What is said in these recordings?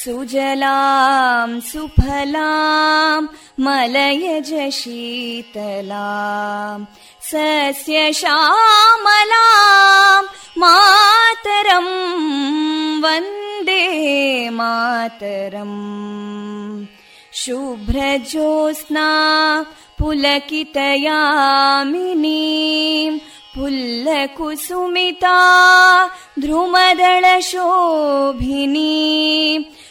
सुजलां सुफलां मलयज शीतलां सस्यश्यामलां मातरं वन्दे मातरम्। शुभ्रजोत्स्ना पुलकितयामिनीं पुल्लकुसुमिता ध्रुमदळशोभिनीं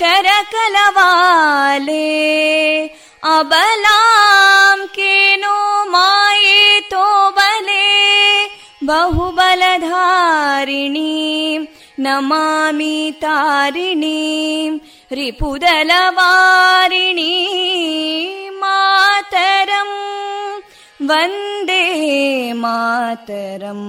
करकलवाले अबलां केनो मायेतो बले बहुबलधारिणीं नमामि तारिणीं रिपुदलवारिणी मातरम् वन्दे मातरम्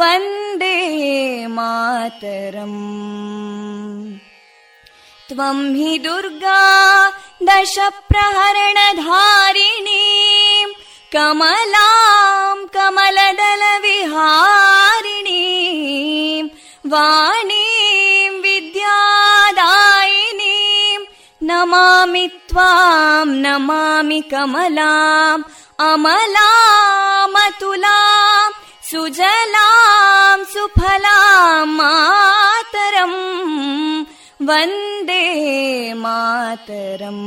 वन्दे मातरम्। त्वं हि दुर्गा दशप्रहरणधारिणीं कमलां कमलदलविहारिणीं वाणीं विद्यादायिनीं नमामि त्वां नमामि कमलाम् अमलामतुलां सुजलां सुफलां मातरम् वन्दे मातरम्।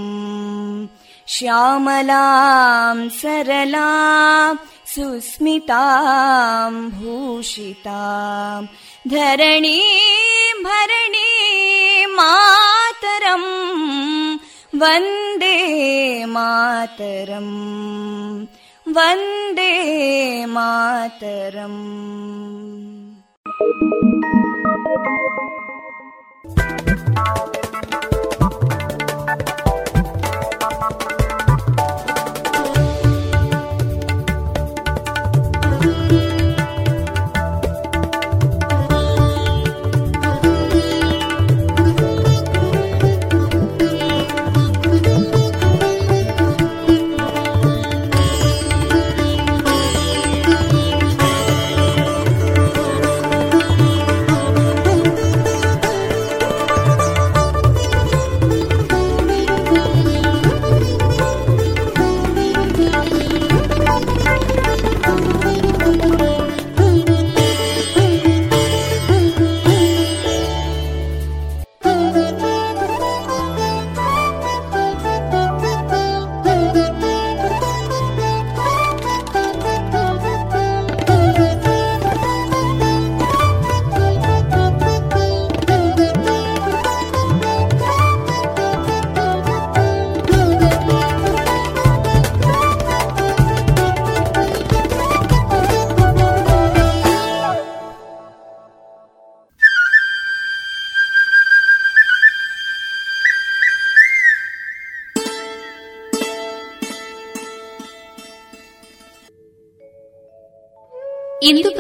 श्यामलां सरलां सुस्मितां भूषितां। धरणीं भरणीं मातरम् वन्दे मातरम् वन्दे मातरम्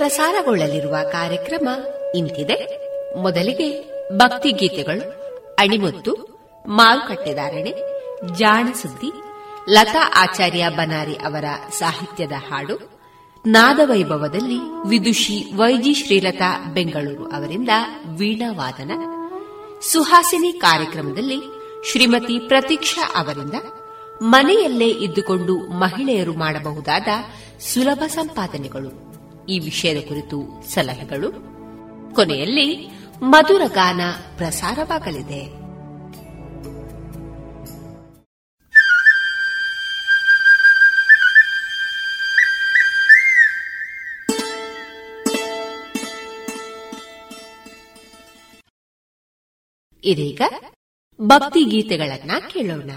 ಪ್ರಸಾರಗೊಳ್ಳಲಿರುವ ಕಾರ್ಯಕ್ರಮ ಇಂತಿದೆ. ಮೊದಲಿಗೆ ಭಕ್ತಿ ಗೀತೆಗಳು, ಅಣಿಮುತ್ತು ಮಾರುಕಟ್ಟೆದಾರಣೆ ಜಾಣಸುದ್ದಿ ಲತಾ ಆಚಾರ್ಯ ಬನಾರಿ ಅವರ ಸಾಹಿತ್ಯದ ಹಾಡು, ನಾದವೈಭವದಲ್ಲಿ ವಿದುಷಿ ವೈಜಿ ಶ್ರೀಲತಾ ಬೆಂಗಳೂರು ಅವರಿಂದ ವೀಣಾವಾದನ ಸುಹಾಸಿನಿ ಕಾರ್ಯಕ್ರಮದಲ್ಲಿ ಶ್ರೀಮತಿ ಪ್ರತೀಕ್ಷಾ ಅವರಿಂದ ಮನೆಯಲ್ಲೇ ಇದ್ದುಕೊಂಡು ಮಹಿಳೆಯರು ಮಾಡಬಹುದಾದ ಸುಲಭ ಸಂಪಾದನೆಗಳು. ಈ ವಿಷಯದ ಕುರಿತು ಸಲಹೆಗಳು. ಕೊನೆಯಲ್ಲಿ ಮಧುರ ಗಾನ ಪ್ರಸಾರವಾಗಲಿದೆ. ಇದೀಗ ಭಕ್ತಿ ಗೀತೆಗಳನ್ನ ಕೇಳೋಣ.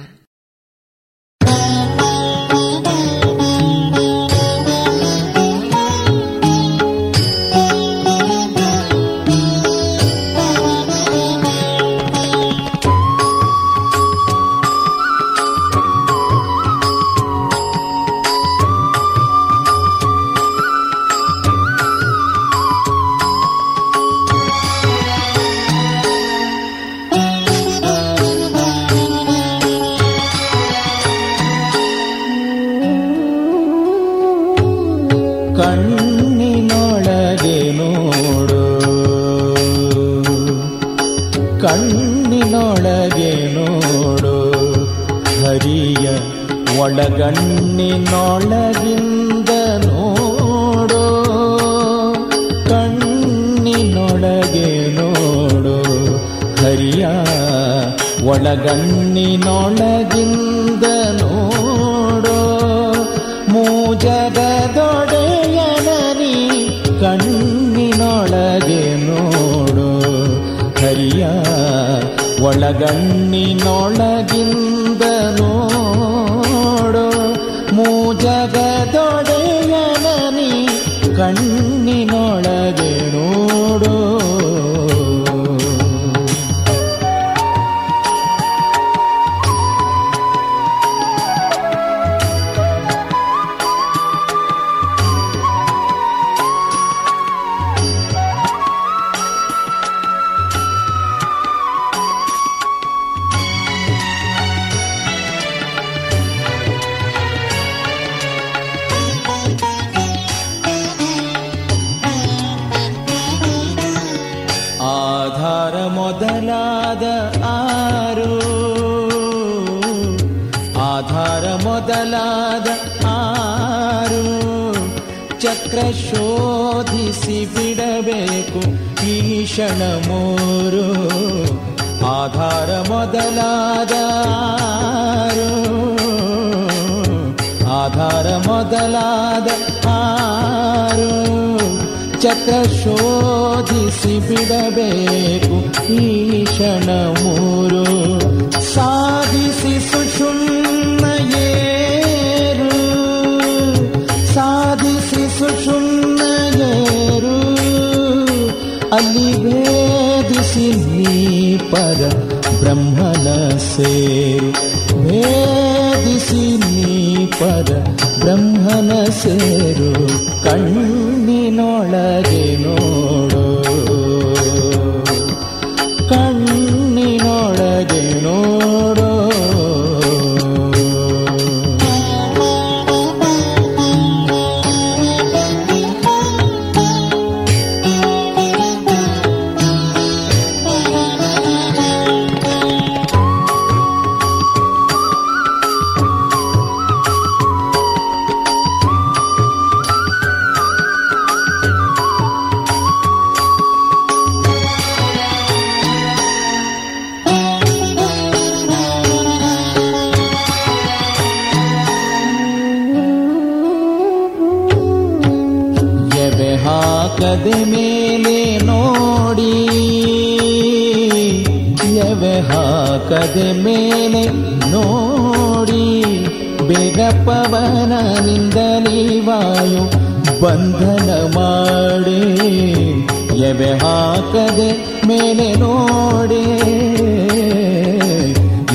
ಎವೆ ಹಾಕದೆ ಮೇಲೆ ನೋಡಿ.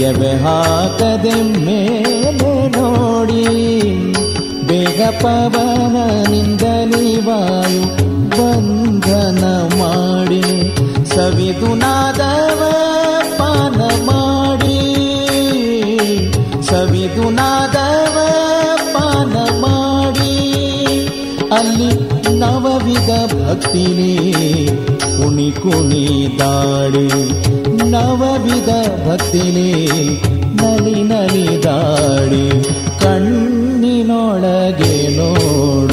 ಎವೆ ಹಾಕದೆ ಮೇಲೆ ನೋಡಿ. ಬೇಗ ಪವನನಿಂದಲೇ ವಾಯು ಬಂಧನ ಮಾಡಿ. ಸವಿದು ನಾದವ ಪಾನ ಮಾಡಿ. ಸವಿದು ನಾದವ ಪಾನ ಮಾಡಿ. ಅಲ್ಲಿ ನವವಿಧ ಭಕ್ತಿನೇ ಕುಣಿ ಕುಣಿ ದಾಡಿ ನವವಿಧ ಭಕ್ತಿನೇ ನಲಿ ನಲಿ ದಾಡಿ ಕಣ್ಣಿನೊಳಗೆ ನೋಡು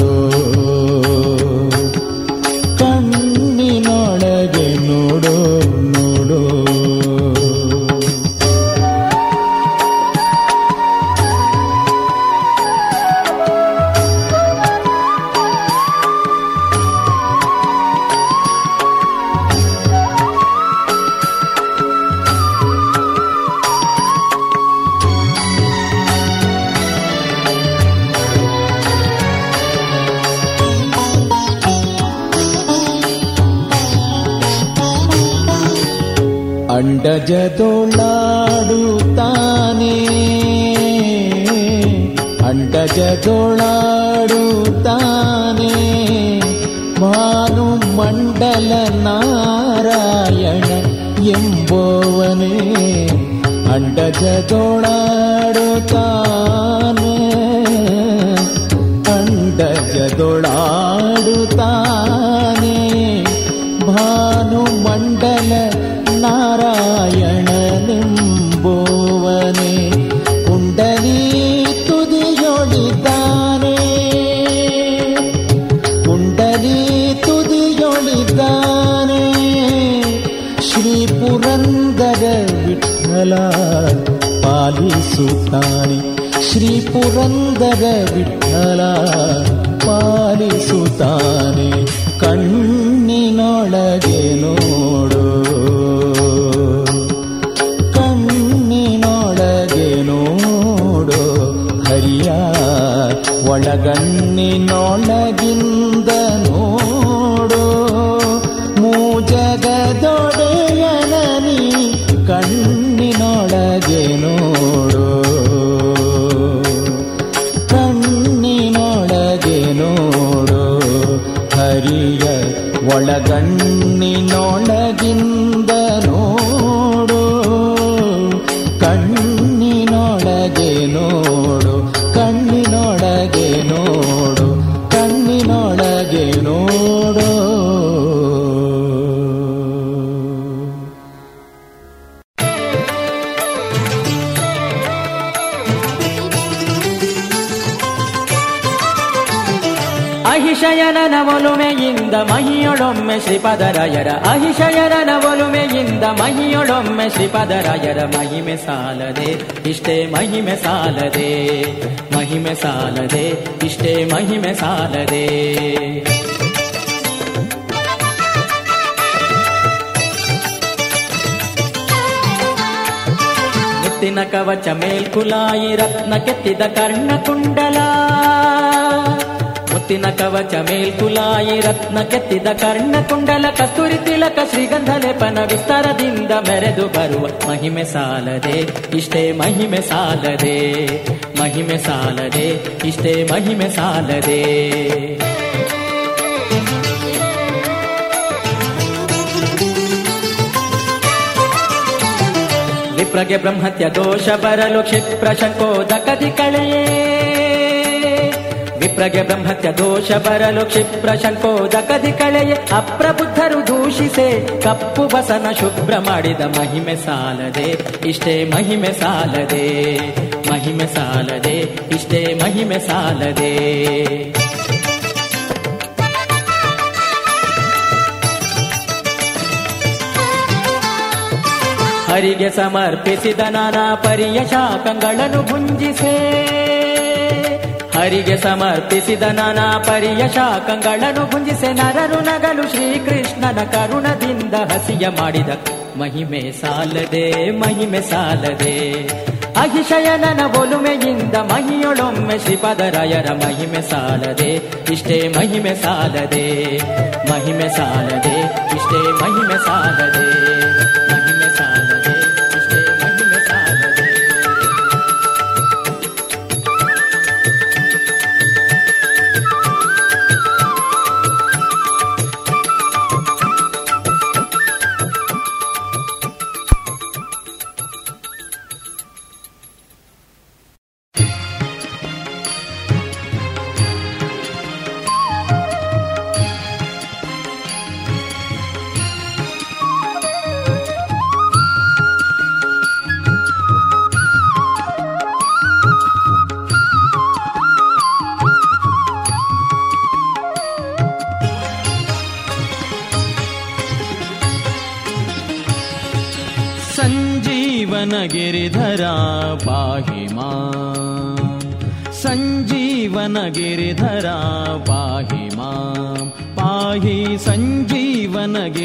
ಅಹಿಶಯನನ ಒಲುಮೆಯಿಂದ ಮಹಿಯೊಳೊಮ್ಮೆ ಶ್ರೀಪದರಾಯರ ಅಹಿಶಯನನ ಒಲುಮೆಯಿಂದ ಮಹಿಯೊಳೊಮ್ಮೆ ಶ್ರೀಪದರಾಯರ ಮಹಿಮೆ ಸಾಲದೆ, ಇಷ್ಟೇ ಮಹಿಮೆ ಸಾಲದೆ ಮಹಿಮೆ ಸಾಲದೆ, ಇಷ್ಟೇ ಮಹಿಮೆ ಸಾಲದೆ. ಮುತ್ತಿನ ಕವಚ ಮೇಲ್ಕುಲಾಯಿ ರತ್ನ ಕೆತ್ತಿದ ಕರ್ಣ ಕುಂಡಲ ಮುತ್ತಿನ ಕವಚ ಮೇಲ್ಕುಲಾಯಿ ರತ್ನ ಕೆತ್ತಿದ ಕರ್ಣ ಕುಂಡಲ ಕಸ್ತೂರಿ ತಿಲಕ ಶ್ರೀಗಂಧ ಲೇಪನ ವಿಸ್ತಾರದಿಂದ ಮೆರೆದು ಬರುವ ಮಹಿಮೆ ಸಾಲದೆ, ಇಷ್ಟೇ ಮಹಿಮೆ ಸಾಲದೆ ಮಹಿಮೆ ಸಾಲದೆ, ಇಷ್ಟೇ ಮಹಿಮೆ ಸಾಲದೆ. ವಿಪ್ರಗೆ ಬ್ರಹ್ಮತ್ಯ ದೋಷ ಬರಲು ಕ್ಷಿಪ್ರ ಶಂಕೋದಕದಿ ಕಳೆಯೇ. ವಿಪ್ರಗೆ ಬ್ರಹ್ಮತ್ಯ ದೋಷ ಬರಲು ಕ್ಷಿಪ್ರ ಶಂಕೋದಕದಿ ಕಳೆಯೇ ಅಪ್ರಬುದ್ಧರು ದೂಷಿಸೆ ಕಪ್ಪು ಬಸನ ಶುಭ್ರ ಮಾಡಿದ ಮಹಿಮೆ ಸಾಲದೆ ಇಷ್ಟೇ ಮಹಿಮೆ ಸಾಲದೆ ಮಹಿಮೆ ಸಾಲದೆ ಇಷ್ಟೇ ಮಹಿಮೆ ಸಾಲದೆ ಹರಿಗೆ ಸಮರ್ಪಿಸಿದ ನಾನಾ ಪರಿಯ ಶಾಖಗಳನ್ನು ಭುಂಜಿಸೆ ಹರಿಗೆ ಸಮರ್ಪಿಸಿದ ನಾನಾ ಪರಿಯ ಶಾಖಗಳನ್ನು ಭುಂಜಿಸೆ ನರರು ನಗಲು ಶ್ರೀಕೃಷ್ಣನ ಕರುಣದಿಂದ ಹಸಿಯ ಮಾಡಿದ ಮಹಿಮೆ ಸಾಲದೆ ಮಹಿಮೆ ಸಾಲದೆ ಅಹಿಶಯನನ ಒಲುಮೆಯಿಂದ ಮಹಿಯೊಳೊಮ್ಮೆ ಶ್ರೀಪದರಾಯರ ಮಹಿಮೆ ಸಾಲದೆ ಇಷ್ಟೇ ಮಹಿಮೆ ಸಾಲದೆ ಮಹಿಮೆ ಸಾಲದೆ ಇಷ್ಟೇ ಮಹಿಮೆ ಸಾಲದೆ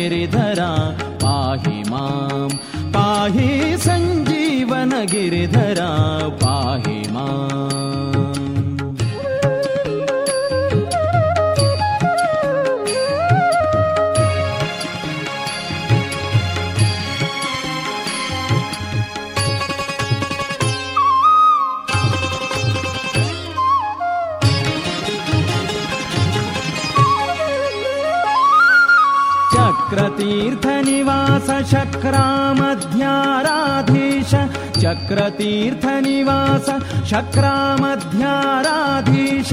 सञ्जीवनगिरिधरा पाहि चक्रतीर्थनिवास शक्रामध्याराधीश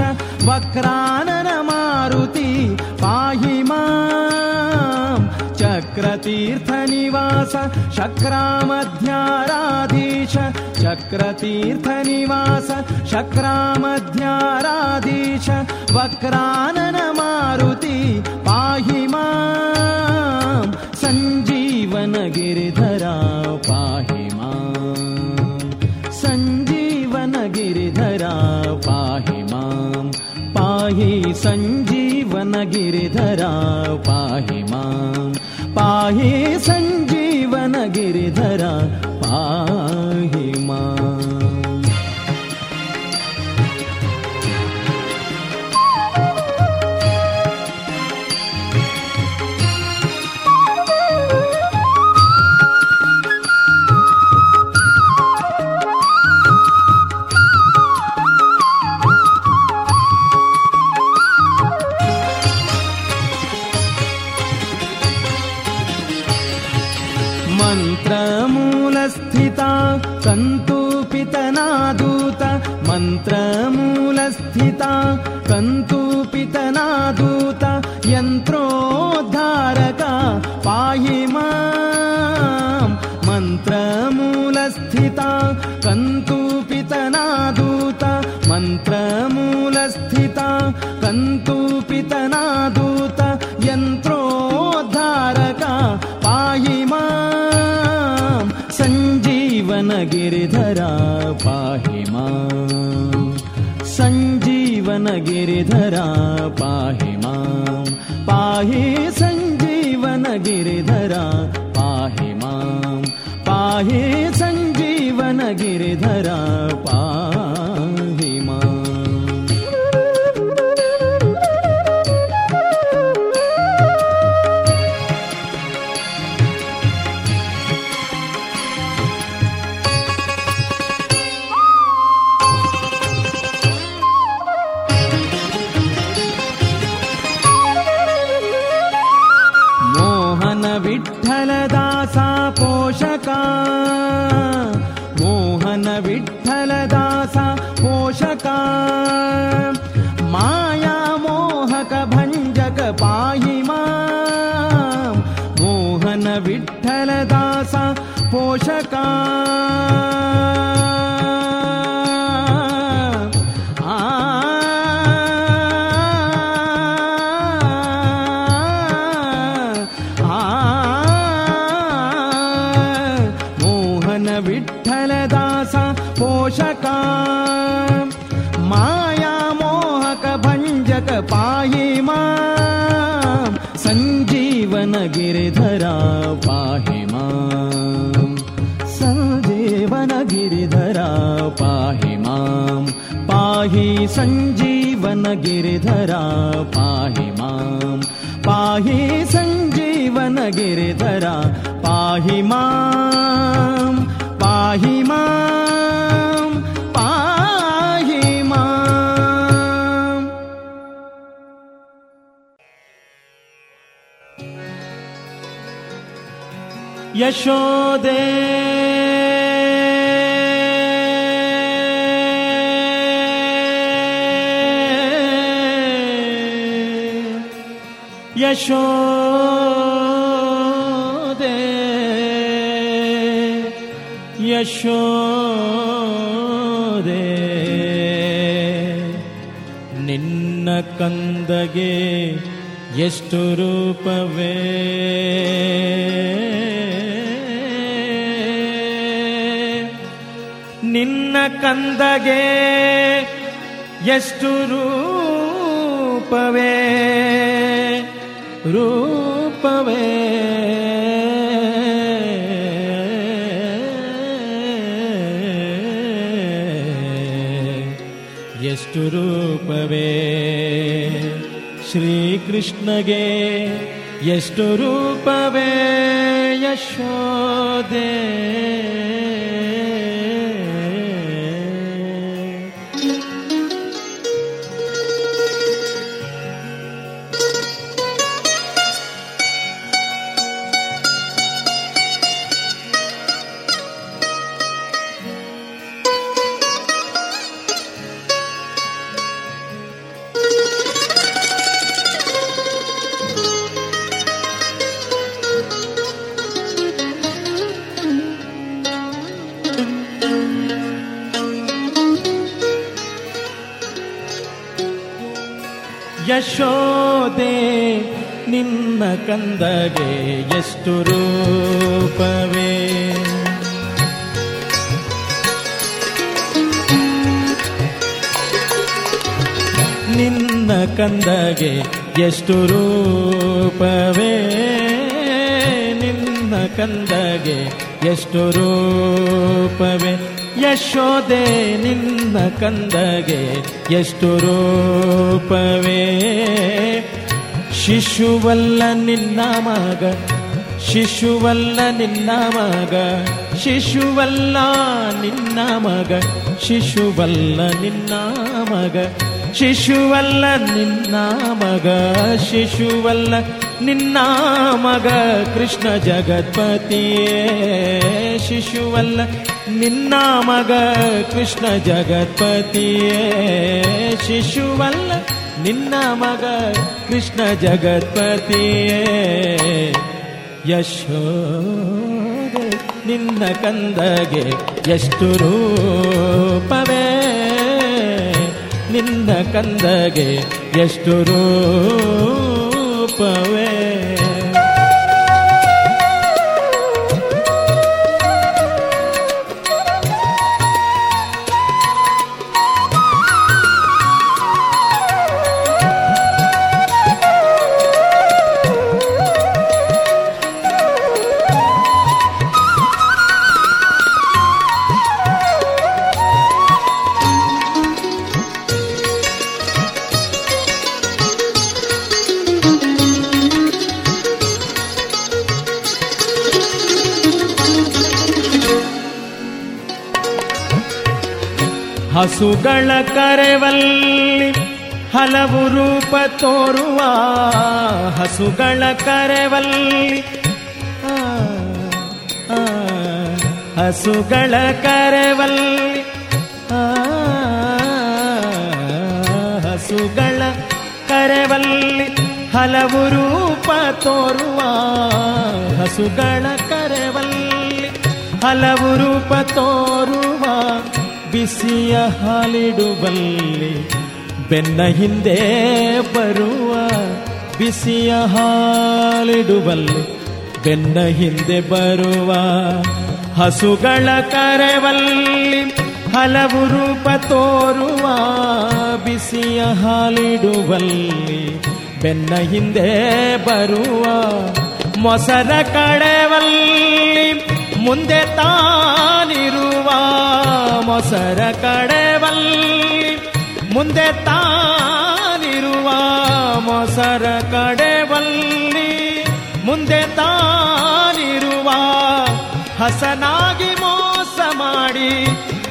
वक्रानन मारुति पाहि माम्। चक्रतीर्थनिवास शक्रामध्याराधीश चक्रतीर्थनिवास शक्रामध्याराधीश वक्रानन मारुति पाहि माम्। सञ्जीवनगिरिधरा गिरिधरा पाहि मां पाहि सञ्जीवन गिरिधरा मन्त्रमूलस्थिता कन्तूपितनादूत यन्त्रोद्धारका पाहि माम् मन्त्रमूलस्थिता कन्तूपितनादूत मन्त्रमूलस्थिता कन्तूपितनादूत यन्त्रोद्धारका पाहि माम् सञ्जीवनगिरिधरा पाहि गिरिधरा पाहि मा पाहि सञ्जीवन गिरिधरा पाहि मा पाहि सञ्जीवन गिरिधरा पाहि सञ्जीवन गिरिधरा पाहि मा। पाहि सञ्जीवन गिरिधरा पाहि मा। पाहि मा। पाहि माम् यशोदे ಯಶೋದೆ ಯಶೋದೆ ನಿನ್ನ ಕಂದಗೆ ಎಷ್ಟು ರೂಪವೇ? ನಿನ್ನ ಕಂದಗೆ ಎಷ್ಟು ರೂಪವೇ? ರೂಪವೇ ಎಷ್ಟು ರೂಪವೇ ಶ್ರೀಕೃಷ್ಣಗೆ ಎಷ್ಟು ರೂಪವೇ ಯಶೋದೆ ಯಶೋದೆ ಎಷ್ಟು ರೂಪವೇ ನಿನ್ನ ಕಂದಗೆ, ಎಷ್ಟು ರೂಪವೇ ಯಶೋದೆ ನಿನ್ನ ಕಂದಗೆ, ಎಷ್ಟು ರೂಪವೇ ಶಿಶುವಲ್ಲ ನಿನ್ನ ಮಗ, ಶಿಶುವಲ್ಲ ನಿನ್ನ ಮಗ, ಶಿಶುವಲ್ಲ ನಿನ್ನ ಮಗ, ಶಿಶುವಲ್ಲ ನಿನ್ನ ಮಗ. ಶಿಶುವಲ್ಲ ನಿನ್ನ ಮಗ, ಶಿಶುವಲ್ಲ ನಿನ್ನ ಮಗ, ಕೃಷ್ಣ ಜಗತ್ಪತಿಯೇ. ಶಿಶುವಲ್ಲ ನಿನ್ನ ಮಗ, ಕೃಷ್ಣ ಜಗತ್ಪತಿಯೇ. ಶಿಶುವಲ್ಲ ನಿನ್ನ ಮಗ, ಕೃಷ್ಣ ಜಗತ್ಪತಿಯೇ. ಯಶೋ ನಿನ್ನ ಕಂದಗೆ ಎಷ್ಟು ರೂಪವೇ. ನಿನ್ನ ಕಂದಗೆ ಎಷ್ಟು ರೂಪವೇ? ಹಸುಗಳ ಕರೆವಲ್ಲಿ ಹಲವು ರೂಪ ತೋರುವ ಹಸುಗಳ ಕರೆವಲ್ಲಿ. ಹಸುಗಳ ಕರೆವಲ್ಲಿ. ಹಸುಗಳ ಕರೆವಲ್ಲಿ ಹಲವು ರೂಪ ತೋರುವ ಹಸುಗಳ ಕರೆವಲ್ಲಿ ಹಲವು ರೂಪ ತೋರುವ ಬಿಸಿಯ ಹಾಲಿಡುವಲ್ಲಿ ಬೆನ್ನ ಹಿಂದೆ ಬರುವ ಬಿಸಿಯ ಹಾಲಿಡುವಲ್ಲಿ ಬೆನ್ನ ಹಿಂದೆ ಬರುವ ಹಸುಗಳ ಕರೆವಲ್ಲಿ ಹಲವು ರೂಪ ತೋರುವ ಬಿಸಿಯ ಹಾಲಿಡುವಲ್ಲಿ ಬೆನ್ನ ಹಿಂದೆ ಬರುವ ಮೊಸರ ಕಡೆವಲ್ಲಿ ಮುಂದೆ ತಾನಿರುವ ಮೊಸರ ಕಡೆವಲ್ಲಿ ಮುಂದೆ ತಾನಿರುವ ಮೊಸರ ಕಡೆವಲ್ಲಿ ಮುಂದೆ ತಾನಿರುವ ಹಸನಾಗಿ ಮೋಸ ಮಾಡಿ,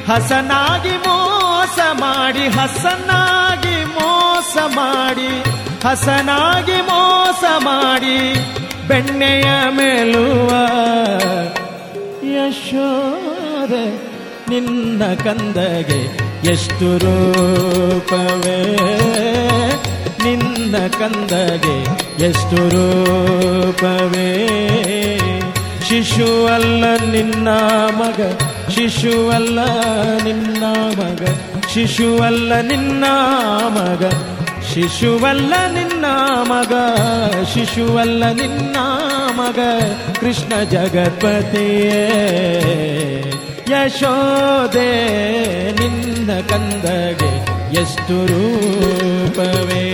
ಹಸನಾಗಿ ಮೋಸ ಮಾಡಿ, ಹಸನಾಗಿ ಮೋಸ ಮಾಡಿ, ಹಸನಾಗಿ ಮೋಸ ಮಾಡಿ ಬೆಣ್ಣೆಯ ಮೇಲುವ ಯಶೋದೆ ನಿನ್ನ ಕಂದಗೆ ಎಷ್ಟು ರೂಪವೇ? ನಿನ್ನ ಕಂದಗೆ ಎಷ್ಟು ರೂಪವೇ? ಶಿಶುವಲ್ಲ ನಿನ್ನ ಮಗ, ಶಿಶುವಲ್ಲ ನಿನ್ನ ಮಗ, ಶಿಶುವಲ್ಲ ನಿನ್ನ ಮಗ, ಶಿಶುವಲ್ಲ ನಿನ್ನ ಮಗ, ಶಿಶುವಲ್ಲ ನಿನ್ನ ಮಗ, ಕೃಷ್ಣ ಜಗತ್ಪತಿಯೇ. ಯಶೋದೆ ನಿನ್ನ ಕಂದಗೆ ಎಷ್ಟು ರೂಪವೇ?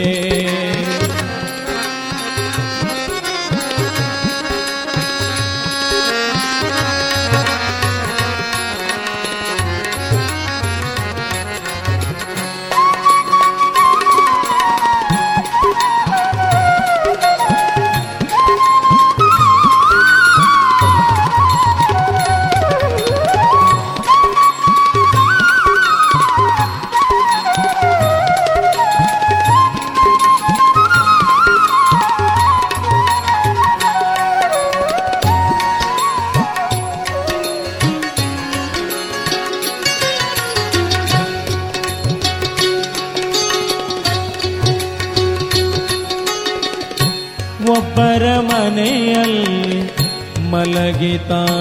पिता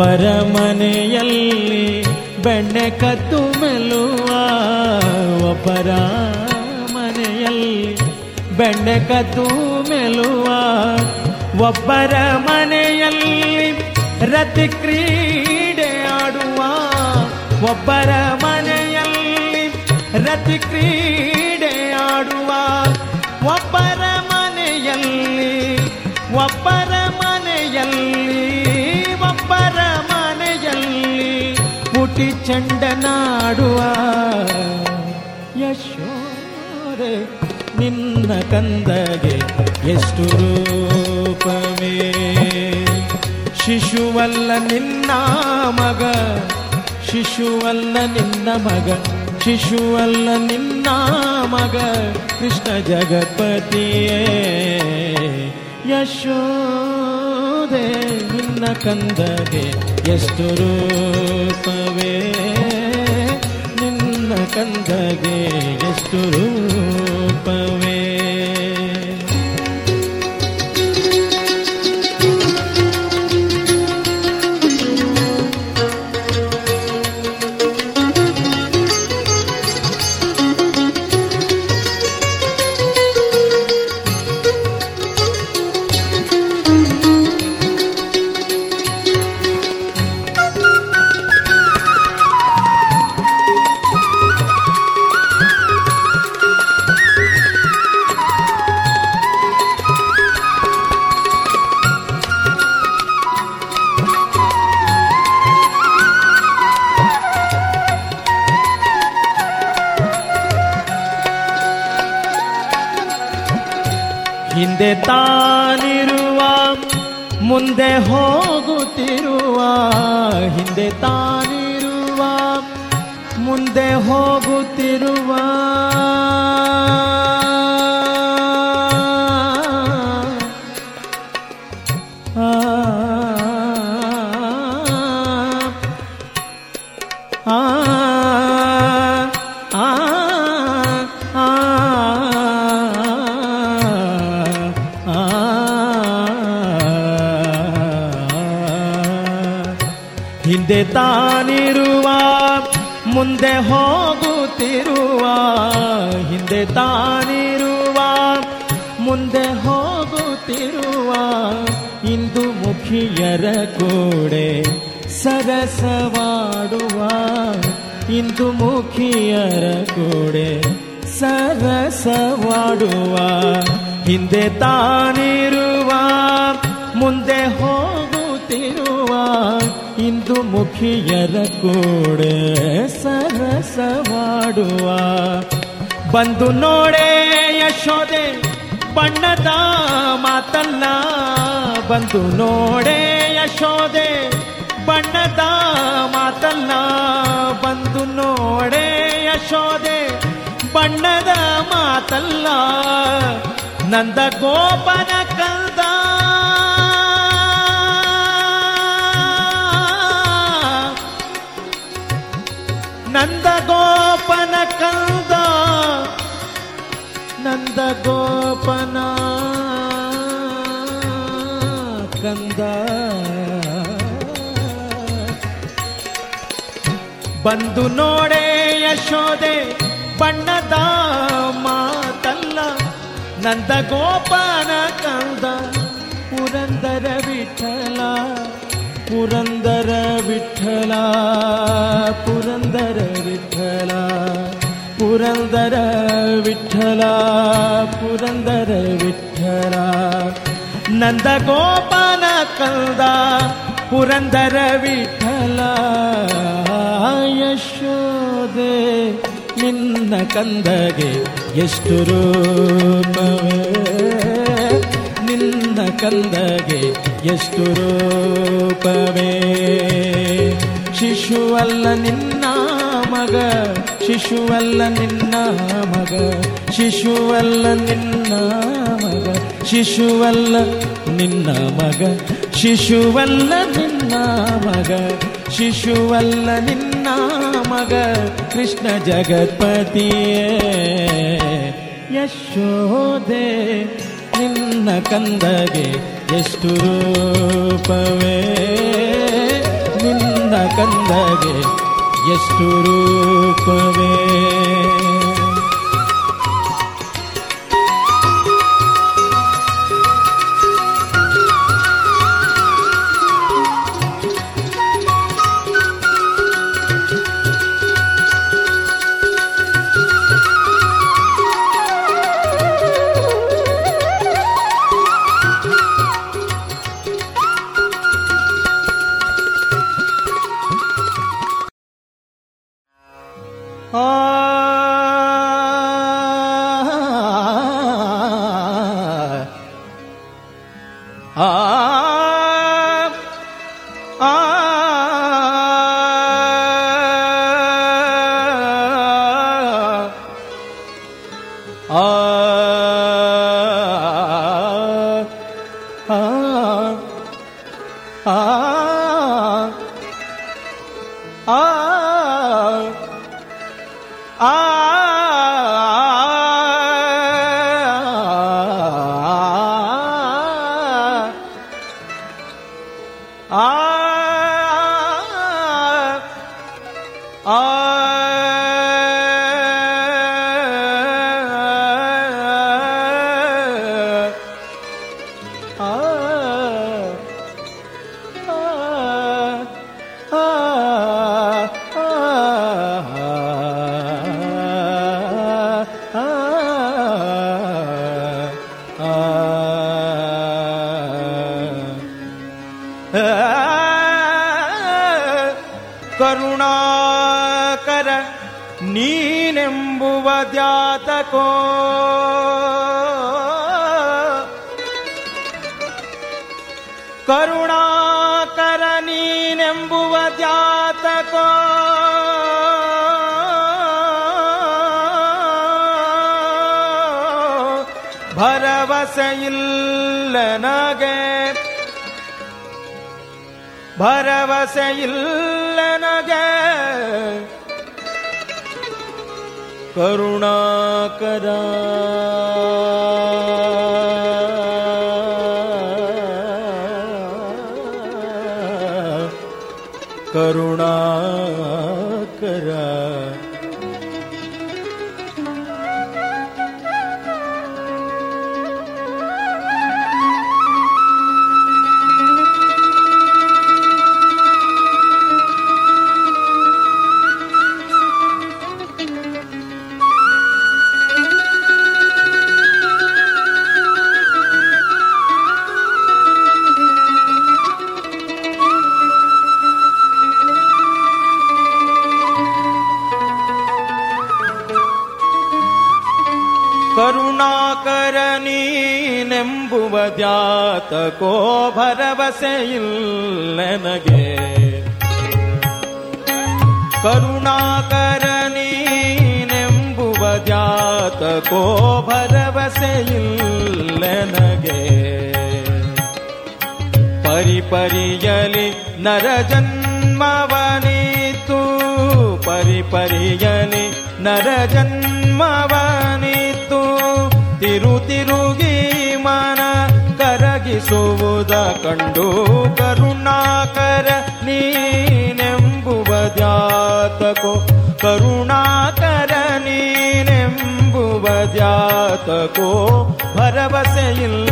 ಒಬ್ಬರ ಬೆಣ್ಣೆ ಕದ್ದು ಮೆಲುವ ಒಬ್ಬರ ಮನೆಯಲ್ಲಿ ಬೆಣ್ಣೆ ಕದ್ದು ಮೆಲುವ ಒಬ್ಬರ ಮನೆಯಲ್ಲಿ ರತಿ ಕ್ರೀಡೆ ಆಡುವ ಒಬ್ಬರ ಮನೆಯಲ್ಲಿ ರತಿ ಕ್ರೀಡೆ ಆಡುವ ಒಬ್ಬರ ಮನೆಯಲ್ಲಿ ಒಬ್ಬರ ಪುಟಿ ಚಂಡನಾಡುವ ಯಶೋರೆ ನಿನ್ನ ಕಂದಗೆ ಎಷ್ಟು ರೂಪವೇ? ಶಿಶುವಲ್ಲ ನಿನ್ನ ಮಗ, ಶಿಶುವಲ್ಲ ನಿನ್ನ ಮಗ, ಶಿಶುವಲ್ಲ ನಿನ್ನ ಮಗ, ಕೃಷ್ಣ ಜಗಪತಿಯೇ. ಯಶೋದೆ ನಿನ್ನ ಕಂದಗೆ ಎಷ್ಟು ರೂಪವೇ ನಿನ್ನ ಕಂದಗೆ ಎಷ್ಟು ರೂಪವೇ ಹಿಂದೆ ತಾನಿರುವ, ಮುಂದೆ ಹೋಗುತ್ತಿರುವ, ಇಂದು ಮುಖಿಯರ ಕೂಡೆ ಸರಸವಾಡುವ. ಬಂದು ನೋಡೆ ಯಶೋದೆ ಬಣ್ಣದ ಮಾತಲ್ಲ ಬಂದು ನೋಡೆ ಯಶೋದೆ ಬಣ್ಣದ ಮಾತಲ್ಲ ಬಂದು ನೋಡೆ ಯಶೋದೆ ಬಣ್ಣದ ಮಾತಲ್ಲ. ನಂದ ಗೋಪನ ಕಂದ. ನಂದ ಗೋಪನ ಕಂದ. ನಂದ ಗೋಪನ ಕಂದ. ಬಂದು ನೋಡೆ ಯಶೋದೆ ಬಣ್ಣದ ಮಾತಲ್ಲ ನಂದ ಗೋಪನ ಕಂದ, ಪುರಂದರ ವಿಠಲ ಪುರಂದರ ವಿಠಲ ಪುರಂದರ ವಿಠಲ ಪುರಂದರ ವಿಠಲ ಪುರಂದರ ವಿಠಲ. ನಂದ ಗೋಪನ ಕಂದ, ಪುರಂದರ ವಿಠಲ ಯಶೋದೆ ನಿನ್ನ ಕಂದಗೆ ಎಷ್ಟು ರೂಪವೇ? ನಿನ್ನ ಕಂದಗೆ ಎಷ್ಟು ರೂಪವೇ? ಶಿಶುವಲ್ಲ ನಿನ್ನ ಮಗ, ಶಿಶುವಲ್ಲ ನಿನ್ನ ಮಗ, ಶಿಶುವಲ್ಲ ನಿನ್ನ ಮಗ, ಶಿಶುವಲ್ಲ ನಿನ್ನ ಮಗ, ಶಿಶುವಲ್ಲ ನಿನ್ನ ಮಗ, ಶಿಶುವಲ್ಲ ನಿನ್ನ ಮಗ ಕೃಷ್ಣ ಜಗತ್ಪತಿಯೇ. ಯಶೋದೆ ನಿನ್ನ ಕಂದಗೆ ಎಷ್ಟು ರೂಪವೇ? ನಿನ್ನ ಕಂದಗೆ ಎಷ್ಟು ರೂಪವೇ? ಕರುಣಾಕರ ಕರುಣಾಕರ ನೀನೆಂಬುವ ದ್ಯಾತಕೋ ಭರವಸೆಯಿಲ್ಲನಗೆ ಕರುಣಾಕರ ನೀನೆಂಬುವ ಇಲ್ಲ ನನಗೆ ಪರಿಪರಿಯಲಿ ನರ ಜನ್ಮವನಿತು, ಪರಿಪರಿಯಲಿ ನರ ಜನ್ಮವನಿತು ತಿರು ತಿರುಗಿ ಕರಗಿಸುವುದ ಕಂಡು ಕರುಣಾಕರ ನೀನೆಂಬುವ ಜಾತಕೋ ಕರುಣಾಕರ ನೀನೆಂಬುವ ಜಾತಕೋ ಭರವಸೆಯಿಲ್ಲ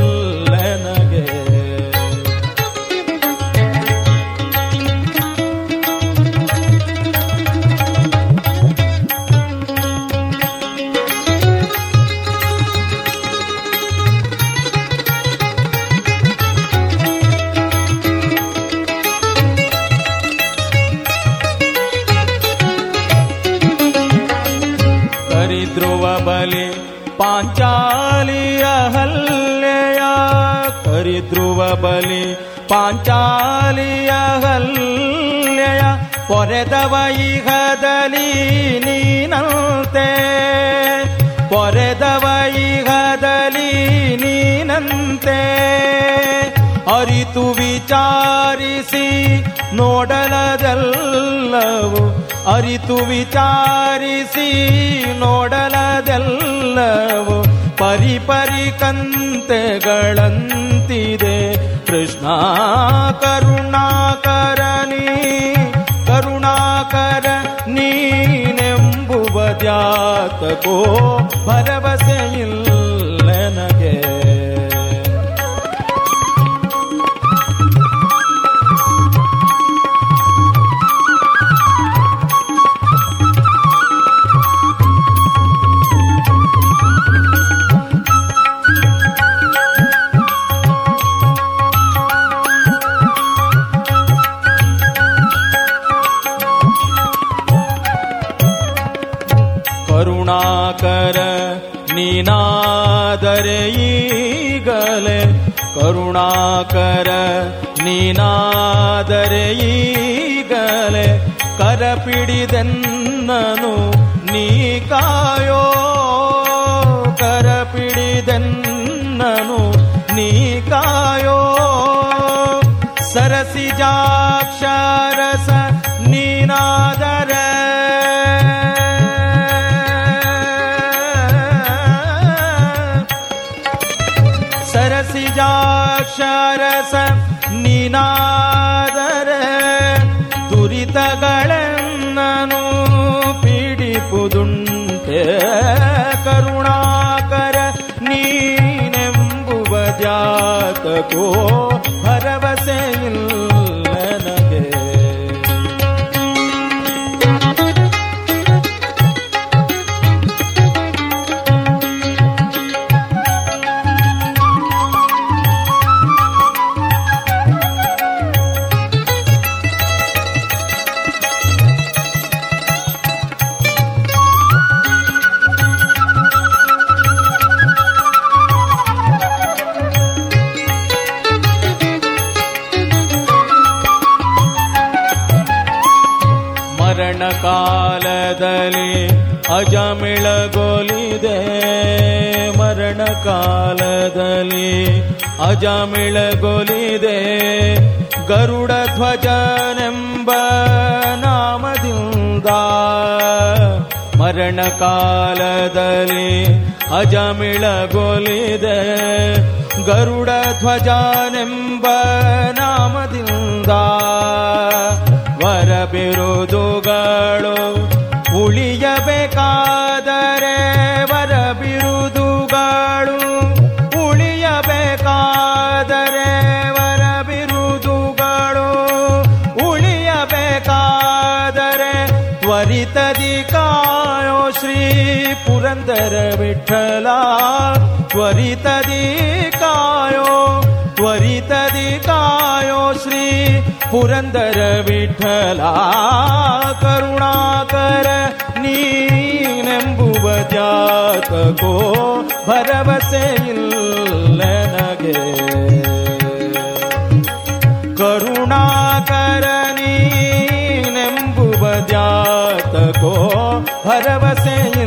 ಪಾಂಚಾಲಿಯ ಹಲ್ಲೆಯ ಪೊರೆದವ ಇಹದಲ್ಲಿ ನೀನಂತೆ. ಪೊರೆದವ ಇಹದಲ್ಲಿ ನೀನಂತೆ. ಅರಿತು ವಿಚಾರಿಸಿ ನೋಡಲದೆಲ್ಲವು, ಅರಿತು ವಿಚಾರಿಸಿ ನೋಡಲದೆಲ್ಲವು, ಪರಿಪರಿ ಪರಿ ಕಂತೆಗಳಂತಿದೆ. ಕೃಷ್ಣ ಕರುಣಾಕರನಿ ಕರುಣಾಕರ ನೀನೆಂಬುವ ಜಾತಕೋ ಭರವಸೆಯಿಲ್ಲ. ಕರುಣಾಕರ ನೀನಾದರೆ ಈಗಲೇ ಕರಪಿಡಿದೆನ್ನನು ನೀ ಕಾಯೋ. ಕರಪಿಡಿದೆನ್ನನು ನೀ ಕಾಯೋ. ಸರಸಿಜಾಕ್ಷರಸ को ಕಾಲದಲ್ಲಿ ಅಜಮಿಳಗೊಲಿದೆ ಗರುಡ ಧ್ವಜನೆಂಬ ನಾಮದಿಂದ ವರ ಬಿರುದುಗಳು ಉಳಿಯಬೇಕಾದರೆ ತ್ವರಿತದಿ ಕಾಯೋ ತ್ವರಿತದಿ ಕಾಯೋ ಶ್ರೀ ಪುರಂದರ ವಿಠಲ ಕರುಣಾಕರ ನೀನೆಂಬುವ ಜಾತಕೋ ಭರವಸೆ ಇಲ್ಲ ನನಗೆ ಕರುಣಾಕರ ನೀನೆಂಬುವ ಜಾತಕೋ ಭರವಸೆ ಇಲ್ಲ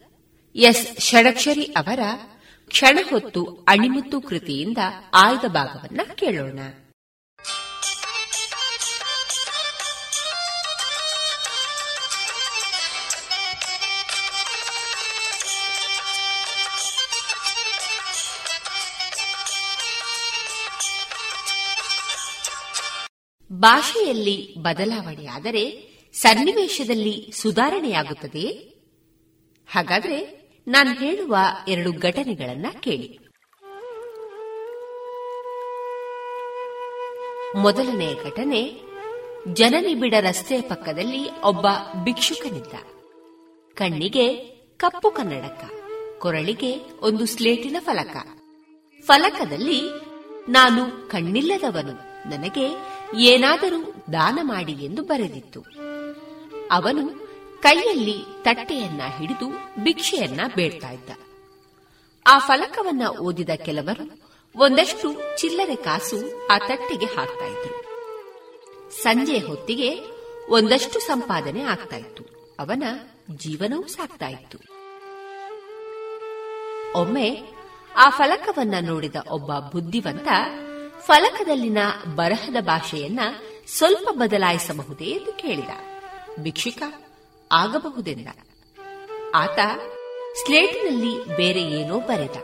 ಎಸ್ ಷಡಕ್ಷರಿ ಅವರ ಕ್ಷಣ ಹೊತ್ತು ಅಣಿಮುತ್ತು ಕೃತಿಯಿಂದ ಆಯ್ದ ಭಾಗವನ್ನ ಕೇಳೋಣ. ಭಾಷೆಯಲ್ಲಿ ಬದಲಾವಣೆಯಾದರೆ ಸನ್ನಿವೇಶದಲ್ಲಿ ಸುಧಾರಣೆಯಾಗುತ್ತದೆ ಹಾಗಾದ್ರೆ ನಾನು ಹೇಳುವ ಎರಡು ಘಟನೆಗಳನ್ನ ಕೇಳಿ. ಮೊದಲನೆಯ ಘಟನೆ ಜನನಿಬಿಡ ರಸ್ತೆಯ ಪಕ್ಕದಲ್ಲಿ ಒಬ್ಬ ಭಿಕ್ಷುಕನಿದ್ದ. ಕಣ್ಣಿಗೆ ಕಪ್ಪು ಕನ್ನಡಕ, ಕೊರಳಿಗೆ ಒಂದು ಸ್ಲೇಟಿನ ಫಲಕ. ಫಲಕದಲ್ಲಿ, ನಾನು ಕಣ್ಣಿಲ್ಲದವನು, ನನಗೆ ಏನಾದರೂ ದಾನ ಮಾಡಿ ಎಂದು ಬರೆದಿತ್ತು. ಅವನು ಕೈಯಲ್ಲಿ ತಟ್ಟೆಯನ್ನ ಹಿಡಿದು ಭಿಕ್ಷೆಯನ್ನ ಬೇಡ್ತಾ ಇದ್ದ. ಆ ಫಲಕವನ್ನ ಓದಿದ ಕೆಲವರು ಒಂದಷ್ಟು ಚಿಲ್ಲರೆ ಕಾಸು ಆ ತಟ್ಟೆಗೆ ಹಾಕ್ತಾ ಇದ್ರು. ಸಂಜೆ ಹೊತ್ತಿಗೆ ಒಂದಷ್ಟು ಸಂಪಾದನೆ ಆಗ್ತಾ ಇತ್ತು. ಅವನ ಜೀವನವೂ ಸಾಕ್ತಾ ಇತ್ತು. ಒಮ್ಮೆ ಆ ಫಲಕವನ್ನ ನೋಡಿದ ಒಬ್ಬ ಬುದ್ಧಿವಂತ ಫಲಕದಲ್ಲಿನ ಬರಹದ ಭಾಷೆಯನ್ನ ಸ್ವಲ್ಪ ಬದಲಾಯಿಸಬಹುದೇ ಎಂದು ಕೇಳಿದ. ಭಿಕ್ಷುಕ ಆಗಬಹುದೆಂದ ಆತ ಸ್ಲೇಟಿನಲ್ಲಿ ಬೇರೆ ಏನೋ ಬರೆದ.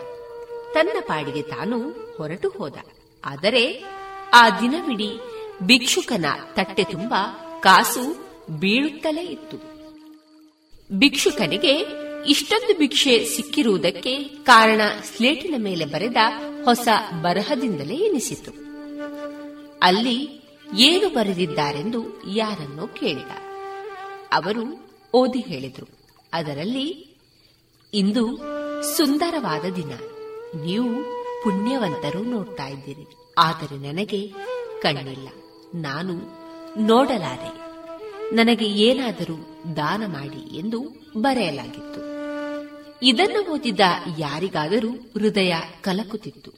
ತನ್ನ ಪಾಡಿಗೆ ತಾನು ಹೊರಟು ಹೋದ. ಆದರೆ ಆ ದಿನವಿಡೀ ಭಿಕ್ಷುಕನ ತಟ್ಟೆ ತುಂಬ ಕಾಸು ಬೀಳುತ್ತಲೇ ಇತ್ತು. ಭಿಕ್ಷುಕನಿಗೆ ಇಷ್ಟೊಂದು ಭಿಕ್ಷೆ ಸಿಕ್ಕಿರುವುದಕ್ಕೆ ಕಾರಣ ಸ್ಲೇಟಿನ ಮೇಲೆ ಬರೆದ ಹೊಸ ಬರಹದಿಂದಲೇ ಎನಿಸಿತು. ಅಲ್ಲಿ ಏನು ಬರೆದಿದ್ದಾರೆಂದು ಯಾರನ್ನೋ ಕೇಳಿದ. ಅವರು ಓದಿ ಹೇಳಿದರು. ಅದರಲ್ಲಿ, ಇಂದು ಸುಂದರವಾದ ದಿನ. ನೀವು ಪುಣ್ಯವಂತರು ನೋಡ್ತಾ ಇದ್ದೀರಿ. ಆದರೆ ನನಗೆ ಕಣ್ಣಿಲ್ಲ. ನಾನು ನೋಡಲಾರೆ. ನನಗೆ ಏನಾದರೂ ದಾನ ಮಾಡಿ ಎಂದು ಬರೆಯಲಾಗಿತ್ತು. ಇದನ್ನು ಓದಿದ ಯಾರಿಗಾದರೂ ಹೃದಯ ಕಲಕುತ್ತಿತ್ತು.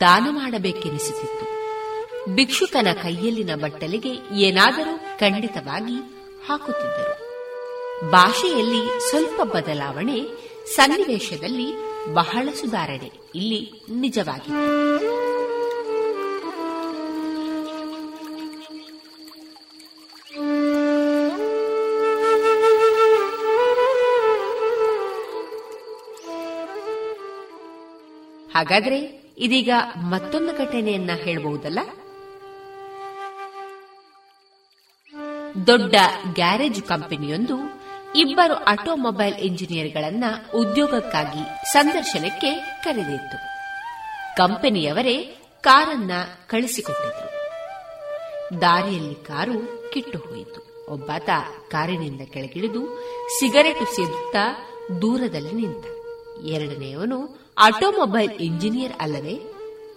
ದಾನ ಮಾಡಬೇಕೆನಿಸುತ್ತಿತ್ತು ಭಿಕ್ಷುಕನ ಕೈಯಲ್ಲಿನ ಬಟ್ಟಲಿಗೆ ಏನಾದರೂ ಖಂಡಿತವಾಗಿ ಹಾಕುತ್ತಿದ್ದರು. ಭಾಷೆಯಲ್ಲಿ ಸ್ವಲ್ಪ ಬದಲಾವಣೆ ಸನ್ನಿವೇಶದಲ್ಲಿ ಬಹಳ ಸುಧಾರಣೆ ಇಲ್ಲಿ ನಿಜವಾಗಿ ಹಾಗಾದ್ರೆ ಇದೀಗ ಮತ್ತೊಂದು ಘಟನೆಯನ್ನ ಹೇಳಬಹುದಲ್ಲ? ದೊಡ್ಡ ಗ್ಯಾರೇಜ್ ಕಂಪನಿಯೊಂದು ಇಬ್ಬರು ಆಟೋಮೊಬೈಲ್ ಇಂಜಿನಿಯರ್ಗಳನ್ನ ಉದ್ಯೋಗಕ್ಕಾಗಿ ಸಂದರ್ಶನಕ್ಕೆ ಕರೆದಿತ್ತು. ಕಂಪನಿಯವರೇ ಕಾರನ್ನ ಕಳಿಸಿಕೊಟ್ಟಿದ್ರು ದಾರಿಯಲ್ಲಿ ಕಾರು ಕಿಟ್ಟು ಹೋಯಿತು ಒಬ್ಬಾತ ಕಾರಿನಿಂದ ಕೆಳಗಿಳಿದು ಸಿಗರೆಟ್ ಸೇದುತ್ತಾ ದೂರದಲ್ಲಿ ನಿಂತ. ಎರಡನೆಯವನು ಆಟೋಮೊಬೈಲ್ ಇಂಜಿನಿಯರ್ ಅಲ್ಲದೆ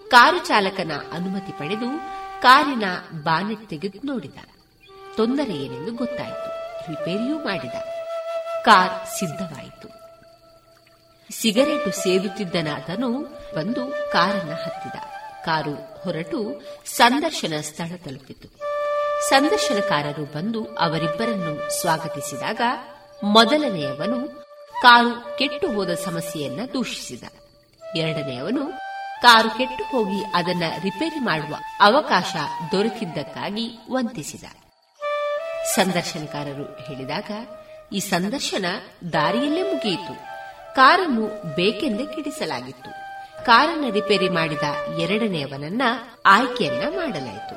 ಕಾರು ಚಾಲಕನ ಅನುಮತಿ ಪಡೆದು ಕಾರಿನ ಬಾನೆಟ್ ತೆಗೆದು ನೋಡಿದ. ತೊಂದರೆ ಏನೆಂದು ಗೊತ್ತಾಯಿತು. ರಿಪೇರಿಯೂ ಮಾಡಿದ. ಕಾರ್ ಸಿದ್ಧವಾಯಿತು. ಸಿಗರೇಟು ಸೇದುತ್ತಿದ್ದನಾದನು ಬಂದು ಕಾರನ್ನ ಹತ್ತಿದ. ಕಾರು ಹೊರಟು ಸಂದರ್ಶನ ಸ್ಥಳ ತಲುಪಿತು. ಸಂದರ್ಶನಕಾರರು ಬಂದು ಅವರಿಬ್ಬರನ್ನು ಸ್ವಾಗತಿಸಿದಾಗ ಮೊದಲನೆಯವನು ಕಾರು ಕೆಟ್ಟು ಹೋದ ಸಮಸ್ಯೆಯನ್ನ ದೂಷಿಸಿದ. ಎರಡನೆಯವನು ಕಾರು ಕೆಟ್ಟು ಹೋಗಿ ಅದನ್ನ ರಿಪೇರಿ ಮಾಡುವ ಅವಕಾಶ ದೊರೆತಿದ್ದಕ್ಕಾಗಿ ವಂತಿಸಿದ. ಸಂದರ್ಶನಕಾರರು ಹೇಳಿದಾಗ ಈ ಸಂದರ್ಶನ ದಾರಿಯಲ್ಲೇ ಮುಗಿಯಿತು. ಕಾರನ್ನು ಬೇಕೆಂದೇ ಕಿಡಿಸಲಾಗಿತ್ತು. ಕಾರನ್ನು ರಿಪೇರಿ ಮಾಡಿದ ಎರಡನೆಯವನನ್ನ ಆಯ್ಕೆಯನ್ನ ಮಾಡಲಾಯಿತು.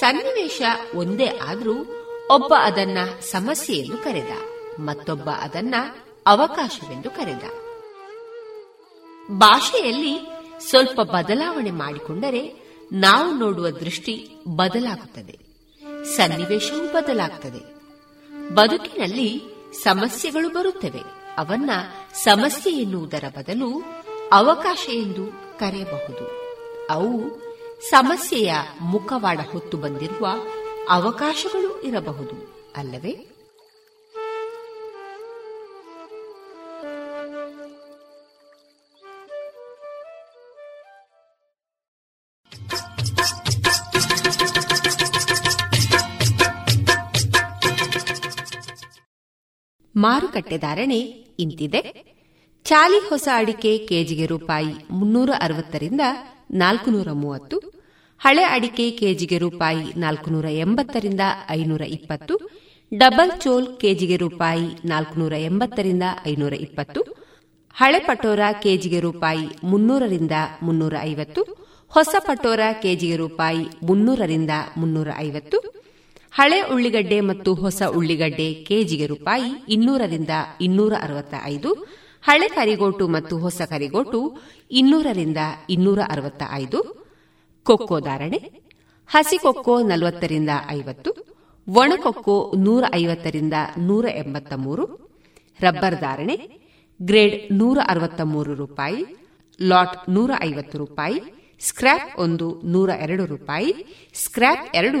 ಸನ್ನಿವೇಶ ಒಂದೇ ಆದರೂ ಒಬ್ಬ ಅದನ್ನ ಸಮಸ್ಯೆ ಎಂದು ಕರೆದ, ಮತ್ತೊಬ್ಬ ಅದನ್ನ ಅವಕಾಶವೆಂದು ಕರೆದ. ಭಾಷೆಯಲ್ಲಿ ಸ್ವಲ್ಪ ಬದಲಾವಣೆ ಮಾಡಿಕೊಂಡರೆ ನಾವು ನೋಡುವ ದೃಷ್ಟಿ ಬದಲಾಗುತ್ತದೆ. ಸನ್ನಿವೇಶವೂ ಬದಲಾಗುತ್ತದೆ ಬದುಕಿನಲ್ಲಿ ಸಮಸ್ಯೆಗಳು ಬರುತ್ತವೆ. ಅವನ್ನ ಸಮಸ್ಯೆ ಎನ್ನುವುದರ ಬದಲು ಅವಕಾಶ ಎಂದು ಕರೆಯಬಹುದು. ಅವು ಸಮಸ್ಯೆಯ ಮುಖವಾಡ ಹೊತ್ತು ಬಂದಿರುವ ಅವಕಾಶಗಳು ಇರಬಹುದು. ಅಲ್ಲವೇ? ಮಾರುಕಟ್ಟೆ ಧಾರಣೆ ಇಂತಿದೆ. ಚಾಲಿ ಹೊಸ ಅಡಿಕೆ ಕೆಜಿಗೆ ರೂಪಾಯಿ ಮುನ್ನೂರ ಅರವತ್ತರಿಂದ ನಾಲ್ಕುನೂರ ಮೂವತ್ತು ಹಳೆ ಅಡಿಕೆ ಕೆಜಿಗೆ ರೂಪಾಯಿ ನಾಲ್ಕುನೂರ ಎಂಬತ್ತರಿಂದ ಐನೂರ ಇಪ್ಪತ್ತು ಡಬಲ್ ಚೋಲ್ ಕೆಜಿಗೆ ರೂಪಾಯಿ ನಾಲ್ಕುನೂರ ಎಂಬತ್ತರಿಂದ ಐನೂರ ಇಪ್ಪತ್ತು ಹಳೆ ಪಟೋರಾ ಕೆಜಿಗೆ ರೂಪಾಯಿ ಮುನ್ನೂರರಿಂದ ಮುನ್ನೂರ ಐವತ್ತು ಹೊಸ ಪಟೋರಾ ಕೆಜಿಗೆ ರೂಪಾಯಿ ಮುನ್ನೂರರಿಂದ ಮುನ್ನೂರ ಐವತ್ತು ಹಳೆ ಉಳ್ಳಿಗಡ್ಡೆ ಮತ್ತು ಹೊಸ ಉಳ್ಳಿಗಡ್ಡೆ ಕೆಜಿಗೆ ರೂಪಾಯಿ ಇನ್ನೂರರಿಂದ ಇನ್ನೂರ ಅರವತ್ತ ಐದು ಹಳೆ ಕರಿಗೋಟು ಮತ್ತು ಹೊಸ ಕರಿಗೋಟು ಇನ್ನೂರರಿಂದ ಇನ್ನೂರ ಅರವತ್ತ ಐದು ಕೊಕ್ಕೋ ಧಾರಣೆ, ಹಸಿ ಕೊಕ್ಕೋ ನಲವತ್ತರಿಂದ ಐವತ್ತು ಒಣಕೊಕ್ಕೋ ನೂರ ಐವತ್ತರಿಂದ ನೂರ ಎಂಬತ್ತ ಮೂರು ರಬ್ಬರ್ ಧಾರಣೆ, ಗ್ರೇಡ್ ನೂರ ಅರವತ್ತ ಮೂರು ರೂಪಾಯಿ, ಲಾಟ್ ನೂರ ಐವತ್ತು ರೂಪಾಯಿ ಸ್ಕ್ರಾಪ್ ಒಂದು ನೂರ ಎರಡು ರೂಪಾಯಿ ಸ್ಕ್ರಾಪ್ ಎರಡು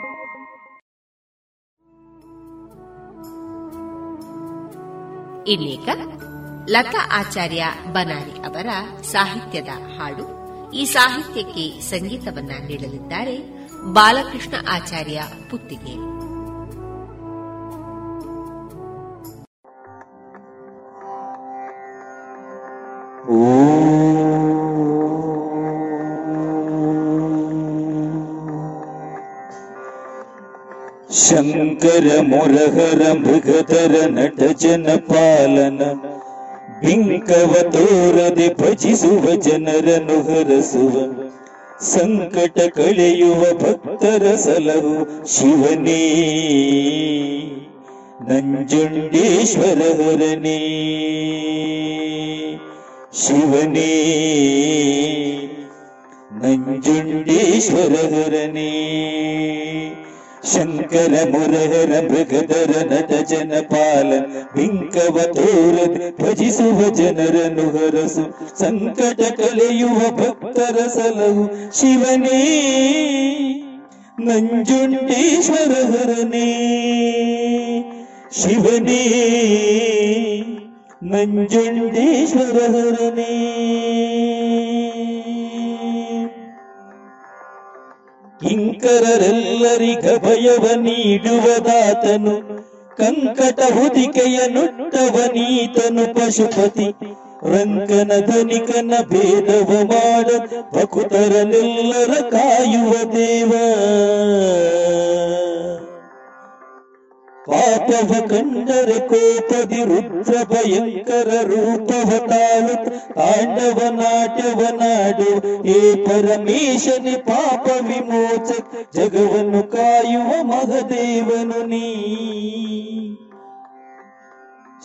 ಇನ್ನೀಗ ಲತಾ ಆಚಾರ್ಯ ಬನಾರಿ ಅವರ ಸಾಹಿತ್ಯದ ಹಾಡು, ಈ ಸಾಹಿತ್ಯಕ್ಕೆ ಸಂಗೀತವನ್ನ ನೀಡಲಿದ್ದಾರೆ ಬಾಲಕೃಷ್ಣ ಆಚಾರ್ಯ ಪುತ್ತಿಗೆ. ಶಂಕರ ಮುರಹರ ಮೃಗತರ ನಟ ಜನ ಪಾಲನ ಬಿಂಕವ ತೋರದೆ ಭಜಿಸುವ ಜನರನ್ನು ಹರಸುವ ಸಂಕಟ ಕಳೆಯುವ ಭಕ್ತರ ಸಲಹು ಶಿವನೇ ನಂಜುಂಡೇಶ್ವರ ಹರನೇ ಶಿವನೇ ನಂಜುಂಡೇಶ್ವರ ಹರನೇ ಶಂಕರ ಮುರಹರ ಮೃಗಧರ ನಟ ಜನ ಪಾಲ ಬಿಂಕವ ತೋರದೆ ಭಜಿಸುವ ಜನರನ್ನು ಹರಸು ಸಂಕಟ ಕಲೆಯುವ ಭಕ್ತರ ಸಲಹು ಶಿವನೇ ನಂಜುಂಡೇಶ್ವರ ಹರನೇ ಶಿವನೇ ನಂಜುಂಡೇಶ್ವರ ಹರನೇ ಕಿಂಕರರೆಲ್ಲರಿಗ ಭಯವ ನೀಡುವದಾತನು ಕಂಕಟ ಹುದಿಕೆಯ ನುಟ್ಟವನೀತನು ಪಶುಪತಿ ರಂಕನ ಧನಿಕನ ಭೇದವ ಮಾಡ ಕಾಯುವ ದೇವ. ಪಾಪವ ಕಂಡರೆ ಕೋಪದಿ ರುದ್ರ ಭಯಂಕರ ರೂಪವ ತಾಳು ತಾಂಡವ ನಾಟ್ಯವ ನಾಡು ಏ ಪರಮೇಶನಿ ಪಾಪ ವಿಮೋಚ ಜಗವನ್ನು ಕಾಯುವ ಮಹದೇವನು ನೀ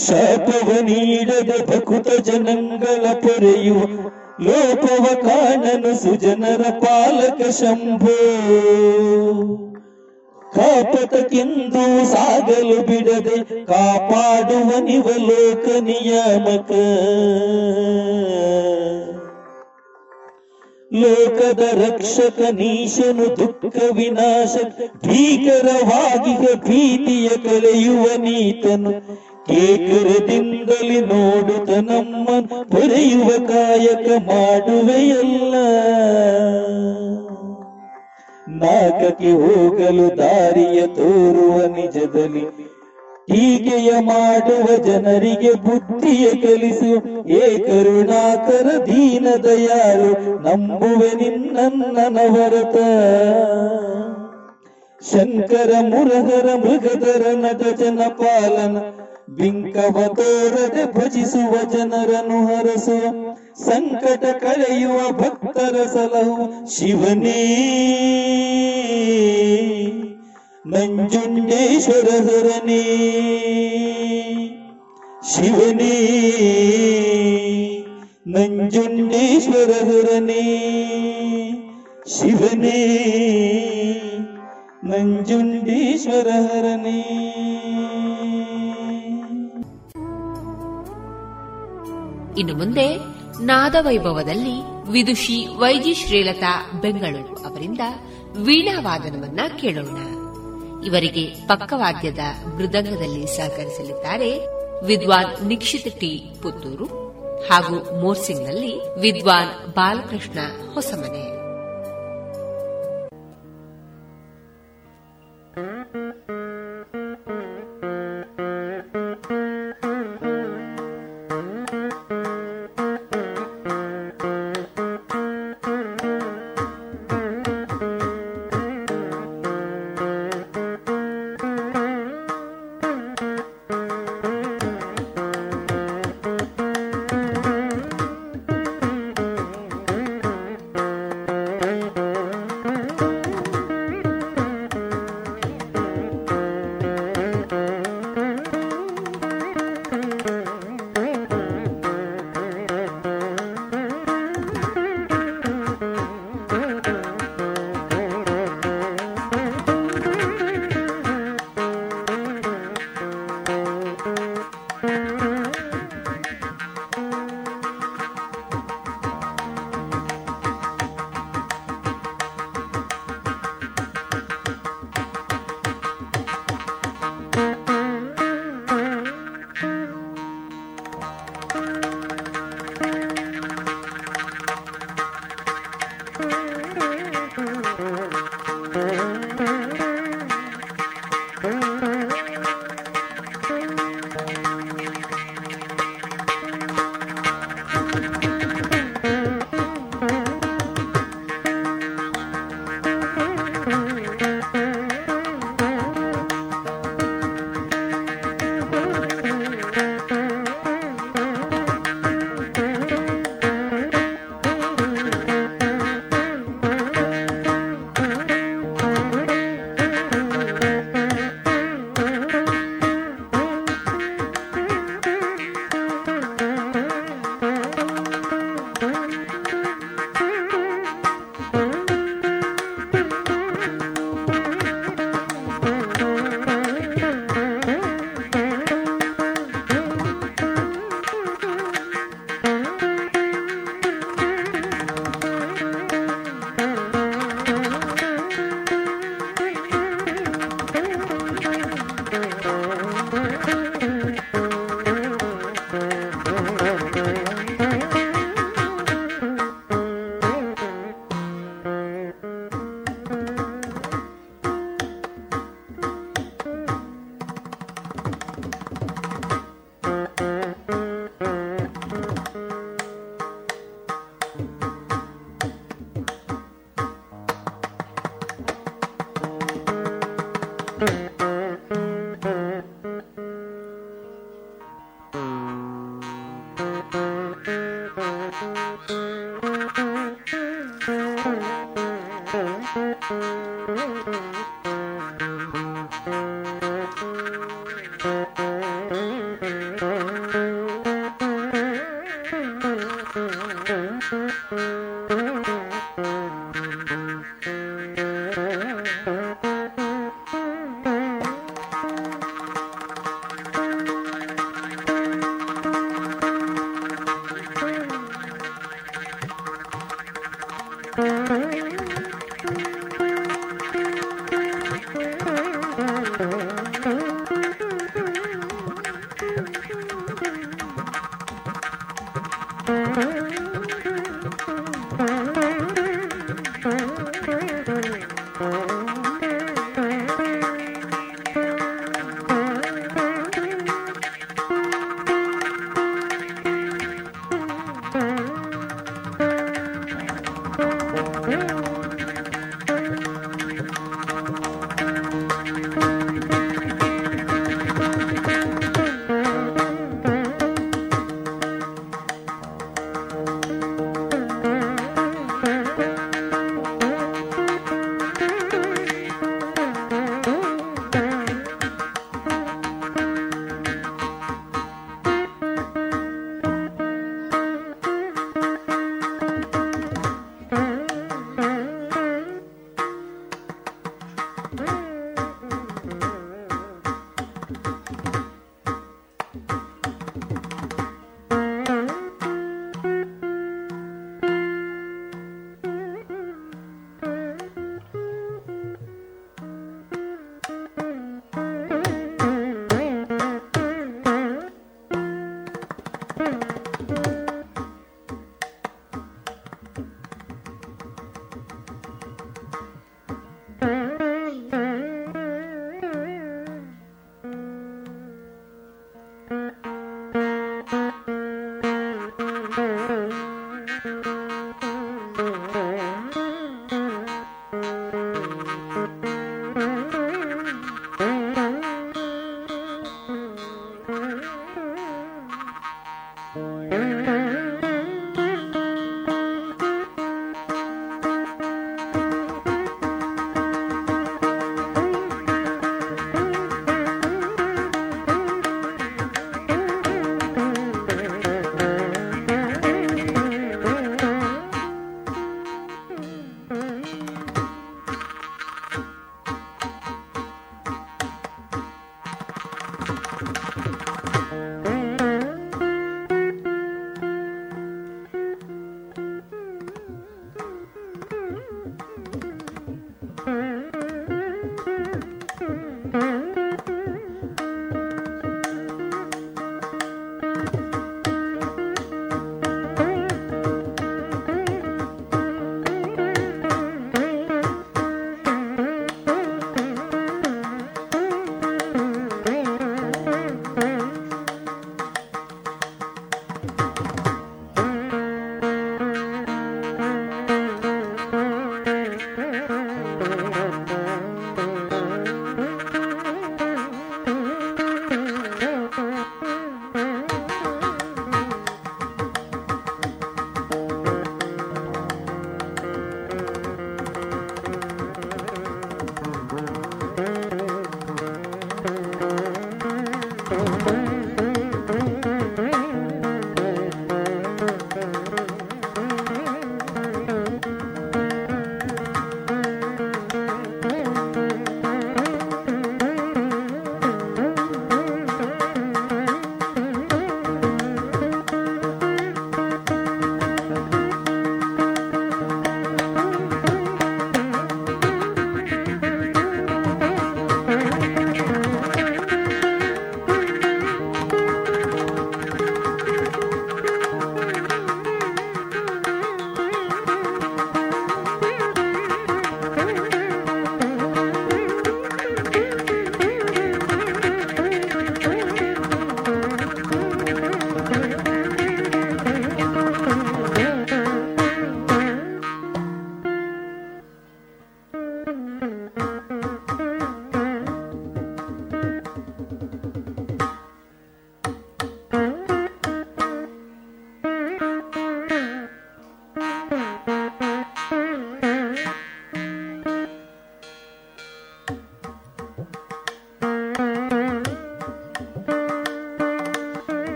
ಶಾಪವ ನೀಡದ ಭಕುತ ಜನಂಗಳ ಪೊರೆಯುವ ಲೋಪವ ಕಾಣನು ಸುಜನರ ಪಾಲಕ ಶಂಭೋ ಕಾಪತಕ್ಕೆಂದು ಸಾಗಲು ಬಿಡದೆ ಕಾಪಾಡುವ ನಿವಲೋಕ ನಿಯಾಮಕ ಲೋಕದ ರಕ್ಷಕ ನೀಶನು ದುಃಖ ವಿನಾಶ ಭೀಕರವಾಗಿ ಭೀತಿಯ ಕಳೆಯುವ ನೀತನು, ಕೇಕರದಿಂದಲೇ ನೋಡುತ್ತ ನಮ್ಮ ಪೊರೆಯುವ ಕಾಯಕ ಮಾಡುವೆಯಲ್ಲ. ನಾಕಕ್ಕೆ ಹೋಗಲು ದಾರಿಯ ತೋರುವ ನಿಜದಲ್ಲಿ ಹೀಗೆಯ ಮಾಡುವ ಜನರಿಗೆ ಬುದ್ಧಿಯ ಕಲಿಸು. ಏ ಕರುಣಾಕರ ದೀನ ದಯಾಳು, ನಂಬುವೆ ನಿನ್ನನ್ನವರತ ಶಂಕರ ಮುರಹರ ಮೃಗಧರ ನಟ ಜನ ಪಾಲನ, ಬಿಂಕವ ತೋರದೆ ಭಜಿಸುವ ಜನರನ್ನು ಹರಸುವ. ಸಂಕಟ ಕಳೆಯುವ ಭಕ್ತರ ಸಲಹು ಶಿವನೇ. ನಂಜುಂಡೇಶ್ವರ ಹರನೇ. ಶಿವನೇ. ನಂಜುಂಡೇಶ್ವರ ಹರನೇ. ಶಿವನೇ. ನಂಜುಂಡೇಶ್ವರ ಹರನೇ. ಇನ್ನು ಮುಂದೆ ನಾದವೈಭವದಲ್ಲಿ ವಿದುಷಿ ವೈಜಿ ಶ್ರೀಲತಾ ಬೆಂಗಳೂರು ಅವರಿಂದ ವೀಣಾವಾದನವನ್ನ ಕೇಳೋಣ. ಇವರಿಗೆ ಪಕ್ಕವಾದ್ಯದ ಮೃದಂಗದಲ್ಲಿ ಸಹಕರಿಸಲಿದ್ದಾರೆ ವಿದ್ವಾನ್ ನಿಕ್ಷಿತ್ ಟಿ ಪುತ್ತೂರು ಹಾಗೂ ಮೋರ್ಸಿಂಗ್ನಲ್ಲಿ ವಿದ್ವಾನ್ ಬಾಲಕೃಷ್ಣ ಹೊಸಮನೆ. Mm-hmm.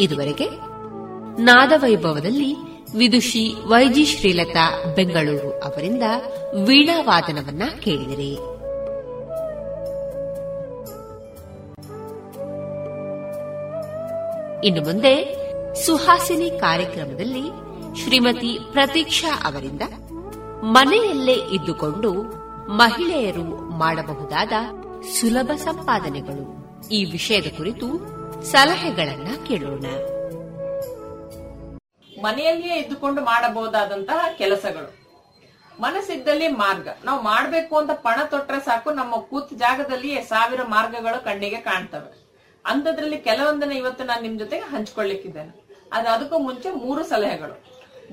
ಇದುವರೆಗೆ ನಾದವೈಭವದಲ್ಲಿ ವಿದುಷಿ ವೈಜಿ ಶ್ರೀಲತಾ ಬೆಂಗಳೂರು ಅವರಿಂದ ವೀಣಾವಾದನವನ್ನ ಕೇಳಿದಿರಿ. ಇನ್ನು ಮುಂದೆ ಸುಹಾಸಿನಿ ಕಾರ್ಯಕ್ರಮದಲ್ಲಿ ಶ್ರೀಮತಿ ಪ್ರತೀಕ್ಷಾ ಅವರಿಂದ ಮನೆಯಲ್ಲೇ ಇದ್ದುಕೊಂಡು ಮಹಿಳೆಯರು ಮಾಡಬಹುದಾದ ಸುಲಭ ಸಂಪಾದನೆಗಳು. ಈ ವಿಷಯದ ಕುರಿತು ಸಲಹೆಗಳನ್ನ ಕೇಳೋಣ. ಮನೆಯಲ್ಲಿಯೇ ಇದ್ದುಕೊಂಡು ಮಾಡಬಹುದಾದಂತಹ ಕೆಲಸಗಳು. ಮನಸ್ಸಿದ್ದಲ್ಲಿ ಮಾರ್ಗ. ನಾವು ಮಾಡ್ಬೇಕು ಅಂತ ಪಣ ತೊಟ್ರೆ ಸಾಕು, ನಮ್ಮ ಕೂತ್ ಜಾಗದಲ್ಲಿಯೇ ಸಾವಿರ ಮಾರ್ಗಗಳು ಕಣ್ಣಿಗೆ ಕಾಣ್ತವೆ. ಅಂತದ್ರಲ್ಲಿ ಕೆಲವೊಂದನ್ನ ಇವತ್ತು ನಾನು ನಿಮ್ ಜೊತೆಗೆ ಹಂಚ್ಕೊಳ್ಳಿಕ್ಕಿದ್ದೇನೆ. ಆದ್ರೆ ಅದಕ್ಕೂ ಮುಂಚೆ ಮೂರು ಸಲಹೆಗಳು.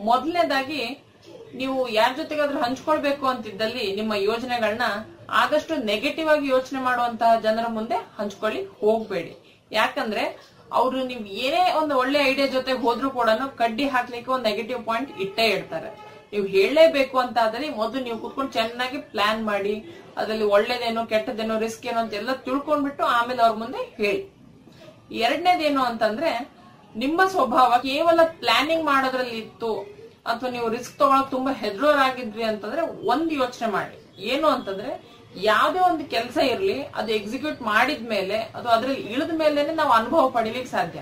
ಮೊದಲನೇದಾಗಿ, ನೀವು ಯಾರ ಜೊತೆಗಾದ್ರೂ ಹಂಚ್ಕೊಳ್ಬೇಕು ಅಂತಿದ್ದಲ್ಲಿ ನಿಮ್ಮ ಯೋಜನೆಗಳನ್ನ ಆದಷ್ಟು ನೆಗೆಟಿವ್ ಆಗಿ ಯೋಚನೆ ಮಾಡುವಂತಹ ಜನರ ಮುಂದೆ ಹಂಚ್ಕೊಳ್ಳಿ, ಹೋಗ್ಬೇಡಿ. ಯಾಕಂದ್ರೆ ಅವರು ನೀವು ಏನೇ ಒಂದು ಒಳ್ಳೆ ಐಡಿಯಾ ಜೊತೆ ಹೋದ್ರು ಕೂಡ ಕಡ್ಡಿ ಹಾಕ್ಲಿಕ್ಕೆ ಒಂದು ನೆಗೆಟಿವ್ ಪಾಯಿಂಟ್ ಇಟ್ಟೇ ಇಡ್ತಾರೆ. ನೀವು ಹೇಳಲೇಬೇಕು ಅಂತ ಆದ್ರೆ ಮೊದಲು ನೀವು ಕುತ್ಕೊಂಡು ಚೆನ್ನಾಗಿ ಪ್ಲಾನ್ ಮಾಡಿ, ಅದರಲ್ಲಿ ಒಳ್ಳೇದೇನೋ ಕೆಟ್ಟದೇನೋ ರಿಸ್ಕ್ ಏನೋ ಅಂತ ಎಲ್ಲ ತಿಳ್ಕೊಂಡ್ಬಿಟ್ಟು ಆಮೇಲೆ ಅವ್ರ ಮುಂದೆ ಹೇಳಿ. ಎರಡನೇದೇನು ಅಂತಂದ್ರೆ ನಿಮ್ಮ ಸ್ವಭಾವ ಕೇವಲ ಪ್ಲಾನಿಂಗ್ ಮಾಡೋದ್ರಲ್ಲಿ ಇತ್ತು ಅಥವಾ ನೀವು ರಿಸ್ಕ್ ತಗೊಳಕ್ ತುಂಬಾ ಹೆದರೋರಾಗಿದ್ವಿ ಅಂತಂದ್ರೆ ಒಂದು ಯೋಚನೆ ಮಾಡಿ. ಏನು ಅಂತಂದ್ರೆ ಯಾವ್ದೇ ಒಂದು ಕೆಲಸ ಇರ್ಲಿ, ಅದು ಎಕ್ಸಿಕ್ಯೂಟ್ ಮಾಡಿದ ಮೇಲೆ, ಅದು ಅದ್ರಲ್ಲಿ ಇಳಿದ ಮೇಲೆನೆ ನಾವು ಅನುಭವ ಪಡಿಲಿಕ್ಕೆ ಸಾಧ್ಯ.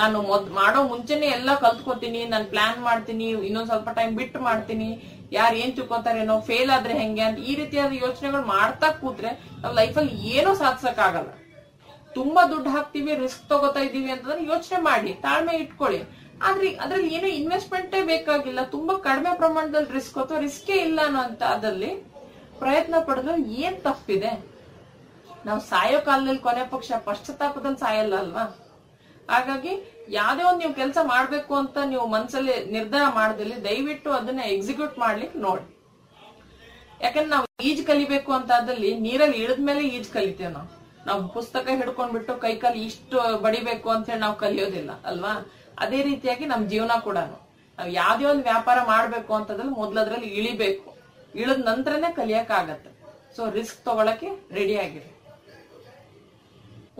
ನಾನು ಮೊದ್, ಮಾಡೋ ಮುಂಚೆನೆ ಎಲ್ಲ ಕಲ್ತ್ಕೋತೀನಿ, ನಾನು ಪ್ಲಾನ್ ಮಾಡ್ತೀನಿ, ಇನ್ನೊಂದ್ ಸ್ವಲ್ಪ ಟೈಮ್ ಬಿಟ್ಟು ಮಾಡ್ತೀನಿ, ಯಾರು ಏನ್ ತಿಳ್ಕೊತಾರೇನೋ ಫೇಲ್ ಆದ್ರೆ ಹೆಂಗೆ ಅಂತ ಈ ರೀತಿಯಾದ ಯೋಚನೆಗಳು ಮಾಡ್ತಾ ಕೂತ್ರೆ ನಾವು ಲೈಫಲ್ಲಿ ಏನೂ ಸಾಧಿಸಕ್ ಆಗಲ್ಲ ತುಂಬಾ ದುಡ್ಡು ಹಾಕ್ತಿವಿ ರಿಸ್ಕ್ ತಗೋತಾ ಇದೀವಿ ಅಂತಂದ್ರೆ ಯೋಚನೆ ಮಾಡಿ, ತಾಳ್ಮೆ ಇಟ್ಕೊಳ್ಳಿ. ಆದ್ರೆ ಅದ್ರಲ್ಲಿ ಏನೋ ಇನ್ವೆಸ್ಟ್ಮೆಂಟೇ ಬೇಕಾಗಿಲ್ಲ, ತುಂಬಾ ಕಡಿಮೆ ಪ್ರಮಾಣದಲ್ಲಿ ರಿಸ್ಕ್ ಅಥವಾ ರಿಸ್ಕೇ ಇಲ್ಲ ಅನ್ನೋ ಪ್ರಯತ್ನ ಪಡೆದ್ರೆ ಏನ್ ತಪ್ಪಿದೆ? ನಾವು ಸಾಯೋ ಕಾಲದಲ್ಲಿ ಕೊನೆ ಪಕ್ಷ ಪಶ್ಚಾತ್ತಾಪದಲ್ಲಿ ಸಾಯಲ್ಲ ಅಲ್ವಾ? ಹಾಗಾಗಿ ಯಾವ್ದೇ ಒಂದು ನೀವು ಕೆಲಸ ಮಾಡ್ಬೇಕು ಅಂತ ನೀವು ಮನ್ಸಲ್ಲಿ ನಿರ್ಧಾರ ಮಾಡದಲ್ಲಿ ದಯವಿಟ್ಟು ಅದನ್ನ ಎಕ್ಸಿಕ್ಯೂಟ್ ಮಾಡ್ಲಿಕ್ಕೆ ನೋಡಿ. ಯಾಕಂದ್ರೆ ನಾವು ಈಜ್ ಕಲಿಬೇಕು ಅಂತ ಅದಲ್ಲಿ ನೀರಲ್ಲಿ ಇಳಿದ್ಮೇಲೆ ಈಜ್ ಕಲಿತೇವೆ ನಾವು. ನಾವು ಪುಸ್ತಕ ಹಿಡ್ಕೊಂಡ್ಬಿಟ್ಟು ಕೈ ಕಾಲು ಇಷ್ಟು ಬಡಿಬೇಕು ಅಂತ ಹೇಳಿ ನಾವು ಕಲಿಯೋದಿಲ್ಲ, ಅಲ್ವಾ? ಅದೇ ರೀತಿಯಾಗಿ ನಮ್ ಜೀವನ ಕೂಡ ನಾವು ಯಾವ್ದೇ ಒಂದು ವ್ಯಾಪಾರ ಮಾಡ್ಬೇಕು ಅಂತದ್ರಲ್ಲಿ ಮೊದ್ಲು ಅದ್ರಲ್ಲಿ ಇಳಿಬೇಕು. ಇಳಿದ ನಂತರನೇ ಕಲಿಯಕ್ ಆಗತ್ತೆ ಸೊ ರಿಸ್ಕ್ ತಗೊಳಕ್ಕೆ ರೆಡಿ ಆಗಿರಿ.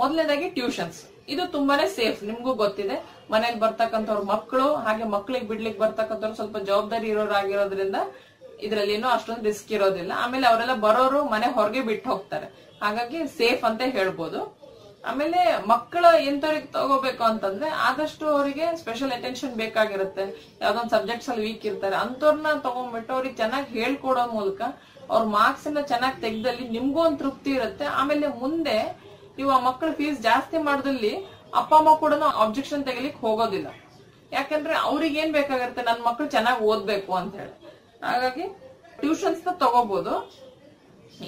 ಮೊದಲನೇದಾಗಿ ಟ್ಯೂಷನ್ಸ್ ಇದು ತುಂಬಾನೇ ಸೇಫ್ ನಿಮ್ಗೂ ಗೊತ್ತಿದೆ. ಮನೆಯಲ್ಲಿ ಬರ್ತಕ್ಕಂಥವ್ರ ಮಕ್ಕಳು ಹಾಗೆ ಮಕ್ಕಳಿಗೆ ಬಿಡ್ಲಿಕ್ಕೆ ಬರ್ತಕ್ಕಂಥವ್ರು ಸ್ವಲ್ಪ ಜವಾಬ್ದಾರಿ ಇರೋರಾಗಿರೋದ್ರಿಂದ ಇದರಲ್ಲಿ ಏನೋ ಅಷ್ಟೊಂದು ರಿಸ್ಕ್ ಇರೋದಿಲ್ಲ. ಆಮೇಲೆ ಅವರೆಲ್ಲ ಬರೋರು ಮನೆ ಹೊರಗೆ ಬಿಟ್ಟು ಹೋಗ್ತಾರೆ. ಹಾಗಾಗಿ ಸೇಫ್ ಅಂತ ಹೇಳ್ಬೋದು. ಆಮೇಲೆ ಮಕ್ಕಳ ಎಂತವ್ರಿಗೆ ತಗೋಬೇಕು ಅಂತಂದ್ರೆ ಆದಷ್ಟು ಅವರಿಗೆ ಸ್ಪೆಷಲ್ ಅಟೆನ್ಷನ್ ಬೇಕಾಗಿರುತ್ತೆ. ಯಾವ್ದೊಂದು ಸಬ್ಜೆಕ್ಟ್ಸ್ ಅಲ್ಲಿ ವೀಕ್ ಇರ್ತಾರೆ ಅಂತವ್ರನ್ನ ತಗೊಂಡ್ಬಿಟ್ಟು ಅವ್ರಿಗೆ ಚೆನ್ನಾಗಿ ಹೇಳ್ಕೊಡೋ ಮೂಲಕ ಅವ್ರ ಮಾರ್ಕ್ಸ್ ಅನ್ನ ಚೆನ್ನಾಗಿ ತೆಗ್ದಲ್ಲಿ ನಿಮ್ಗೂ ಒಂದು ತೃಪ್ತಿ ಇರುತ್ತೆ. ಆಮೇಲೆ ಮುಂದೆ ನೀವು ಆ ಮಕ್ಕಳ ಫೀಸ್ ಜಾಸ್ತಿ ಮಾಡಿದಲ್ಲಿ ಅಪ್ಪ, ಅಮ್ಮ ಕೂಡ ಅಬ್ಜೆಕ್ಷನ್ ತೆಗಿಲಿಕ್ಕೆ ಹೋಗೋದಿಲ್ಲ. ಯಾಕಂದ್ರೆ ಅವ್ರಿಗೆ ಏನ್ ಬೇಕಾಗಿರುತ್ತೆ? ನನ್ನ ಮಕ್ಕಳು ಚೆನ್ನಾಗಿ ಓದ್ಬೇಕು ಅಂತ ಹೇಳಿ. ಹಾಗಾಗಿ ಟ್ಯೂಷನ್ಸ್ ತಗೋಬಹುದು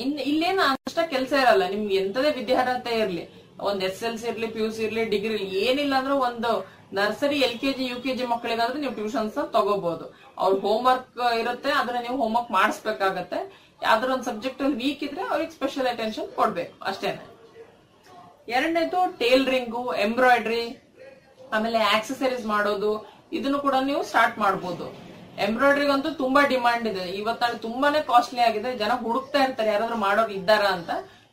ಇನ್ ಇಲ್ಲೇನು ಅಷ್ಟ ಕೆಲಸ ಇರಲ್ಲ. ನಿಮ್ಗೆ ಎಂತದೇ ವಿದ್ಯಾರ್ಹತೆ ಇರ್ಲಿ. ಒಂದ್ ಎಸ್ ಎಲ್ ಸಿ ಇರ್ಲಿ ಪಿ ಯು ಸಿ ಇರ್ಲಿ, ಡಿಗ್ರಿ ಇರ್ಲಿ, ಏನಿಲ್ಲ ಅಂದ್ರೆ ಒಂದು nursery, L K G, U K G ಮಕ್ಕಳಿಗಾದ್ರೆ ನೀವು ಟ್ಯೂಷನ್ಸ್ ತಗೋಬಹುದು ಅವ್ರ ಹೋಮ್ ವರ್ಕ್ ಇರುತ್ತೆ, ಅದನ್ನ ನೀವು ಹೋಮ್ ವರ್ಕ್ ಮಾಡಿಸ್ಬೇಕಾಗತ್ತೆ. ಯಾವ್ದಾರ ಒಂದು ಸಬ್ಜೆಕ್ಟ್ ಅಲ್ಲಿ ವೀಕ್ ಇದ್ರೆ ಅವ್ರಿಗೆ ಸ್ಪೆಷಲ್ ಅಟೆನ್ಷನ್ ಕೊಡ್ಬೇಕು, ಅಷ್ಟೇನೆ. ಎರಡನೇದು ಟೇಲರಿಂಗು, ಎಂಬ್ರಾಯ್ಡ್ರಿ, ಆಮೇಲೆ ಆಕ್ಸೆಸರೀಸ್ ಮಾಡೋದು, ಇದನ್ನು ಕೂಡ ನೀವು ಸ್ಟಾರ್ಟ್ ಮಾಡಬಹುದು ಎಂಬ್ರಾಯ್ಡ್ರಿಗಂತೂ ತುಂಬಾ ಡಿಮಾಂಡ್ ಇದೆ. ಇವತ್ತಾಳೆ ತುಂಬಾನೇ ಕಾಸ್ಟ್ಲಿ ಆಗಿದೆ. ಜನ ಹುಡುಕ್ತಾ ಇರ್ತಾರೆ, ಯಾರಾದ್ರೂ ಮಾಡೋರು ಇದ್ದಾರ ಅಂತ.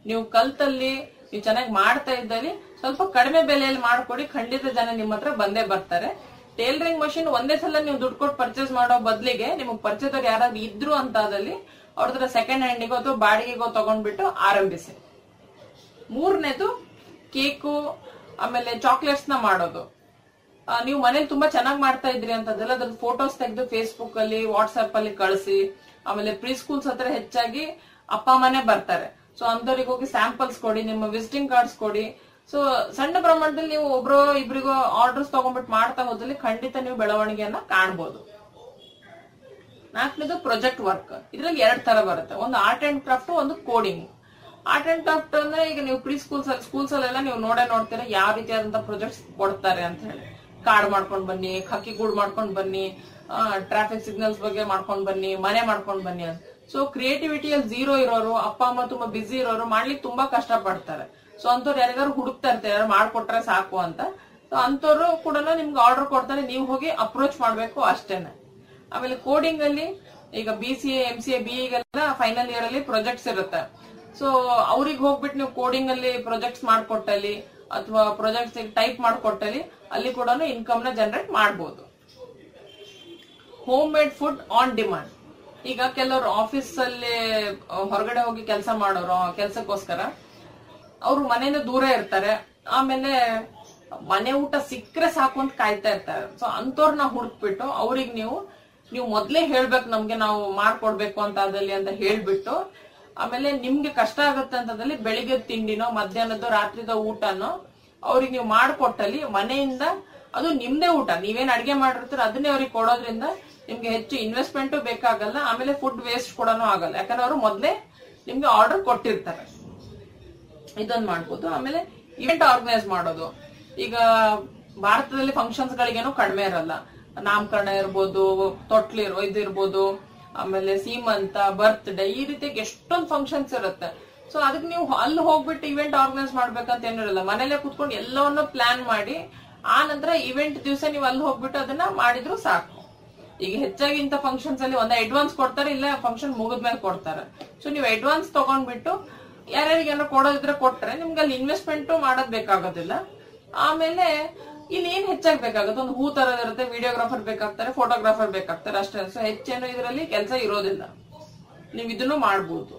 ನೀವು ಕಲ್ತಲ್ಲಿ ನೀವು ಚೆನ್ನಾಗಿ ಮಾಡ್ತಾ ಇದ್ದಲ್ಲಿ ಸ್ವಲ್ಪ ಕಡಿಮೆ ಬೆಲೆಯಲ್ಲಿ ಮಾಡ್ಕೊಡಿ. ಖಂಡಿತ ಜನ ನಿಮ್ಮ ಹತ್ರ ಬಂದೇ ಬರ್ತಾರೆ. ಟೇಲರಿಂಗ್ ಮಷಿನ್ ಒಂದೇ ಸಲ ನೀವು ದುಡ್ಡು ಕೊಟ್ಟು ಪರ್ಚೇಸ್ ಮಾಡೋ ಬದಲಿಗೆ ನಿಮಗೆ ಪರಿಚಯದವ್ರು ಯಾರಾದ್ರೂ ಇದ್ರು ಅಂತ ಅದಲ್ಲಿ ಹತ್ರ ಸೆಕೆಂಡ್ ಹ್ಯಾಂಡಿಗೋ ಅಥವಾ ಬಾಡಿಗೆಗೋ ತಗೊಂಡ್ಬಿಟ್ಟು ಆರಂಭಿಸಿ. ಮೂರನೇದು ಕೇಕು, ಆಮೇಲೆ ಚಾಕ್ಲೇಟ್ಸ್ನ ಮಾಡೋದು. ನೀವು ಮನೇಲಿ ತುಂಬಾ ಚೆನ್ನಾಗಿ ಮಾಡ್ತಾ ಇದ್ರಿ ಅಂತಂದ್ರೆ ಅದ್ರ ಫೋಟೋಸ್ ತೆಗೆದು ಫೇಸ್ಬುಕ್ ಅಲ್ಲಿ ವಾಟ್ಸ್ಆಪ್ ಅಲ್ಲಿ ಕಳಿಸಿ. ಆಮೇಲೆ ಪ್ರೀ ಸ್ಕೂಲ್ಸ್ ಹತ್ರ ಹೆಚ್ಚಾಗಿ ಅಪ್ಪ ಅಮ್ಮನೇ ಬರ್ತಾರೆ. ಸೊ ಅಂತವ್ರಿಗೆ ಹೋಗಿ ಸ್ಯಾಂಪಲ್ಸ್ ಕೊಡಿ, ನಿಮ್ಮ ವಿಸಿಟಿಂಗ್ ಕಾರ್ಡ್ಸ್ ಕೊಡಿ. ಸೊ ಸಣ್ಣ ಪ್ರಮಾಣದಲ್ಲಿ ನೀವು ಒಬ್ರು ಇಬ್ರಿಗೋ ಆರ್ಡರ್ಸ್ ತಗೊಂಡ್ಬಿಟ್ಟು ಮಾಡ್ತಾ ಹೋದಲ್ಲಿ ಖಂಡಿತ ನೀವು ಬೆಳವಣಿಗೆಯನ್ನ ಕಾಣ್ಬೋದು. ನಾಲ್ಕನೇದು ಪ್ರೊಜೆಕ್ಟ್ ವರ್ಕ್ ಇದ್ರಲ್ಲಿ ಎರಡ್ ತರ ಬರುತ್ತೆ. ಒಂದು ಆರ್ಟ್ ಅಂಡ್ ಕ್ರಾಫ್ಟ್ ಒಂದು ಕೋಡಿಂಗ್ ಆರ್ಟ್ ಅಂಡ್ ಕ್ರಾಫ್ಟ್ ಅಂದ್ರೆ ಈಗ ನೀವು ಪ್ರೀ ಸ್ಕೂಲ್ಸ್ ಅಲ್ಲಿ ಸ್ಕೂಲ್ಸ್ ಅಲ್ಲೆಲ್ಲ ನೀವು ನೋಡೇ ನೋಡ್ತೀರಾ ಯಾವ ರೀತಿಯಾದಂತಹ ಪ್ರೊಜೆಕ್ಟ್ಸ್ ಕೊಡ್ತಾರೆ ಅಂತ ಹೇಳಿ. ಕಾರ್ಡ್ ಮಾಡ್ಕೊಂಡ್ ಬನ್ನಿ, ಹಕ್ಕಿ ಗೂಡ್ ಮಾಡ್ಕೊಂಡ್ ಬನ್ನಿ ಟ್ರಾಫಿಕ್ ಸಿಗ್ನಲ್ಸ್ ಬಗ್ಗೆ ಮಾಡ್ಕೊಂಡ್ ಬನ್ನಿ, ಮನೆ ಮಾಡ್ಕೊಂಡ್ ಬನ್ನಿ ಅಂತ. ಸೊ ಕ್ರಿಯೇಟಿವಿಟಿಯಲ್ಲಿ ಝೀರೋ ಇರೋರು, ಅಪ್ಪ, ಅಮ್ಮ ತುಂಬಾ ಬಿಸಿ ಇರೋರು ಮಾಡ್ಲಿಕ್ಕೆ ತುಂಬಾ ಕಷ್ಟ ಪಡ್ತಾರೆ ಸೊ ಅಂತವ್ರು ಯಾರಿಗಾರು ಹುಡುಕ್ತಾ ಇರ್ತಾರೆ ಮಾಡ್ಕೊಟ್ರೆ ಸಾಕು ಅಂತ. ಸೊ ಅಂತವ್ರು ಕೂಡ ನಿಮ್ಗೆ ಆರ್ಡರ್ ಕೊಡ್ತಾರೆ, ನೀವು ಹೋಗಿ ಅಪ್ರೋಚ್ ಮಾಡ್ಬೇಕು ಅಷ್ಟೇನೆ. ಆಮೇಲೆ ಕೋಡಿಂಗ್ ಅಲ್ಲಿ ಈಗ B C A M C A B ಗೆಲ್ಲ ಫೈನಲ್ ಇಯರ್ ಅಲ್ಲಿ ಪ್ರೊಜೆಕ್ಟ್ಸ್ ಇರುತ್ತೆ. ಸೊ ಅವ್ರಿಗೆ ಹೋಗ್ಬಿಟ್ಟು ನೀವು ಕೋಡಿಂಗ್ ಅಲ್ಲಿ ಪ್ರೊಜೆಕ್ಟ್ಸ್ ಮಾಡ್ಕೊಟ್ಟಲ್ಲಿ, ಅಥವಾ ಪ್ರೊಜೆಕ್ಟ್ಸ್ ಟೈಪ್ ಮಾಡ್ಕೊಟ್ಟಲ್ಲಿ, ಅಲ್ಲಿ ಕೂಡ ಇನ್ಕಮ್ನ ಜನರೇಟ್ ಮಾಡಬಹುದು home made food on demand ಈಗ ಕೆಲವರು ಆಫೀಸ್ ಅಲ್ಲಿ ಹೊರಗಡೆ ಹೋಗಿ ಕೆಲಸ ಮಾಡೋರು ಕೆಲಸಕ್ಕೋಸ್ಕರ ಅವ್ರು ಮನೆಯಿಂದ ದೂರ ಇರ್ತಾರೆ. ಆಮೇಲೆ ಮನೆ ಊಟ ಸಿಕ್ಕರೆ ಸಾಕು ಅಂತ ಕಾಯ್ತಾ ಇರ್ತಾರೆ. ಸೊ ಅಂತವ್ರನ್ನ ಹುಡುಕ್ಬಿಟ್ಟು ಅವ್ರಿಗೆ ನೀವು ನೀವು ಮೊದ್ಲೇ ಹೇಳ್ಬೇಕು ನಮ್ಗೆ ನಾವು ಮಾಡ್ಕೊಡ್ಬೇಕು ಅಂತ ಅದಲ್ಲಿ ಅಂತ ಹೇಳ್ಬಿಟ್ಟು, ಆಮೇಲೆ ನಿಮ್ಗೆ ಕಷ್ಟ ಆಗುತ್ತೆ ಅಂತದಲ್ಲಿ ಬೆಳಿಗ್ಗೆ ತಿಂಡಿನೋ, ಮಧ್ಯಾಹ್ನದ, ರಾತ್ರಿದ ಊಟನೋ ಅವ್ರಿಗೆ ನೀವು ಮಾಡ್ಕೊಟ್ಟಲ್ಲಿ ಮನೆಯಿಂದ ಅದು ನಿಮ್ದೇ ಊಟ. ನೀವೇನ್ ಅಡಿಗೆ ಮಾಡಿರ್ತೀರ ಅದನ್ನೇ ಅವ್ರಿಗೆ ಕೊಡೋದ್ರಿಂದ ನಿಮ್ಗೆ ಹೆಚ್ಚು ಇನ್ವೆಸ್ಟ್ಮೆಂಟ್ ಬೇಕಾಗಲ್ಲ, ಆಮೇಲೆ ಫುಡ್ ವೇಸ್ಟ್ ಕೂಡ ಆಗಲ್ಲ. ಯಾಕಂದ್ರೆ ಅವರು ಮೊದಲೇ ನಿಮ್ಗೆ ಆರ್ಡರ್ ಕೊಟ್ಟಿರ್ತಾರೆ. ಇದೊಂದು ಮಾಡ್ಬೋದು. ಆಮೇಲೆ ಇವೆಂಟ್ ಆರ್ಗನೈಸ್ ಮಾಡೋದು. ಈಗ ಭಾರತದಲ್ಲಿ ಫಂಕ್ಷನ್ಸ್ ಗಳಿಗೇನು ಕಡಿಮೆ ಇರಲ್ಲ. ನಾಮಕರಣ ಇರ್ಬೋದು ತೊಟ್ಲಿರೋ ಇದಿರ್ಬೋದು ಆಮೇಲೆ ಸೀಮಂತ ಬರ್ತ್ಡೇ ಈ ರೀತಿ ಎಷ್ಟೊಂದು ಫಂಕ್ಷನ್ಸ್ ಇರುತ್ತೆ. ಸೊ ಅದಕ್ಕೆ ನೀವು ಅಲ್ಲಿ ಹೋಗ್ಬಿಟ್ಟು ಇವೆಂಟ್ ಆರ್ಗನೈಸ್ ಮಾಡ್ಬೇಕಂತ ಏನಿರಲ್ಲ ಮನೇಲೆ ಕುತ್ಕೊಂಡು ಎಲ್ಲವನ್ನೂ ಪ್ಲಾನ್ ಮಾಡಿ, ಆ ನಂತರ ಇವೆಂಟ್ ದಿವಸ ನೀವು ಅಲ್ಲಿ ಹೋಗ್ಬಿಟ್ಟು ಅದನ್ನ ಮಾಡಿದ್ರು ಸಾಕು. ಈಗ ಹೆಚ್ಚಾಗಿ ಇಂಥ ಫಂಕ್ಷನ್ಸ್ ಅಲ್ಲಿ ಒಂದ್ ಅಡ್ವಾನ್ಸ್ ಕೊಡ್ತಾರೆ, ಇಲ್ಲ ಫಂಕ್ಷನ್ ಮುಗಿದ್ಮೇಲೆ ಕೊಡ್ತಾರೆ. ಸೊ ನೀವು ಅಡ್ವಾನ್ಸ್ ತಗೊಂಡ್ಬಿಟ್ಟು ಯಾರ್ಯಾರಿಗೆ ಕೊಡೋದಿದ್ರೆ ಕೊಟ್ರೆ ನಿಮ್ಗೆ ಅಲ್ಲಿ ಇನ್ವೆಸ್ಟ್ಮೆಂಟ್ ಮಾಡೋದ್ ಬೇಕಾಗೋದಿಲ್ಲ. ಆಮೇಲೆ ಇಲ್ಲಿ ಏನ್ ಹೆಚ್ಚಾಗಿ ಬೇಕಾಗುತ್ತೆ? ಒಂದು ಹೂ ತರೋದಿರುತ್ತೆ ವಿಡಿಯೋಗ್ರಾಫರ್ ಬೇಕಾಗ್ತಾರೆ ಫೋಟೋಗ್ರಾಫರ್ ಬೇಕಾಗ್ತಾರೆ ಅಷ್ಟೇ. ಸೊ ಹೆಚ್ಚೇನು ಇದರಲ್ಲಿ ಕೆಲಸ ಇರೋದಿಲ್ಲ. ನೀವು ಇದನ್ನು ಮಾಡ್ಬೋದು.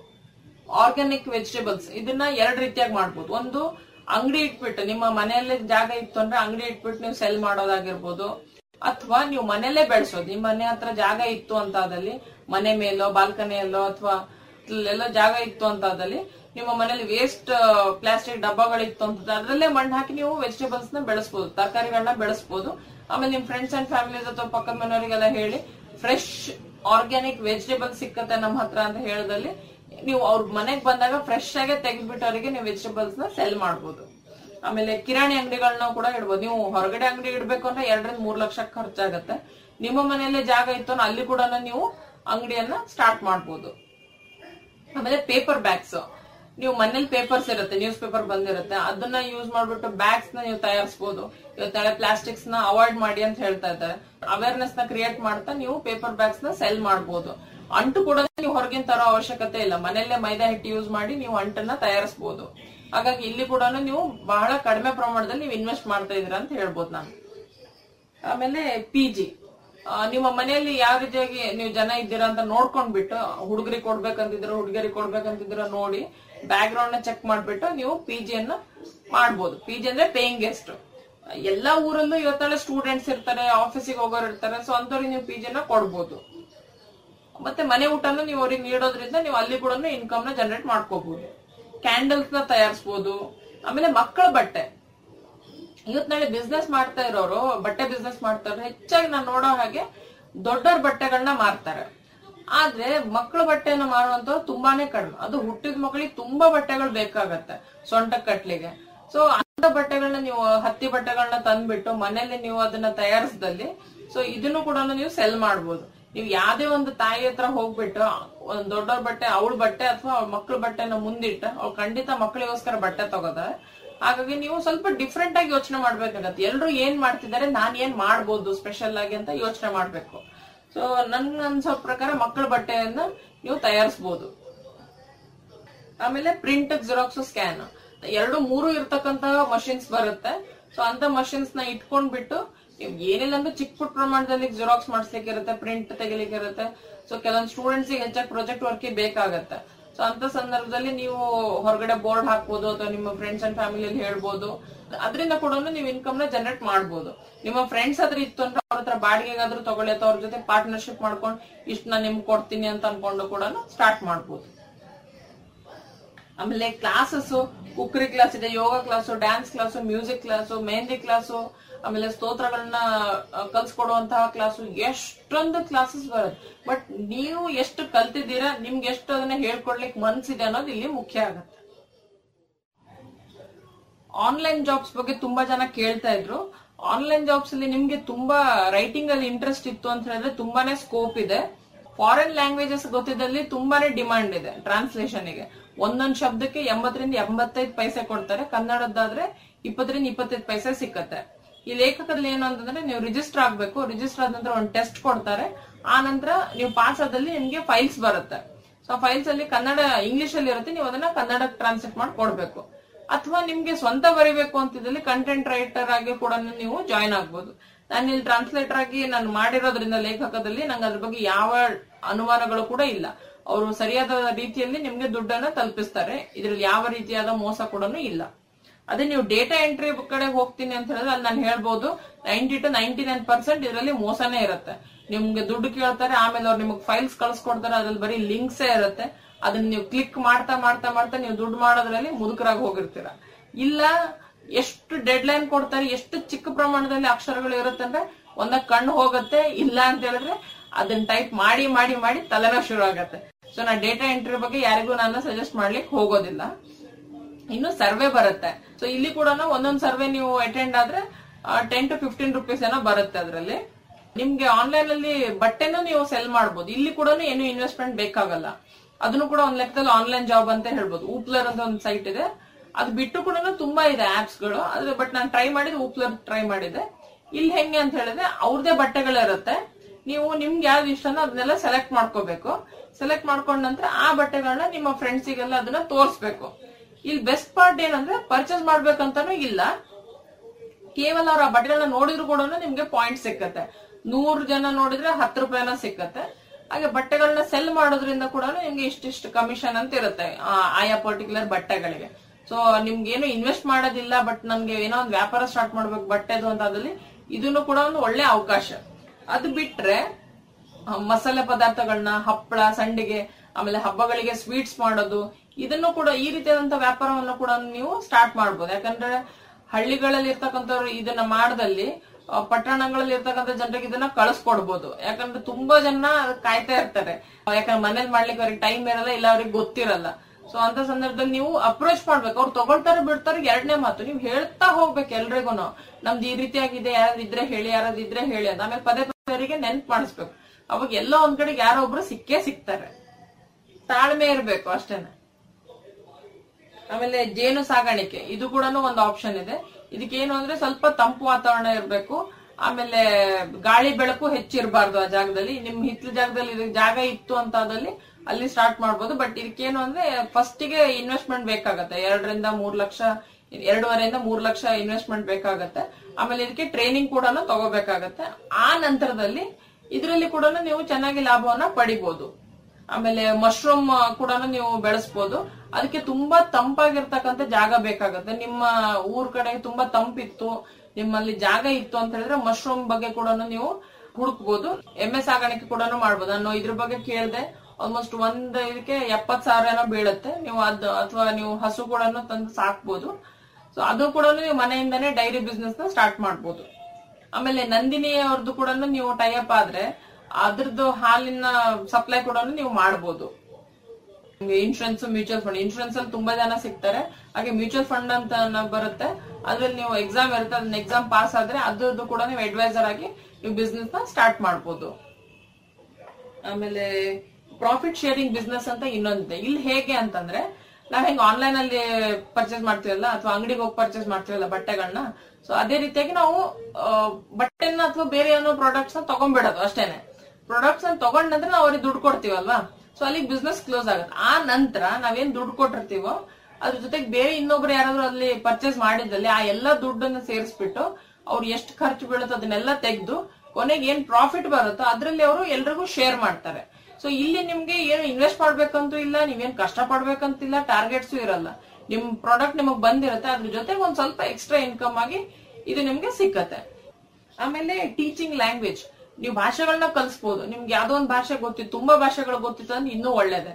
ಆರ್ಗ್ಯಾನಿಕ್ ವೆಜಿಟೇಬಲ್ಸ್ ಇದನ್ನ ಎರಡ್ ರೀತಿಯಾಗಿ ಮಾಡ್ಬೋದು. ಒಂದು ಅಂಗಡಿ ಇಟ್ಬಿಟ್ಟು, ನಿಮ್ಮ ಮನೆಯಲ್ಲೇ ಜಾಗ ಇತ್ತು ಅಂದ್ರೆ ಅಂಗಡಿ ಇಟ್ಬಿಟ್ಟು ನೀವು ಸೆಲ್ ಮಾಡೋದಾಗಿರ್ಬೋದು. ಅಥವಾ ನೀವು ಮನೆಯಲ್ಲೇ ಬೆಳೆಸೋದು. ನಿಮ್ಮ ಮನೆ ಹತ್ರ ಜಾಗ ಇತ್ತು ಅಂತ ಆದಲ್ಲಿ ಮನೆ ಮೇಲೋ, ಬಾಲ್ಕನಿಯಲ್ಲೋ ಅಥವಾ ಎಲ್ಲ ಜಾಗ ಇತ್ತು ಅಂತ ಆದಲ್ಲಿ ನಿಮ್ಮ ಮನೇಲಿ ವೇಸ್ಟ್ ಪ್ಲಾಸ್ಟಿಕ್ ಡಬ್ಬಗಳಿತ್ತು ಅಂತ ಅದ್ರಲ್ಲೇ ಮಣ್ಣು ಹಾಕಿ ನೀವು ವೆಜಿಟೇಬಲ್ಸ್ನ ಬೆಳೆಸಬಹುದು ತರಕಾರಿಗಳನ್ನ ಬೆಳೆಸಬಹುದು ಆಮೇಲೆ ನಿಮ್ ಫ್ರೆಂಡ್ಸ್ ಅಂಡ್ ಫ್ಯಾಮಿಲೀಸ್ ಅಥವಾ ಪಕ್ಕದ ಮನೆಯವರಿಗೆಲ್ಲ ಹೇಳಿ ಫ್ರೆಶ್ ಆರ್ಗ್ಯಾನಿಕ್ ವೆಜಿಟೇಬಲ್ ಸಿಕ್ಕತ್ತೆ ನಮ್ಮ ಹತ್ರ ಅಂತ ಹೇಳದಲ್ಲಿ ನೀವು ಅವ್ರ ಮನೆಗೆ ಬಂದಾಗ ಫ್ರೆಶ್ ಆಗಿ ತೆಗೆದ್ಬಿಟ್ಟು ಅವರಿಗೆ ನೀವು ವೆಜಿಟೇಬಲ್ಸ್ನ ಸೆಲ್ ಮಾಡಬಹುದು ಆಮೇಲೆ ಕಿರಾಣಿ ಅಂಗಡಿಗಳನ್ನ ಕೂಡ ಇಡ್ಬೋದು. ನೀವು ಹೊರಗಡೆ ಅಂಗಡಿ ಇಡ್ಬೇಕು ಅಂದ್ರೆ ಎರಡರಿಂದ ಮೂರ್ ಲಕ್ಷ ಖರ್ಚಾಗತ್ತೆ. ನಿಮ್ಮ ಮನೆಯಲ್ಲೇ ಜಾಗ ಇತ್ತು ಅಲ್ಲಿ ಕೂಡ ನೀವು ಅಂಗಡಿಯನ್ನ ಸ್ಟಾರ್ಟ್ ಮಾಡ್ಬೋದು. ಆಮೇಲೆ ಪೇಪರ್ ಬ್ಯಾಗ್ಸ್ ನೀವು ಮನೇಲಿ ಪೇಪರ್ಸ್ ಇರುತ್ತೆ ನ್ಯೂಸ್ ಪೇಪರ್ ಬಂದಿರುತ್ತೆ. ಅದನ್ನ ಯೂಸ್ ಮಾಡ್ಬಿಟ್ಟು ಬ್ಯಾಗ್ಸ್ನ ನೀವು ತಯಾರಿಸಬಹುದು ಇವತ್ತೆಲ್ಲ ಪ್ಲಾಸ್ಟಿಕ್ಸ್ನ ಅವಾಯ್ಡ್ ಮಾಡಿ ಅಂತ ಹೇಳ್ತಾ ಇದ್ದಾರೆ. ಅವೇರ್ನೆಸ್ನ ಕ್ರಿಯೇಟ್ ಮಾಡ್ತಾ ನೀವು ಪೇಪರ್ ಬ್ಯಾಗ್ಸ್ನ ಸೆಲ್ ಮಾಡಬಹುದು ಅಂಟು ಕೂಡ ನೀವು ಹೊರಗಿನ ತರೋ ಅವಶ್ಯಕತೆ ಇಲ್ಲ. ಮನೆಯಲ್ಲೇ ಮೈದಾ ಹಿಟ್ಟು ಯೂಸ್ ಮಾಡಿ ನೀವು ಅಂಟನ್ನ ತಯಾರಿಸಬಹುದು ಹಾಗಾಗಿ ಇಲ್ಲಿ ಕೂಡ ನೀವು ಬಹಳ ಕಡಿಮೆ ಪ್ರಮಾಣದಲ್ಲಿ ನೀವು ಇನ್ವೆಸ್ಟ್ ಮಾಡ್ತಾ ಇದೀರ ಅಂತ ಹೇಳ್ಬೋದು ನಾನು. ಆಮೇಲೆ ಪಿ ಜಿ ನಿಮ್ಮ ಮನೆಯಲ್ಲಿ ಯಾವ ರೀತಿಯಾಗಿ ನೀವು ಜನ ಇದ್ದೀರಾ ಅಂತ ನೋಡ್ಕೊಂಡ್ಬಿಟ್ಟು, ಹುಡುಗರಿಗೆ ಕೊಡ್ಬೇಕಂತಿದ್ರ ಹುಡುಗರಿಗೆ ಕೊಡ್ಬೇಕಂತಿದ್ರ ನೋಡಿ ಬ್ಯಾಕ್ ಗ್ರೌಂಡ್ನ ಚೆಕ್ ಮಾಡ್ಬಿಟ್ಟು ನೀವು ಪಿ ಜಿಯನ್ನು ಮಾಡ್ಬೋದು. ಪಿ ಜಿ ಅಂದ್ರೆ ಪೇಯಿಂಗ್ ಗೆಸ್ಟ್ ಎಲ್ಲಾ ಊರಲ್ಲೂ ಇವತ್ತೆಲ್ಲ ಸ್ಟೂಡೆಂಟ್ಸ್ ಇರ್ತಾರೆ ಆಫೀಸಿಗೆ ಹೋಗೋರು ಇರ್ತಾರೆ ಸೊ ಅಂತವ್ರಿಗೆ ನೀವು ಪಿ ಜಿನ ಕೊಡ್ಬೋದು. ಮತ್ತೆ ಮನೆ ಊಟನ ನೀವು ಅವ್ರಿಗೆ ನೀಡೋದ್ರಿಂದ ನೀವು ಅಲ್ಲಿ ಕೂಡ ಇನ್ಕಮ್ನ ಜನರೇಟ್ ಮಾಡ್ಕೋಬಹುದು ಕ್ಯಾಂಡಲ್ಸ್ನ ತಯಾರಿಸಬಹುದು ಆಮೇಲೆ ಮಕ್ಕಳ ಬಟ್ಟೆ. ಇವತ್ ನಾಳೆ ಬಿಸ್ನೆಸ್ ಮಾಡ್ತಾ ಇರೋರು, ಬಟ್ಟೆ ಬಿಸ್ನೆಸ್ ಮಾಡ್ತಾ ಇರೋರು ಹೆಚ್ಚಾಗಿ ನಾನು ನೋಡೋ ಹಾಗೆ ದೊಡ್ಡವ್ರ ಬಟ್ಟೆಗಳನ್ನ ಮಾರ್ತಾರೆ. ಆದ್ರೆ ಮಕ್ಕಳ ಬಟ್ಟೆನ ಮಾರುವಂತವ್ರು ತುಂಬಾನೇ ಕಡಿಮೆ. ಅದು ಹುಟ್ಟಿದ ಮಕ್ಕಳಿಗೆ ತುಂಬಾ ಬಟ್ಟೆಗಳು ಬೇಕಾಗತ್ತೆ ಸೊಂಟ ಕಟ್ಲಿಗೆ. ಸೊ ಅಂತ ಬಟ್ಟೆಗಳನ್ನ ನೀವು, ಹತ್ತಿ ಬಟ್ಟೆಗಳನ್ನ ತಂದ್ಬಿಟ್ಟು ಮನೆಯಲ್ಲಿ ನೀವು ಅದನ್ನ ತಯಾರಿಸದಲ್ಲಿ ಸೊ ಇದನ್ನು ಕೂಡ ನೀವು ಸೆಲ್ ಮಾಡ್ಬೋದು. ನೀವು ಯಾವ್ದೇ ಒಂದು ತಾಯಿ ಹತ್ರ ಹೋಗ್ಬಿಟ್ಟು ಒಂದ್ ದೊಡ್ಡವ್ರ ಬಟ್ಟೆ, ಅವಳ ಬಟ್ಟೆ ಅಥವಾ ಅವಳ ಮಕ್ಳ ಬಟ್ಟೆನ ಮುಂದಿಟ್ಟ, ಅವ್ಳು ಖಂಡಿತ ಮಕ್ಕಳಿಗೋಸ್ಕರ ಬಟ್ಟೆ ತಗೋತಾರೆ ಹಾಗಾಗಿ ನೀವು ಸ್ವಲ್ಪ ಡಿಫ್ರೆಂಟ್ ಆಗಿ ಯೋಚನೆ ಮಾಡ್ಬೇಕಾಗತ್ತೆ. ಎಲ್ರು ಏನ್ ಮಾಡ್ತಿದ್ದಾರೆ, ನಾನ್ ಏನ್ ಮಾಡ್ಬೋದು ಸ್ಪೆಷಲ್ ಆಗಿ ಅಂತ ಯೋಚನೆ ಮಾಡ್ಬೇಕು. ಸೊ ನನ್ ಅನ್ಸೋ ಪ್ರಕಾರ ಮಕ್ಕಳ ಬಟ್ಟೆಯನ್ನ ನೀವು ತಯಾರಿಸಬಹುದು ಆಮೇಲೆ ಪ್ರಿಂಟ್ ಜೆರಾಕ್ಸ್ ಸ್ಕ್ಯಾನ್ ಎರಡು, ಮೂರು ಇರ್ತಕ್ಕಂತ ಮಷಿನ್ಸ್ ಬರುತ್ತೆ. ಸೊ ಅಂತ ಮಷಿನ್ಸ್ನ ಇಟ್ಕೊಂಡ್ಬಿಟ್ಟು ನೀವು ಏನಿಲ್ಲ ಅಂದ್ರೆ ಚಿಕ್ಕ ಪುಟ್ಟ ಪ್ರಮಾಣದಲ್ಲಿ ಜೆರಾಕ್ಸ್ ಮಾಡಿಸ್ಲಿಕ್ಕೆ ಇರುತ್ತೆ ಪ್ರಿಂಟ್ ತೆಗಿಲಿಕ್ಕೆ ಇರುತ್ತೆ ಸೊ ಕೆಲವೊಂದು ಸ್ಟೂಡೆಂಟ್ಸ್ ಹೆಚ್ಚಾಗಿ ಪ್ರಾಜೆಕ್ಟ್ ವರ್ಕ್ ಬೇಕಾಗತ್ತೆ. ಸೊ ಅಂತ ಸಂದರ್ಭದಲ್ಲಿ ನೀವು ಹೊರಗಡೆ ಬೋರ್ಡ್ ಹಾಕ್ಬೋದು ಅಥವಾ ನಿಮ್ಮ ಫ್ರೆಂಡ್ಸ್ ಅಂಡ್ ಫ್ಯಾಮಿಲಿಯಲ್ಲಿ ಹೇಳ್ಬೋದು. ಅದರಿಂದ ಕೂಡ ನೀವು ಇನ್ಕಮ್ನ ಜನರೇಟ್ ಮಾಡ್ಬೋದು. ನಿಮ್ಮ ಫ್ರೆಂಡ್ಸ್ ಹತ್ರ ಇತ್ತು ಅಂದ್ರೆ ಅವ್ರ ಹತ್ರ ಬಾಡಿಗೆಗಾದ್ರೂ ತಗೊಳ್ಳಿ ಅಥವಾ ಅವ್ರ ಜೊತೆ ಪಾರ್ಟ್ನರ್ಶಿಪ್ ಮಾಡ್ಕೊಂಡು ಇಷ್ಟ ನಾನು ನಿಮ್ಗೆ ಕೊಡ್ತೀನಿ ಅಂತ ಅನ್ಕೊಂಡು ಕೂಡ ಸ್ಟಾರ್ಟ್ ಮಾಡ್ಬೋದು. ಆಮೇಲೆ ಕ್ಲಾಸಸ್ ಕುಕ್ರಿ ಕ್ಲಾಸ್ ಇದೆ yoga class dance class music class mehndi class ಆಮೇಲೆ ಸ್ತೋತ್ರಗಳನ್ನ ಕಲ್ಸ್ಕೊಡುವಂತಹ ಕ್ಲಾಸು ಎಷ್ಟೊಂದು ಕ್ಲಾಸಸ್ ಬರುತ್ತೆ. ಬಟ್ ನೀವು ಎಷ್ಟು ಕಲ್ತಿದ್ದೀರಾ, ನಿಮ್ಗೆ ಎಷ್ಟು ಅದನ್ನ ಹೇಳ್ಕೊಡ್ಲಿಕ್ಕೆ ಮನ್ಸಿದೆ ಅನ್ನೋದು ಇಲ್ಲಿ ಮುಖ್ಯ ಆಗುತ್ತೆ. ಆನ್ಲೈನ್ ಜಾಬ್ಸ್ ಬಗ್ಗೆ ತುಂಬಾ ಜನ ಕೇಳ್ತಾ ಇದ್ರು. ಆನ್ಲೈನ್ ಜಾಬ್ಸ್ ಅಲ್ಲಿ ನಿಮ್ಗೆ ತುಂಬಾ ರೈಟಿಂಗ್ ಅಲ್ಲಿ ಇಂಟ್ರೆಸ್ಟ್ ಇತ್ತು ಅಂತ ಹೇಳಿದ್ರೆ ತುಂಬಾನೇ ಸ್ಕೋಪ್ ಇದೆ. ಫಾರಿನ್ ಲ್ಯಾಂಗ್ವೇಜಸ್ ಗೊತ್ತಿದ್ದಲ್ಲಿ ತುಂಬಾನೇ ಡಿಮ್ಯಾಂಡ್ ಇದೆ ಟ್ರಾನ್ಸ್ಲೇಷನ್ಗೆ. ಒಂದೊಂದ್ ಶಬ್ದಕ್ಕೆ ಎಂಬತ್ತರಿಂದ ಎಂಬತ್ತೈದು ಪೈಸೆ ಕೊಡ್ತಾರೆ. ಕನ್ನಡದ್ದಾದ್ರೆ ಇಪ್ಪತ್ತರಿಂದ ಇಪ್ಪತ್ತೈದು ಪೈಸೆ ಸಿಕ್ಕತ್ತೆ. ಈ ಲೇಖಕದಲ್ಲಿ ಏನು ಅಂತಂದ್ರೆ ನೀವು ರಿಜಿಸ್ಟರ್ ಆಗ್ಬೇಕು. ರಿಜಿಸ್ಟರ್ ಆದ ನಂತರ ಒಂದು ಟೆಸ್ಟ್ ಕೊಡ್ತಾರೆ. ಆ ನಂತರ ನೀವು ಪಾಸ್ ಆದಲ್ಲಿ ನಿಮ್ಗೆ ಫೈಲ್ಸ್ ಬರುತ್ತೆ. ಸೊ ಫೈಲ್ಸ್ ಅಲ್ಲಿ ಕನ್ನಡ ಇಂಗ್ಲಿಷ್ ಅಲ್ಲಿ ಇರುತ್ತೆ. ನೀವು ಅದನ್ನ ಕನ್ನಡ ಟ್ರಾನ್ಸ್ಲೇಟ್ ಮಾಡಿ ಕೊಡ್ಬೇಕು. ಅಥವಾ ನಿಮ್ಗೆ ಸ್ವಂತ ಬರಿಬೇಕು ಅಂತಿದ್ದಲ್ಲಿ ಕಂಟೆಂಟ್ ರೈಟರ್ ಆಗಿ ಕೂಡ ನೀವು ಜಾಯ್ನ್ ಆಗ್ಬೋದು. ನಾನು ಇಲ್ಲಿ ಟ್ರಾನ್ಸ್ಲೇಟರ್ ಆಗಿ ನಾನು ಮಾಡಿರೋದ್ರಿಂದ ಲೇಖಕದಲ್ಲಿ ನಂಗೆ ಅದ್ರ ಬಗ್ಗೆ ಯಾವ ಅನುಮಾನಗಳು ಕೂಡ ಇಲ್ಲ. ಅವರು ಸರಿಯಾದ ರೀತಿಯಲ್ಲಿ ನಿಮ್ಗೆ ದುಡ್ಡನ್ನ ತಲುಪಿಸ್ತಾರೆ. ಇದ್ರಲ್ಲಿ ಯಾವ ರೀತಿಯಾದ ಮೋಸ ಕೂಡ ಇಲ್ಲ. ಅದೇ ನೀವು ಡೇಟಾ ಎಂಟ್ರಿ ಕಡೆ ಹೋಗ್ತೀನಿ ಅಂತ ಹೇಳಿದ್ರೆ ಅಲ್ಲಿ ನಾನು ಹೇಳ್ಬೋದು ninety to ninety nine percent ಇದರಲ್ಲಿ ಮೋಸನೇ ಇರುತ್ತೆ. ನಿಮ್ಗೆ ದುಡ್ಡು ಕೇಳ್ತಾರೆ, ಆಮೇಲೆ ಅವ್ರು ನಿಮಗೆ ಫೈಲ್ಸ್ ಕಳ್ಸ್ಕೊಡ್ತಾರೆ, ಅದ್ರಲ್ಲಿ ಬರೀ ಲಿಂಕ್ಸೇ ಇರುತ್ತೆ. ಅದನ್ನ ನೀವು ಕ್ಲಿಕ್ ಮಾಡ್ತಾ ಮಾಡ್ತಾ ಮಾಡ್ತಾ ನೀವು ದುಡ್ಡು ಮಾಡೋದ್ರಲ್ಲಿ ಮುದುಕರಾಗಿ ಹೋಗಿರ್ತೀರ. ಇಲ್ಲ, ಎಷ್ಟು ಡೆಡ್ ಲೈನ್ ಕೊಡ್ತಾರೆ, ಎಷ್ಟು ಚಿಕ್ಕ ಪ್ರಮಾಣದಲ್ಲಿ ಅಕ್ಷರಗಳು ಇರುತ್ತೆ ಅಂದ್ರೆ ಒಂದ ಕಣ್ಣು ಹೋಗುತ್ತೆ, ಇಲ್ಲ ಅಂತ ಹೇಳಿದ್ರೆ ಅದನ್ನ ಟೈಪ್ ಮಾಡಿ ಮಾಡಿ ಮಾಡಿ ತಲೆನೋ ಶುರು ಆಗತ್ತೆ ಸೊ ನಾ ಡೇಟಾ ಎಂಟ್ರಿ ಬಗ್ಗೆ ಯಾರಿಗೂ ನಾನು ಸಜೆಸ್ಟ್ ಮಾಡ್ಲಿಕ್ಕೆ ಹೋಗೋದಿಲ್ಲ. ಇನ್ನು ಸರ್ವೆ ಬರುತ್ತೆ. ಸೊ ಇಲ್ಲಿ ಕೂಡ ಒಂದೊಂದು ಸರ್ವೆ ನೀವು ಅಟೆಂಡ್ ಆದ್ರೆ ಟೆನ್ ಟು ಫಿಫ್ಟೀನ್ ರುಪೀಸ್ ಏನೋ ಬರುತ್ತೆ ಅದರಲ್ಲಿ. ನಿಮ್ಗೆ ಆನ್ಲೈನ್ ಅಲ್ಲಿ ಬಟ್ಟೆನೂ ನೀವು ಸೆಲ್ ಮಾಡಬಹುದು ಇಲ್ಲಿ ಕೂಡ ಏನು ಇನ್ವೆಸ್ಟ್ಮೆಂಟ್ ಬೇಕಾಗಲ್ಲ. ಅದನ್ನು ಕೂಡ ಒಂದ್ ಲೆಕ್ಕದಲ್ಲಿ ಆನ್ಲೈನ್ ಜಾಬ್ ಅಂತ ಹೇಳ್ಬೋದು. ಊಪ್ಲರ್ ಅಂತ ಒಂದು ಸೈಟ್ ಇದೆ. ಅದು ಬಿಟ್ಟು ಕೂಡ ತುಂಬಾ ಇದೆ ಆಪ್ಸ್ಗಳು. ಆದ್ರೆ ಬಟ್ ನಾನು ಟ್ರೈ ಮಾಡಿದ್ರೆ ಊಪ್ಲರ್ ಟ್ರೈ ಮಾಡಿದೆ. ಇಲ್ಲಿ ಹೆಂಗೆ ಅಂತ ಹೇಳಿದ್ರೆ, ಅವ್ರದೇ ಬಟ್ಟೆಗಳಿರುತ್ತೆ. ನೀವು ನಿಮ್ಗೆ ಯಾವ್ದು ಇಷ್ಟನೋ ಅದನ್ನೆಲ್ಲ ಸೆಲೆಕ್ಟ್ ಮಾಡ್ಕೋಬೇಕು. ಸೆಲೆಕ್ಟ್ ಮಾಡ್ಕೊಂಡ ನಂತರ ಆ ಬಟ್ಟೆಗಳನ್ನ ನಿಮ್ಮ ಫ್ರೆಂಡ್ಸಿಗೆಲ್ಲ ಅದನ್ನ ತೋರಿಸ್ಬೇಕು. ಇಲ್ಲಿ ಬೆಸ್ಟ್ ಪಾರ್ಟ್ ಏನಂದ್ರೆ ಪರ್ಚೇಸ್ ಮಾಡ್ಬೇಕಂತಾನು ಇಲ್ಲ. ಕೇವಲ ಅವ್ರ ಆ ಬಟ್ಟೆಗಳನ್ನ ನೋಡಿದ್ರು ಕೂಡ ನಿಮ್ಗೆ ಪಾಯಿಂಟ್ ಸಿಕ್ಕತ್ತೆ. ನೂರು ಜನ ನೋಡಿದ್ರೆ ಹತ್ತು ರೂಪಾಯಿನ ಸಿಕ್ಕತ್ತೆ. ಹಾಗೆ ಬಟ್ಟೆಗಳನ್ನ ಸೆಲ್ ಮಾಡೋದ್ರಿಂದ ಕೂಡ ನಿಮ್ಗೆ ಇಷ್ಟಿಷ್ಟು ಕಮಿಷನ್ ಅಂತ ಇರುತ್ತೆ ಆಯಾ ಪರ್ಟಿಕ್ಯುಲರ್ ಬಟ್ಟೆಗಳಿಗೆ. ಸೊ ನಿಮ್ಗೆ ಏನು ಇನ್ವೆಸ್ಟ್ ಮಾಡೋದಿಲ್ಲ ಬಟ್ ನಮ್ಗೆ ಏನೋ ಒಂದು ವ್ಯಾಪಾರ ಸ್ಟಾರ್ಟ್ ಮಾಡ್ಬೇಕು ಬಟ್ಟೆದು ಅಂತ ಅದ್ರಲ್ಲಿ ಇದನ್ನು ಕೂಡ ಒಂದು ಒಳ್ಳೆ ಅವಕಾಶ. ಅದು ಬಿಟ್ರೆ ಮಸಾಲೆ ಪದಾರ್ಥಗಳನ್ನ ಹಪ್ಪಳ, ಸಂಡಿಗೆ, ಆಮೇಲೆ ಹಬ್ಬಗಳಿಗೆ ಸ್ವೀಟ್ಸ್ ಮಾಡೋದು, ಇದನ್ನು ಕೂಡ ಈ ರೀತಿಯಾದಂತ ವ್ಯಾಪಾರವನ್ನು ಕೂಡ ನೀವು ಸ್ಟಾರ್ಟ್ ಮಾಡ್ಬೋದು. ಯಾಕಂದ್ರೆ ಹಳ್ಳಿಗಳಲ್ಲಿ ಇರ್ತಕ್ಕಂಥವ್ರು ಇದನ್ನ ಮಾಡದಲ್ಲಿ ಪಟ್ಟಣಗಳಲ್ಲಿ ಇರ್ತಕ್ಕಂಥ ಜನರಿಗೆ ಇದನ್ನ ಕಳಿಸ್ಕೊಡ್ಬೋದು. ಯಾಕಂದ್ರೆ ತುಂಬಾ ಜನ ಕಾಯ್ತಾ ಇರ್ತಾರೆ. ಯಾಕಂದ್ರೆ ಮನೇಲಿ ಮಾಡ್ಲಿಕ್ಕೆ ಅವ್ರಿಗೆ ಟೈಮ್ ಇರಲ್ಲ, ಇಲ್ಲ ಅವ್ರಿಗೆ ಗೊತ್ತಿರಲ್ಲ. ಸೊ ಅಂತ ಸಂದರ್ಭದಲ್ಲಿ ನೀವು ಅಪ್ರೋಚ್ ಮಾಡ್ಬೇಕು. ಅವ್ರು ತಗೊಳ್ತಾರೆ, ಬಿಡ್ತಾರೆ, ಎರಡನೇ ಮಾತು. ನೀವು ಹೇಳ್ತಾ ಹೋಗ್ಬೇಕು ಎಲ್ರಿಗೂ ನಮ್ದು ಈ ರೀತಿಯಾಗಿದೆ, ಯಾರಾದ್ರೂ ಇದ್ರೆ ಹೇಳಿ, ಯಾರಾದ್ರೂ ಇದ್ರೆ ಹೇಳಿ ಅಂತ. ಆಮೇಲೆ ಪದೇ ಪದೇ ಅವರಿಗೆ ನೆನ್ಪು ಮಾಡಿಸ್ಬೇಕು. ಅವಾಗ ಎಲ್ಲೋ ಒಂದ್ ಕಡೆಗೆ ಯಾರೋ ಒಬ್ರು ಸಿಕ್ಕೇ ಸಿಗ್ತಾರೆ ತಾಳ್ಮೆ ಇರ್ಬೇಕು ಅಷ್ಟೇನೆ. ಆಮೇಲೆ ಜೇನು ಸಾಗಾಣಿಕೆ ಇದು ಕೂಡ ಒಂದು ಆಪ್ಷನ್ ಇದೆ. ಇದಕ್ಕೇನು ಅಂದ್ರೆ ಸ್ವಲ್ಪ ತಂಪು ವಾತಾವರಣ ಇರಬೇಕು. ಆಮೇಲೆ ಗಾಳಿ ಬೆಳಕು ಹೆಚ್ಚಿರಬಾರ್ದು ಆ ಜಾಗದಲ್ಲಿ. ನಿಮ್ ಹಿತ್ಲ ಜಾಗದಲ್ಲಿ ಜಾಗ ಇತ್ತು ಅಂತ ಅಲ್ಲಿ ಸ್ಟಾರ್ಟ್ ಮಾಡ್ಬೋದು. ಬಟ್ ಇದಕ್ಕೇನು ಅಂದ್ರೆ ಫಸ್ಟ್ಗೆ ಇನ್ವೆಸ್ಟ್ಮೆಂಟ್ ಬೇಕಾಗತ್ತೆ. ಎರಡರಿಂದ ಮೂರ್ ಲಕ್ಷ, ಎರಡೂವರೆಯಿಂದ ಮೂರ್ ಲಕ್ಷ ಇನ್ವೆಸ್ಟ್ಮೆಂಟ್ ಬೇಕಾಗತ್ತೆ. ಆಮೇಲೆ ಇದಕ್ಕೆ ಟ್ರೈನಿಂಗ್ ಕೂಡ ತಗೋಬೇಕಾಗತ್ತೆ. ಆ ನಂತರದಲ್ಲಿ ಇದರಲ್ಲಿ ಕೂಡ ನೀವು ಚೆನ್ನಾಗಿ ಲಾಭವನ್ನ ಪಡಿಬಹುದು ಆಮೇಲೆ ಮಶ್ರೂಮ್ ಕೂಡ ನೀವು ಬೆಳೆಸಬಹುದು ಅದಕ್ಕೆ ತುಂಬಾ ತಂಪಾಗಿರ್ತಕ್ಕಂಥ ಜಾಗ ಬೇಕಾಗುತ್ತೆ. ನಿಮ್ಮ ಊರ್ ಕಡೆ ತುಂಬಾ ತಂಪಿತ್ತು, ನಿಮ್ಮಲ್ಲಿ ಜಾಗ ಇತ್ತು ಅಂತ ಹೇಳಿದ್ರೆ ಮಶ್ರೂಮ್ ಬಗ್ಗೆ ಕೂಡ ನೀವು ಹುಡುಕ್ಬೋದು. ಎಮ್ಮೆ ಸಾಗಾಣಿಕೆ ಕೂಡ ಮಾಡ್ಬೋದು. ಅನ್ನೋ ಇದ್ರ ಬಗ್ಗೆ ಕೇಳಿದೆ ಆಲ್ಮೋಸ್ಟ್ ಒಂದ್ ಇದಕ್ಕೆ ಎಪ್ಪತ್ ಸಾವಿರ ಏನೋ ಬೀಳುತ್ತೆ. ನೀವು ಅದ್, ಅಥವಾ ನೀವು ಹಸು ಕೂಡ ತಂದು ಸಾಕ್ಬೋದು. ಸೊ ಅದು ಕೂಡ ನೀವು ಮನೆಯಿಂದಾನೇ ಡೈರಿ ಬಿಸ್ನೆಸ್ನ ಸ್ಟಾರ್ಟ್ ಮಾಡ್ಬೋದು. ಆಮೇಲೆ ನಂದಿನಿ ಅವ್ರದ್ದು ಕೂಡ ನೀವು ಟೈಅಪ್ ಆದ್ರೆ ಅದ್ರದ್ದು ಹಾಲಿನ ಸಪ್ಲೈ ಕೂಡ ನೀವು ಮಾಡಬಹುದು ಇನ್ಶೂರೆನ್ಸ್ ಮ್ಯೂಚುವಲ್ ಫಂಡ್ ಇನ್ಶೂರೆನ್ಸ್ ಅಲ್ಲಿ ತುಂಬಾ ಜನ ಸಿಗ್ತಾರೆ. ಹಾಗೆ ಮ್ಯೂಚುವಲ್ ಫಂಡ್ ಅಂತ ಬರುತ್ತೆ. ಅದ್ರಲ್ಲಿ ನೀವು ಎಕ್ಸಾಮ್ ಇರುತ್ತೆ, ಅದನ್ನ ಎಕ್ಸಾಮ್ ಪಾಸ್ ಆದ್ರೆ ಅದ್ರದ್ದು ಕೂಡ ನೀವು ಅಡ್ವೈಸರ್ ಆಗಿ ನೀವು ಬಿಸ್ನೆಸ್ನ ಸ್ಟಾರ್ಟ್ ಮಾಡ್ಬೋದು. ಆಮೇಲೆ ಪ್ರಾಫಿಟ್ ಶೇರಿಂಗ್ ಬಿಸ್ನೆಸ್ ಅಂತ ಇನ್ನೊಂದಿದೆ. ಇಲ್ಲಿ ಹೇಗೆ ಅಂತಂದ್ರೆ ನಾವ್ ಹೆಂಗ್ ಆನ್ಲೈನ್ ಅಲ್ಲಿ ಪರ್ಚೇಸ್ ಮಾಡ್ತೀವಲ್ಲ, ಅಥವಾ ಅಂಗಡಿಗೆ ಹೋಗಿ ಪರ್ಚೇಸ್ ಮಾಡ್ತೀವಲ್ಲ ಬಟ್ಟೆಗಳನ್ನ ಸೊ ಅದೇ ರೀತಿಯಾಗಿ ನಾವು ಬಟ್ಟೆನ ಅಥವಾ ಬೇರೆ ಏನೋ ಪ್ರಾಡಕ್ಟ್ಸ್ನ ತಗೊಂಡ್ಬಿಡೋದು ಅಷ್ಟೇನೆ. ಪ್ರಾಡಕ್ಟ್ಸ್ನ ತಗೊಂಡ್ ನಂತರ ನಾವು ಅವ್ರಿಗೆ ದುಡ್ಡು ಕೊಡ್ತೀವಲ್ವಾ? ಸೊ ಅಲ್ಲಿ ಬಿಸ್ನೆಸ್ ಕ್ಲೋಸ್ ಆಗುತ್ತೆ. ಆ ನಂತರ ನಾವೇನ್ ದುಡ್ಡು ಕೊಟ್ಟಿರ್ತೀವೋ, ಅದ್ರ ಜೊತೆಗೆ ಬೇರೆ ಇನ್ನೊಬ್ರು ಯಾರಾದ್ರೂ ಅಲ್ಲಿ ಪರ್ಚೇಸ್ ಮಾಡಿದಲ್ಲಿ ಆ ಎಲ್ಲಾ ದುಡ್ಡನ್ನ ಸೇರಿಸ್ಬಿಟ್ಟು ಅವ್ರು ಎಷ್ಟು ಖರ್ಚು ಬೀಳುತ್ತೋ ಅದನ್ನೆಲ್ಲ ತೆಗೆದು, ಕೊನೆಗೆ ಏನ್ ಪ್ರಾಫಿಟ್ ಬರುತ್ತೋ ಅದ್ರಲ್ಲಿ ಅವರು ಎಲ್ರಿಗೂ ಶೇರ್ ಮಾಡ್ತಾರೆ. ಸೊ ಇಲ್ಲಿ ನಿಮ್ಗೆ ಏನು ಇನ್ವೆಸ್ಟ್ ಮಾಡ್ಬೇಕಂತೂ ಇಲ್ಲ, ನೀವೇನ್ ಕಷ್ಟ ಪಡ್ಬೇಕಂತಿಲ್ಲ ಟಾರ್ಗೆಟ್ಸು ಇರಲ್ಲ. ನಿಮ್ ಪ್ರಾಡಕ್ಟ್ ನಿಮಗ್ ಬಂದಿರುತ್ತೆ, ಅದ್ರ ಜೊತೆಗೆ ಒಂದ್ ಸ್ವಲ್ಪ ಎಕ್ಸ್ಟ್ರಾ ಇನ್ಕಮ್ ಆಗಿ ಇದು ನಿಮ್ಗೆ ಸಿಕ್ಕತ್ತೆ. ಆಮೇಲೆ ಟೀಚಿಂಗ್ ಲ್ಯಾಂಗ್ವೇಜ್ ನೀವು ಭಾಷೆಗಳನ್ನ ಕಲಿಸ್ಬೋದು. ನಿಮ್ಗೆ ಯಾವ್ದೋ ಒಂದು ಭಾಷೆ ಗೊತ್ತಿತ್ತು, ತುಂಬಾ ಭಾಷೆಗಳು ಗೊತ್ತಿತ್ತು ಅಂದ್ರೆ ಇನ್ನೂ ಒಳ್ಳೇದೆ.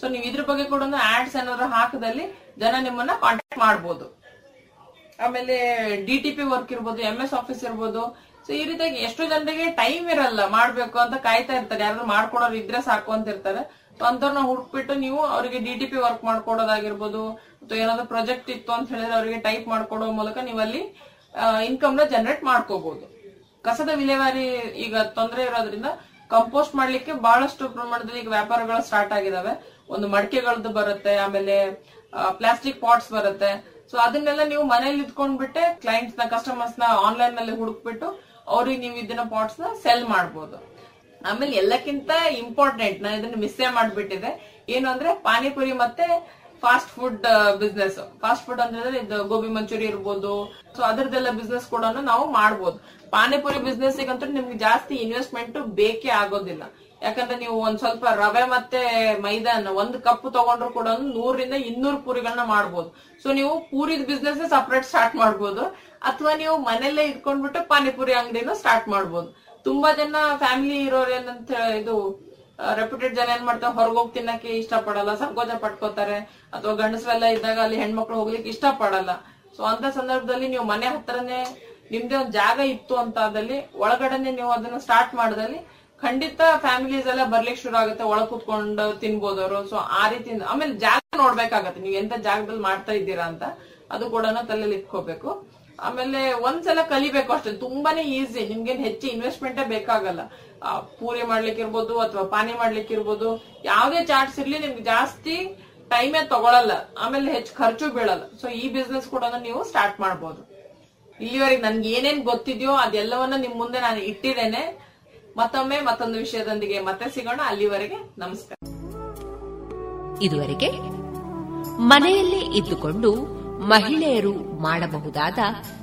ಸೊ ನೀವು ಇದ್ರ ಬಗ್ಗೆ ಕೂಡ ಆಡ್ಸ್ ಏನಾದ್ರು ಹಾಕದಲ್ಲಿ ಜನ ನಿಮ್ಮನ್ನ ಕಾಂಟ್ಯಾಕ್ಟ್ ಮಾಡ್ಬೋದು. ಆಮೇಲೆ ಡಿ ಟಿ ಪಿ ವರ್ಕ್ ಇರ್ಬೋದು ಎಂ ಎಸ್ ಆಫೀಸ್ ಇರ್ಬೋದು. ಸೊ ಈ ರೀತಿಯಾಗಿ ಎಷ್ಟೋ ಜನರಿಗೆ ಟೈಮ್ ಇರಲ್ಲ ಮಾಡ್ಬೇಕು ಅಂತ ಕಾಯ್ತಾ ಇರ್ತಾರೆ. ಯಾರಾದ್ರೂ ಮಾಡ್ಕೊಡೋರು ಇದ್ರೆ ಸಾಕು ಅಂತ ಇರ್ತಾರೆ. ಸೊ ಅಂತವ್ರನ್ನ ಹುಡ್ಕ್ಬಿಟ್ಟು ನೀವು ಅವರಿಗೆ ಡಿ ವರ್ಕ್ ಮಾಡ್ಕೊಡೋದಾಗಿರ್ಬೋದು ಅಥವಾ ಏನಾದ್ರು ಪ್ರಾಜೆಕ್ಟ್ ಇತ್ತು ಅಂತ ಹೇಳಿದ್ರೆ ಅವರಿಗೆ ಟೈಪ್ ಮಾಡ್ಕೊಡೋ ಮೂಲಕ ನೀವಲ್ಲಿ ಇನ್ಕಮ್ನ ಜನರೇಟ್ ಮಾಡ್ಕೋಬಹುದು ಕಸದ ವಿಲೇವಾರಿ ಈಗ ತೊಂದರೆ ಇರೋದ್ರಿಂದ ಕಂಪೋಸ್ಟ್ ಮಾಡ್ಲಿಕ್ಕೆ ಬಹಳಷ್ಟು ಪ್ರಮಾಣದಲ್ಲಿ ಈಗ ವ್ಯಾಪಾರಗಳು ಸ್ಟಾರ್ಟ್ ಆಗಿದಾವೆ. ಒಂದು ಮಡಿಕೆಗಳದ್ದು ಬರುತ್ತೆ, ಆಮೇಲೆ ಪ್ಲಾಸ್ಟಿಕ್ ಪಾಟ್ಸ್ ಬರುತ್ತೆ. ಸೊ ಅದನ್ನೆಲ್ಲ ನೀವು ಮನೇಲಿ ಇದ್ಕೊಂಡ್ಬಿಟ್ಟೆ ಕ್ಲೈಂಟ್ಸ್ನ ಕಸ್ಟಮರ್ಸ್ನ ಆನ್ಲೈನ್ನಲ್ಲಿ ಹುಡುಕ್ಬಿಟ್ಟು ಅವ್ರಿಗೆ ನೀವು ಇದನ್ನ ಪಾಟ್ಸ್ನ ಸೆಲ್ ಮಾಡ್ಬೋದು. ಆಮೇಲೆ ಎಲ್ಲಕ್ಕಿಂತ ಇಂಪಾರ್ಟೆಂಟ್ ನಾನು ಇದನ್ನ ಮಿಸ್ಸೇ ಮಾಡ್ಬಿಟ್ಟಿದೆ ಏನು ಅಂದ್ರೆ ಪಾನಿಪುರಿ ಮತ್ತೆ fast food business fast food ಅಂದ್ರೆ ಇದು ಗೋಬಿ ಮಂಚೂರಿ ಇರ್ಬೋದು. ಸೊ ಅದರದೆಲ್ಲ ಬಿಸ್ನೆಸ್ ಕೂಡ ನಾವು ಮಾಡ್ಬೋದು. ಪಾನಿಪುರಿ ಬಿಸ್ನೆಸ್ ಅಂತೂ ನಿಮ್ಗೆ ಜಾಸ್ತಿ ಇನ್ವೆಸ್ಟ್ಮೆಂಟ್ ಬೇಕೇ ಆಗೋದಿಲ್ಲ. ಯಾಕಂದ್ರೆ ನೀವು ಒಂದ್ ಸ್ವಲ್ಪ ರವೆ ಮತ್ತೆ ಮೈದಾನ ಒಂದ್ ಕಪ್ ತಗೊಂಡ್ರು ಕೂಡ ನೂರರಿಂದ ಇನ್ನೂರು ಪೂರಿಗಳನ್ನ ಮಾಡ್ಬೋದು. ಸೊ ನೀವು ಪೂರಿದ ಬಿಸ್ನೆಸ್ ಸಪರೇಟ್ ಸ್ಟಾರ್ಟ್ ಮಾಡ್ಬೋದು. ಅಥವಾ ನೀವು ಮನೆಯಲ್ಲೇ ಇಟ್ಕೊಂಡ್ಬಿಟ್ಟು ಪಾನಿಪುರಿ ಅಂಗಡಿನೂ ಸ್ಟಾರ್ಟ್ ಮಾಡ್ಬೋದು. ತುಂಬಾ ಜನ ಫ್ಯಾಮಿಲಿ ಇರೋರು ಏನಂತ ಇದು ರೆಪ್ಯೂಟೆಡ್ ಜನ ಏನ್ ಮಾಡ್ತಾರೆ ಹೋಗಿ ತಿನ್ನಕ್ಕೆ ಇಷ್ಟ ಪಡಲ್ಲ ಸಂಕೋಚ ಪಟ್ಕೋತಾರೆ. ಅಥವಾ ಗಂಡಸರೆಲ್ಲ ಇದ್ದಾಗ ಅಲ್ಲಿ ಹೆಣ್ಮಕ್ಳು ಹೋಗ್ಲಿಕ್ಕೆ ಇಷ್ಟ ಪಡಲ್ಲ ಸೊ ಅಂತ ಸಂದರ್ಭದಲ್ಲಿ ನೀವು ಮನೆ ಹತ್ರನೇ ನಿಮ್ದೇ ಒಂದ್ ಜಾಗ ಇತ್ತು ಅಂತ ಅದಲ್ಲಿ ಒಳಗಡೆನೆ ನೀವು ಅದನ್ನ ಸ್ಟಾರ್ಟ್ ಮಾಡಿದಲ್ಲಿ ಖಂಡಿತ ಫ್ಯಾಮಿಲೀಸ್ ಎಲ್ಲ ಬರ್ಲಿಕ್ಕೆ ಶುರು ಆಗುತ್ತೆ. ಒಳಗ್ ಕುತ್ಕೊಂಡು ತಿನ್ಬೋದು ಅವರು ಸೊ ಆ ರೀತಿ ಆಮೇಲೆ ಜಾಗ ನೋಡ್ಬೇಕಾಗತ್ತೆ. ನೀವು ಎಂತ ಜಾಗದಲ್ಲಿ ಮಾಡ್ತಾ ಇದ್ದೀರಾ ಅಂತ. ಅದು ಕೂಡ ತಲೆಯಲ್ಲಿ ಇಟ್ಕೋಬೇಕು. ಆಮೇಲೆ ಒಂದ್ಸಲ ಕಲಿಬೇಕು ಅಷ್ಟೇ. ತುಂಬಾನೇ ಈಸಿ ನಿಮ್ಗೇನ್ ಹೆಚ್ಚು ಇನ್ವೆಸ್ಟ್ಮೆಂಟ್ ಬೇಕಾಗಲ್ಲ. ಪೂರಿ ಮಾಡ್ಲಿಕ್ಕೆ ಇರ್ಬೋದು ಅಥವಾ ಪಾನಿ ಮಾಡ್ಲಿಕ್ಕೆ ಇರ್ಬೋದು. ಯಾವ್ದೇ ಚಾಟ್ಸ್ ಇರ್ಲಿ ನಿಮ್ಗೆ ಜಾಸ್ತಿ ಟೈಮೇ ತಗೊಳಲ್ಲ. ಆಮೇಲೆ ಹೆಚ್ಚು ಖರ್ಚು ಬೀಳಲ್ಲ. ಸೊ ಈ ಬಿಸ್ನೆಸ್ ಕೂಡ ನೀವು ಸ್ಟಾರ್ಟ್ ಮಾಡ್ಬೋದು. ಇಲ್ಲಿವರೆಗೆ ನನ್ಗೆ ಏನೇನ್ ಗೊತ್ತಿದ್ಯೋ ಅದೆಲ್ಲವನ್ನ ನಿಮ್ ಮುಂದೆ ನಾನು ಇಟ್ಟಿದ್ದೇನೆ. ಮತ್ತೊಮ್ಮೆ ಮತ್ತೊಂದು ವಿಷಯದೊಂದಿಗೆ ಮತ್ತೆ ಸಿಗೋಣ. ಅಲ್ಲಿವರೆಗೆ ನಮಸ್ಕಾರ. ಇದುವರೆಗೆ ಮನೆಯಲ್ಲೇ ಇದ್ದುಕೊಂಡು ಮಹಿಳೆಯರು ಮಾಡಬಹುದಾದ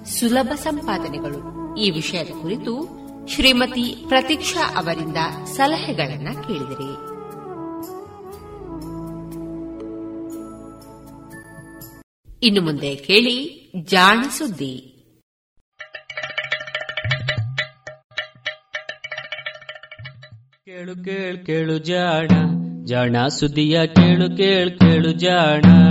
ಸುಲಭ ಸಂಪಾದನೆಗಳು. ಈ ವಿಷಯದ ಕುರಿತು ಶ್ರೀಮತಿ ಪ್ರತೀಕ್ಷಾ ಅವರಿಂದ ಸಲಹೆಗಳನ್ನ ಕೇಳಿದಿರಿ. ಇನ್ನು ಮುಂದೆ ಕೇಳಿ ಜಾಣ ಸುದ್ದಿ. ಕೇಳು ಕೇಳು ಕೇಳು ಜಾಣ ಜಾಣ ಸುದ್ದಿಯ ಕೇಳು ಕೇಳು ಕೇಳು ಜಾಣ.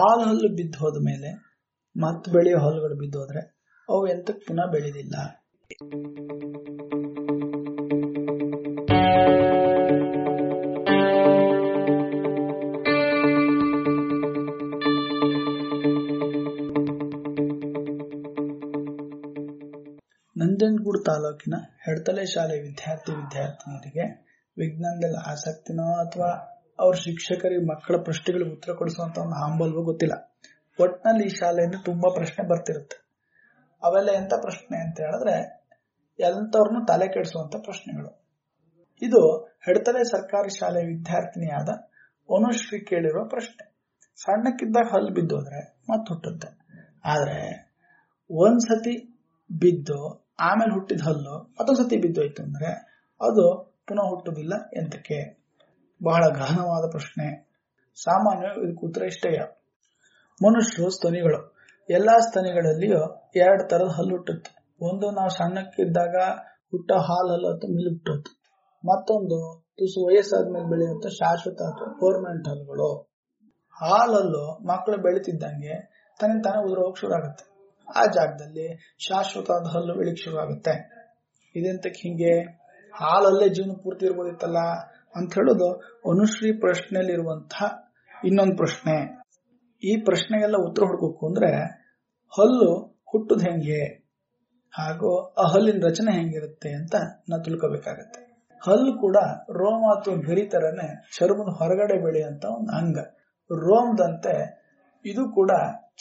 ಹಾಲು ಹಲ್ಲು ಬಿದ್ದು ಹೋದ ಮೇಲೆ ಮತ್ತೆ ಬೆಳೆಯೋ ಹಲ್ಲುಗಳು ಬಿದ್ದು ಹೋದ್ರೆ ಅವು ಎಂತಕ್ ಪುನಃ ಬೆಳೆದಿಲ್ಲ. ನಂಜನಗೂಡು ತಾಲೂಕಿನ ಹೆಡ್ತಲೆ ಶಾಲೆ ವಿದ್ಯಾರ್ಥಿ ವಿದ್ಯಾರ್ಥಿನಿಯರಿಗೆ ವಿಜ್ಞಾನದಲ್ಲಿ ಆಸಕ್ತಿನೋ ಅಥವಾ ಅವ್ರ ಶಿಕ್ಷಕರಿಗೆ ಮಕ್ಕಳ ಪ್ರಶ್ನೆಗಳಿಗೆ ಉತ್ತರ ಕೊಡಿಸುವಂತ ಒಂದು ಹಾಂಬಲ್ವೋ ಗೊತ್ತಿಲ್ಲ. ಒಟ್ನಲ್ಲಿ ಈ ಶಾಲೆಯಿಂದ ತುಂಬಾ ಪ್ರಶ್ನೆ ಬರ್ತಿರುತ್ತೆ. ಅವೆಲ್ಲ ಎಂತ ಪ್ರಶ್ನೆ ಅಂತ ಹೇಳಿದ್ರೆ ಎಂತವ್ರನ್ನು ತಲೆ ಕೆಡಿಸುವಂತ ಪ್ರಶ್ನೆಗಳು. ಇದು ಹೆಡ್ತಲೆ ಸರ್ಕಾರಿ ಶಾಲೆ ವಿದ್ಯಾರ್ಥಿನಿಯಾದ ಅನುಶ್ರೀ ಕೇಳಿರುವ ಪ್ರಶ್ನೆ. ಸಣ್ಣಕ್ಕಿದ್ದಾಗ ಹಲ್ಲು ಬಿದ್ದೋದ್ರೆ ಮತ್ತೆ ಹುಟ್ಟುತ್ತೆ. ಆದ್ರೆ ಒಂದ್ಸತಿ ಬಿದ್ದು ಆಮೇಲೆ ಹುಟ್ಟಿದ ಹಲ್ಲು ಮತ್ತೊಂದ್ಸತಿ ಬಿದ್ದೋಯ್ತು ಅಂದ್ರೆ ಅದು ಪುನಃ ಹುಟ್ಟುದಿಲ್ಲ ಎಂತಕ್ಕೆ? ಬಹಳ ಗಹನವಾದ ಪ್ರಶ್ನೆ. ಸಾಮಾನ್ಯ ಇದಕ್ಕೆ ಉತ್ತರ ಇಷ್ಟೇಯ ಮನುಷ್ಯರು ಸ್ತನಿಗಳು. ಎಲ್ಲಾ ಸ್ತನಿಗಳಲ್ಲಿಯೂ ಎರಡು ತರದ ಹಲ್ಲು ಹುಟ್ಟುತ್ತೆ. ಒಂದು ನಾವು ಸಣ್ಣಕ್ಕಿದ್ದಾಗ ಹುಟ್ಟ ಹಾಲು ಹಲ್ಲು ಅಥವಾ ಮಿಲ್ ಹುಟ್ಟುತ್ತೆ. ಮತ್ತೊಂದು ತುಸು ವಯಸ್ಸಾದ್ಮೇಲೆ ಬೆಳೆಯುವಂತ ಶಾಶ್ವತ ಅಥವಾ ಪರ್ಮನೆಂಟ್ ಹಲ್ಲುಗಳು. ಹಾಲಲ್ಲು ಮಕ್ಕಳು ಬೆಳೀತಿದ್ದಂಗೆ ತನ್ನ ತಾನೇ ಶುರು ಆಗುತ್ತೆ ಆ ಜಾಗದಲ್ಲಿ ಶಾಶ್ವತವಾದ ಹಲ್ಲು ಬೆಳಿಕ್ ಶುರು ಆಗುತ್ತೆ ಇದೆಂತಕ್ಕೆ ಹಿಂಗೆ? ಹಾಲಲ್ಲೇ ಜೀವನ ಪೂರ್ತಿ ಇರ್ಬೋದಿತ್ತಲ್ಲ. ಅಂತ ಹೇಳೋದು ಅನುಶ್ರೀ ಪ್ರಶ್ನೆಯಲ್ಲಿರುವಂತಹ ಇನ್ನೊಂದು ಪ್ರಶ್ನೆ. ಈ ಪ್ರಶ್ನೆಗೆಲ್ಲ ಉತ್ತರ ಹುಡ್ಕೋಕು ಅಂದ್ರೆ, ಹಲ್ಲು ಹುಟ್ಟುದ್ ಹೆಂಗೆ? ಹಾಗೂ ಆ ಹಲ್ಲಿನ ರಚನೆ ಹೆಂಗಿರುತ್ತೆ ಅಂತ ನಾ ತಿಳ್ಕೋಬೇಕಾಗತ್ತೆ. ಹಲ್ಲು ಕೂಡ ರೋಮ ಅಥವಾ ಗರಿ ತರನೇ ಚರ್ಮದ ಹೊರಗಡೆ ಬೆಳೆಯುವಂತ ಒಂದು ಅಂಗ. ರೋಮದಂತೆ ಇದು ಕೂಡ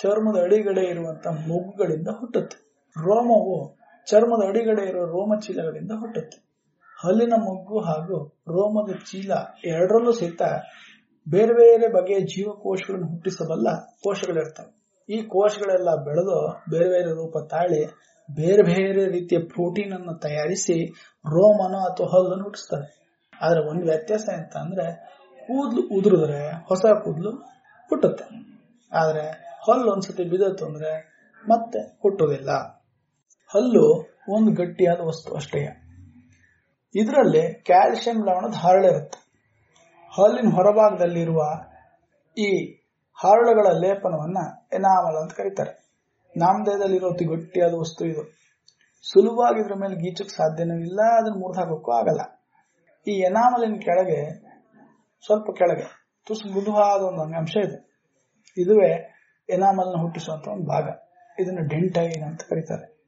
ಚರ್ಮದ ಅಡಿಗಡೆ ಇರುವಂತ ಮೊಗ್ಗುಗಳಿಂದ ಹುಟ್ಟುತ್ತೆ. ರೋಮವು ಚರ್ಮದ ಅಡಿಗಡೆ ಇರುವ ರೋಮ ಚೀಲಗಳಿಂದ ಹುಟ್ಟುತ್ತೆ. ಹಲ್ಲಿನ ಮೊಗ್ಗು ಹಾಗೂ ರೋಮದ ಚೀಲ ಎರಡರಲ್ಲೂ ಸಹಿತ ಬೇರೆ ಬೇರೆ ಬಗೆಯ ಜೀವಕೋಶಗಳನ್ನು ಹುಟ್ಟಿಸಬಲ್ಲ ಕೋಶಗಳಿರ್ತವೆ. ಈ ಕೋಶಗಳೆಲ್ಲ ಬೆಳೆದು ಬೇರೆ ಬೇರೆ ರೂಪ ತಾಳಿ ಬೇರೆ ಬೇರೆ ರೀತಿಯ ಪ್ರೋಟೀನ್ ಅನ್ನು ತಯಾರಿಸಿ ರೋಮನ ಅಥವಾ ಹಲ್ಲನ್ನು ಹುಟ್ಟಿಸ್ತವೆ ಆದ್ರೆ ಒಂದು ವ್ಯತ್ಯಾಸ ಎಂತ ಅಂದ್ರೆ ಕೂದಲು ಉದುರಿದ್ರೆ ಹೊಸ ಕೂದಲು ಹುಟ್ಟುತ್ತೆ. ಆದ್ರೆ ಹಲ್ಲು ಒಂದ್ಸತಿ ಬಿದ್ದತ್ತು ಅಂದ್ರೆ ಮತ್ತೆ ಹುಟ್ಟುವುದಿಲ್ಲ. ಹಲ್ಲು ಒಂದು ಗಟ್ಟಿಯಾದ ವಸ್ತು ಅಷ್ಟೇ. ಇದರಲ್ಲಿ ಕ್ಯಾಲ್ಸಿಯಂ ಲವಣದ ಹರಳಿರುತ್ತೆ ಹಲ್ಲಿನ ಹೊರಭಾಗದಲ್ಲಿರುವ ಈ ಹರಳುಗಳ ಲೇಪನವನ್ನ ಎನಾಮಲ್ ಅಂತ ಕರೀತಾರೆ. ನಾಮದೇಹದಲ್ಲಿರೋ ಗಟ್ಟಿಯಾದ ವಸ್ತು ಇದು. ಸುಲಭವಾಗಿ ಇದ್ರ ಮೇಲೆ ಗೀಚಕ್ ಸಾಧ್ಯನೂ ಇಲ್ಲ, ಅದನ್ನ ಮುರಿದಾಕೋಕ್ಕೂ ಆಗಲ್ಲ. ಈ ಎನಾಮಲಿನ ಕೆಳಗೆ, ಸ್ವಲ್ಪ ಕೆಳಗೆ, ತುಸು ಮೃದುವಾದ ಒಂದು ಅಂಗಾಂಶ ಇದೆ. ಇದುವೇ ಎನಾಮಲ್ನ ಹುಟ್ಟಿಸುವಂತ ಒಂದು ಭಾಗ. ಇದನ್ನು ಡೆಂಟೈನ್ ಅಂತ ಕರೀತಾರೆ.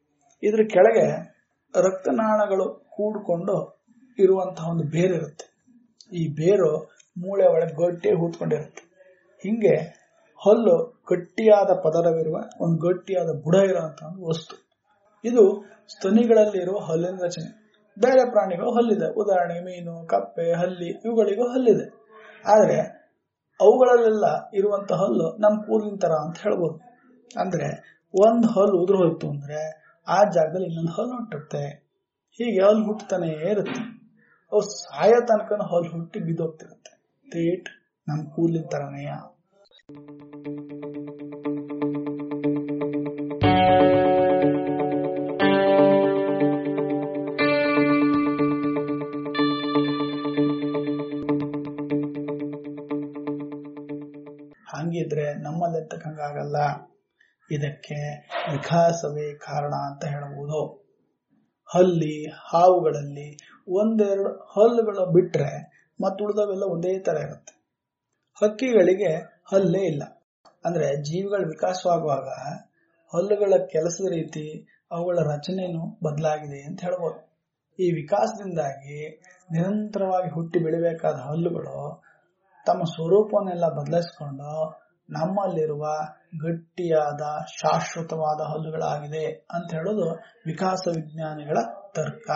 ಇದ್ರ ಕೆಳಗೆ ರಕ್ತನಾಳಗಳು ಕೂಡಿಕೊಂಡು ಇರುವಂತಹ ಒಂದು ಬೇರಿರುತ್ತೆ ಈ ಬೇರು ಮೂಳೆ ಒಳಗೆ ಗಟ್ಟಿ ಹೂತ್ಕೊಂಡಿರುತ್ತೆ. ಹಿಂಗೆ ಹಲ್ಲು ಗಟ್ಟಿಯಾದ ಪದರವಿರುವ ಒಂದು ಗಟ್ಟಿಯಾದ ಬುಡ ಇರುವಂತಹ ಒಂದು ವಸ್ತು. ಇದು ಸ್ತನಿಗಳಲ್ಲಿರುವ ಹಲ್ಲಿನ ರಚನೆ. ಬೇರೆ ಪ್ರಾಣಿಗಳು ಹಲ್ಲಿದೆ. ಉದಾಹರಣೆಗೆ ಮೀನು, ಕಪ್ಪೆ, ಹಲ್ಲಿ, ಇವುಗಳಿಗೂ ಹಲ್ಲಿದೆ. ಆದ್ರೆ ಅವುಗಳಲ್ಲೆಲ್ಲ ಇರುವಂತ ಹಲ್ಲು ನಮ್ಮ ಕೂದಲಿನ ತರ ಅಂತ ಹೇಳ್ಬೋದು. ಅಂದ್ರೆ ಒಂದ್ ಹಲ್ಲು ಉದುರು ಹೋಯ್ತು ಅಂದ್ರೆ ಆ ಜಾಗದಲ್ಲಿ ಇನ್ನೊಂದು ಹಲ್ಲು ಹುಟ್ಟುತ್ತೆ ಹೀಗೆ ಅಲ್ಲಿ ಹುಟ್ಟತಾನೆ ಇರುತ್ತೆ. ಅವು ಸಾಯ ತನಕ ಹೊಲ್ ಹುಟ್ಟಿ ಬಿದ್ದೋಗ್ತಿರುತ್ತೆ. ತೇಟ್ ನಮ್ಮ ಕೂಲಿನ ತರನೆಯ ಹಂಗಿದ್ರೆ ನಮ್ಮಲ್ಲಿ ಹಂಗಾಗಲ್ಲ ಇದಕ್ಕೆ ವಿಕಾಸವೇ ಕಾರಣ ಅಂತ ಹೇಳಬಹುದು ಹಲ್ಲಿ, ಹಾವುಗಳಲ್ಲಿ ಒಂದೆರಡು ಹಲ್ಲುಗಳು ಬಿಟ್ರೆ ಮತ್ತುಳಿದವೆಲ್ಲ ಒಂದೇ ಥರ ಇರುತ್ತೆ. ಹಕ್ಕಿಗಳಿಗೆ ಹಲ್ಲೇ ಇಲ್ಲ. ಅಂದರೆ ಜೀವಿಗಳ ವಿಕಾಸವಾಗುವಾಗ ಹಲ್ಲುಗಳ ಕೆಲಸದ ರೀತಿ ಅವುಗಳ ರಚನೆಯೂ ಬದಲಾಗಿದೆ ಅಂತ ಹೇಳ್ಬೋದು. ಈ ವಿಕಾಸದಿಂದಾಗಿ ನಿರಂತರವಾಗಿ ಹುಟ್ಟಿ ಬೆಳಿಬೇಕಾದ ಹಲ್ಲುಗಳು ತಮ್ಮ ಸ್ವರೂಪವನ್ನೆಲ್ಲ ಬದಲಾಯಿಸಿಕೊಂಡು ನಮ್ಮಲ್ಲಿರುವ ಗಟ್ಟಿಯಾದ, ಶಾಶ್ವತವಾದ ಹಲ್ಲುಗಳಾಗಿದೆ ಅಂತ ಹೇಳೋದು ವಿಕಾಸ ವಿಜ್ಞಾನಿಗಳ ತರ್ಕ.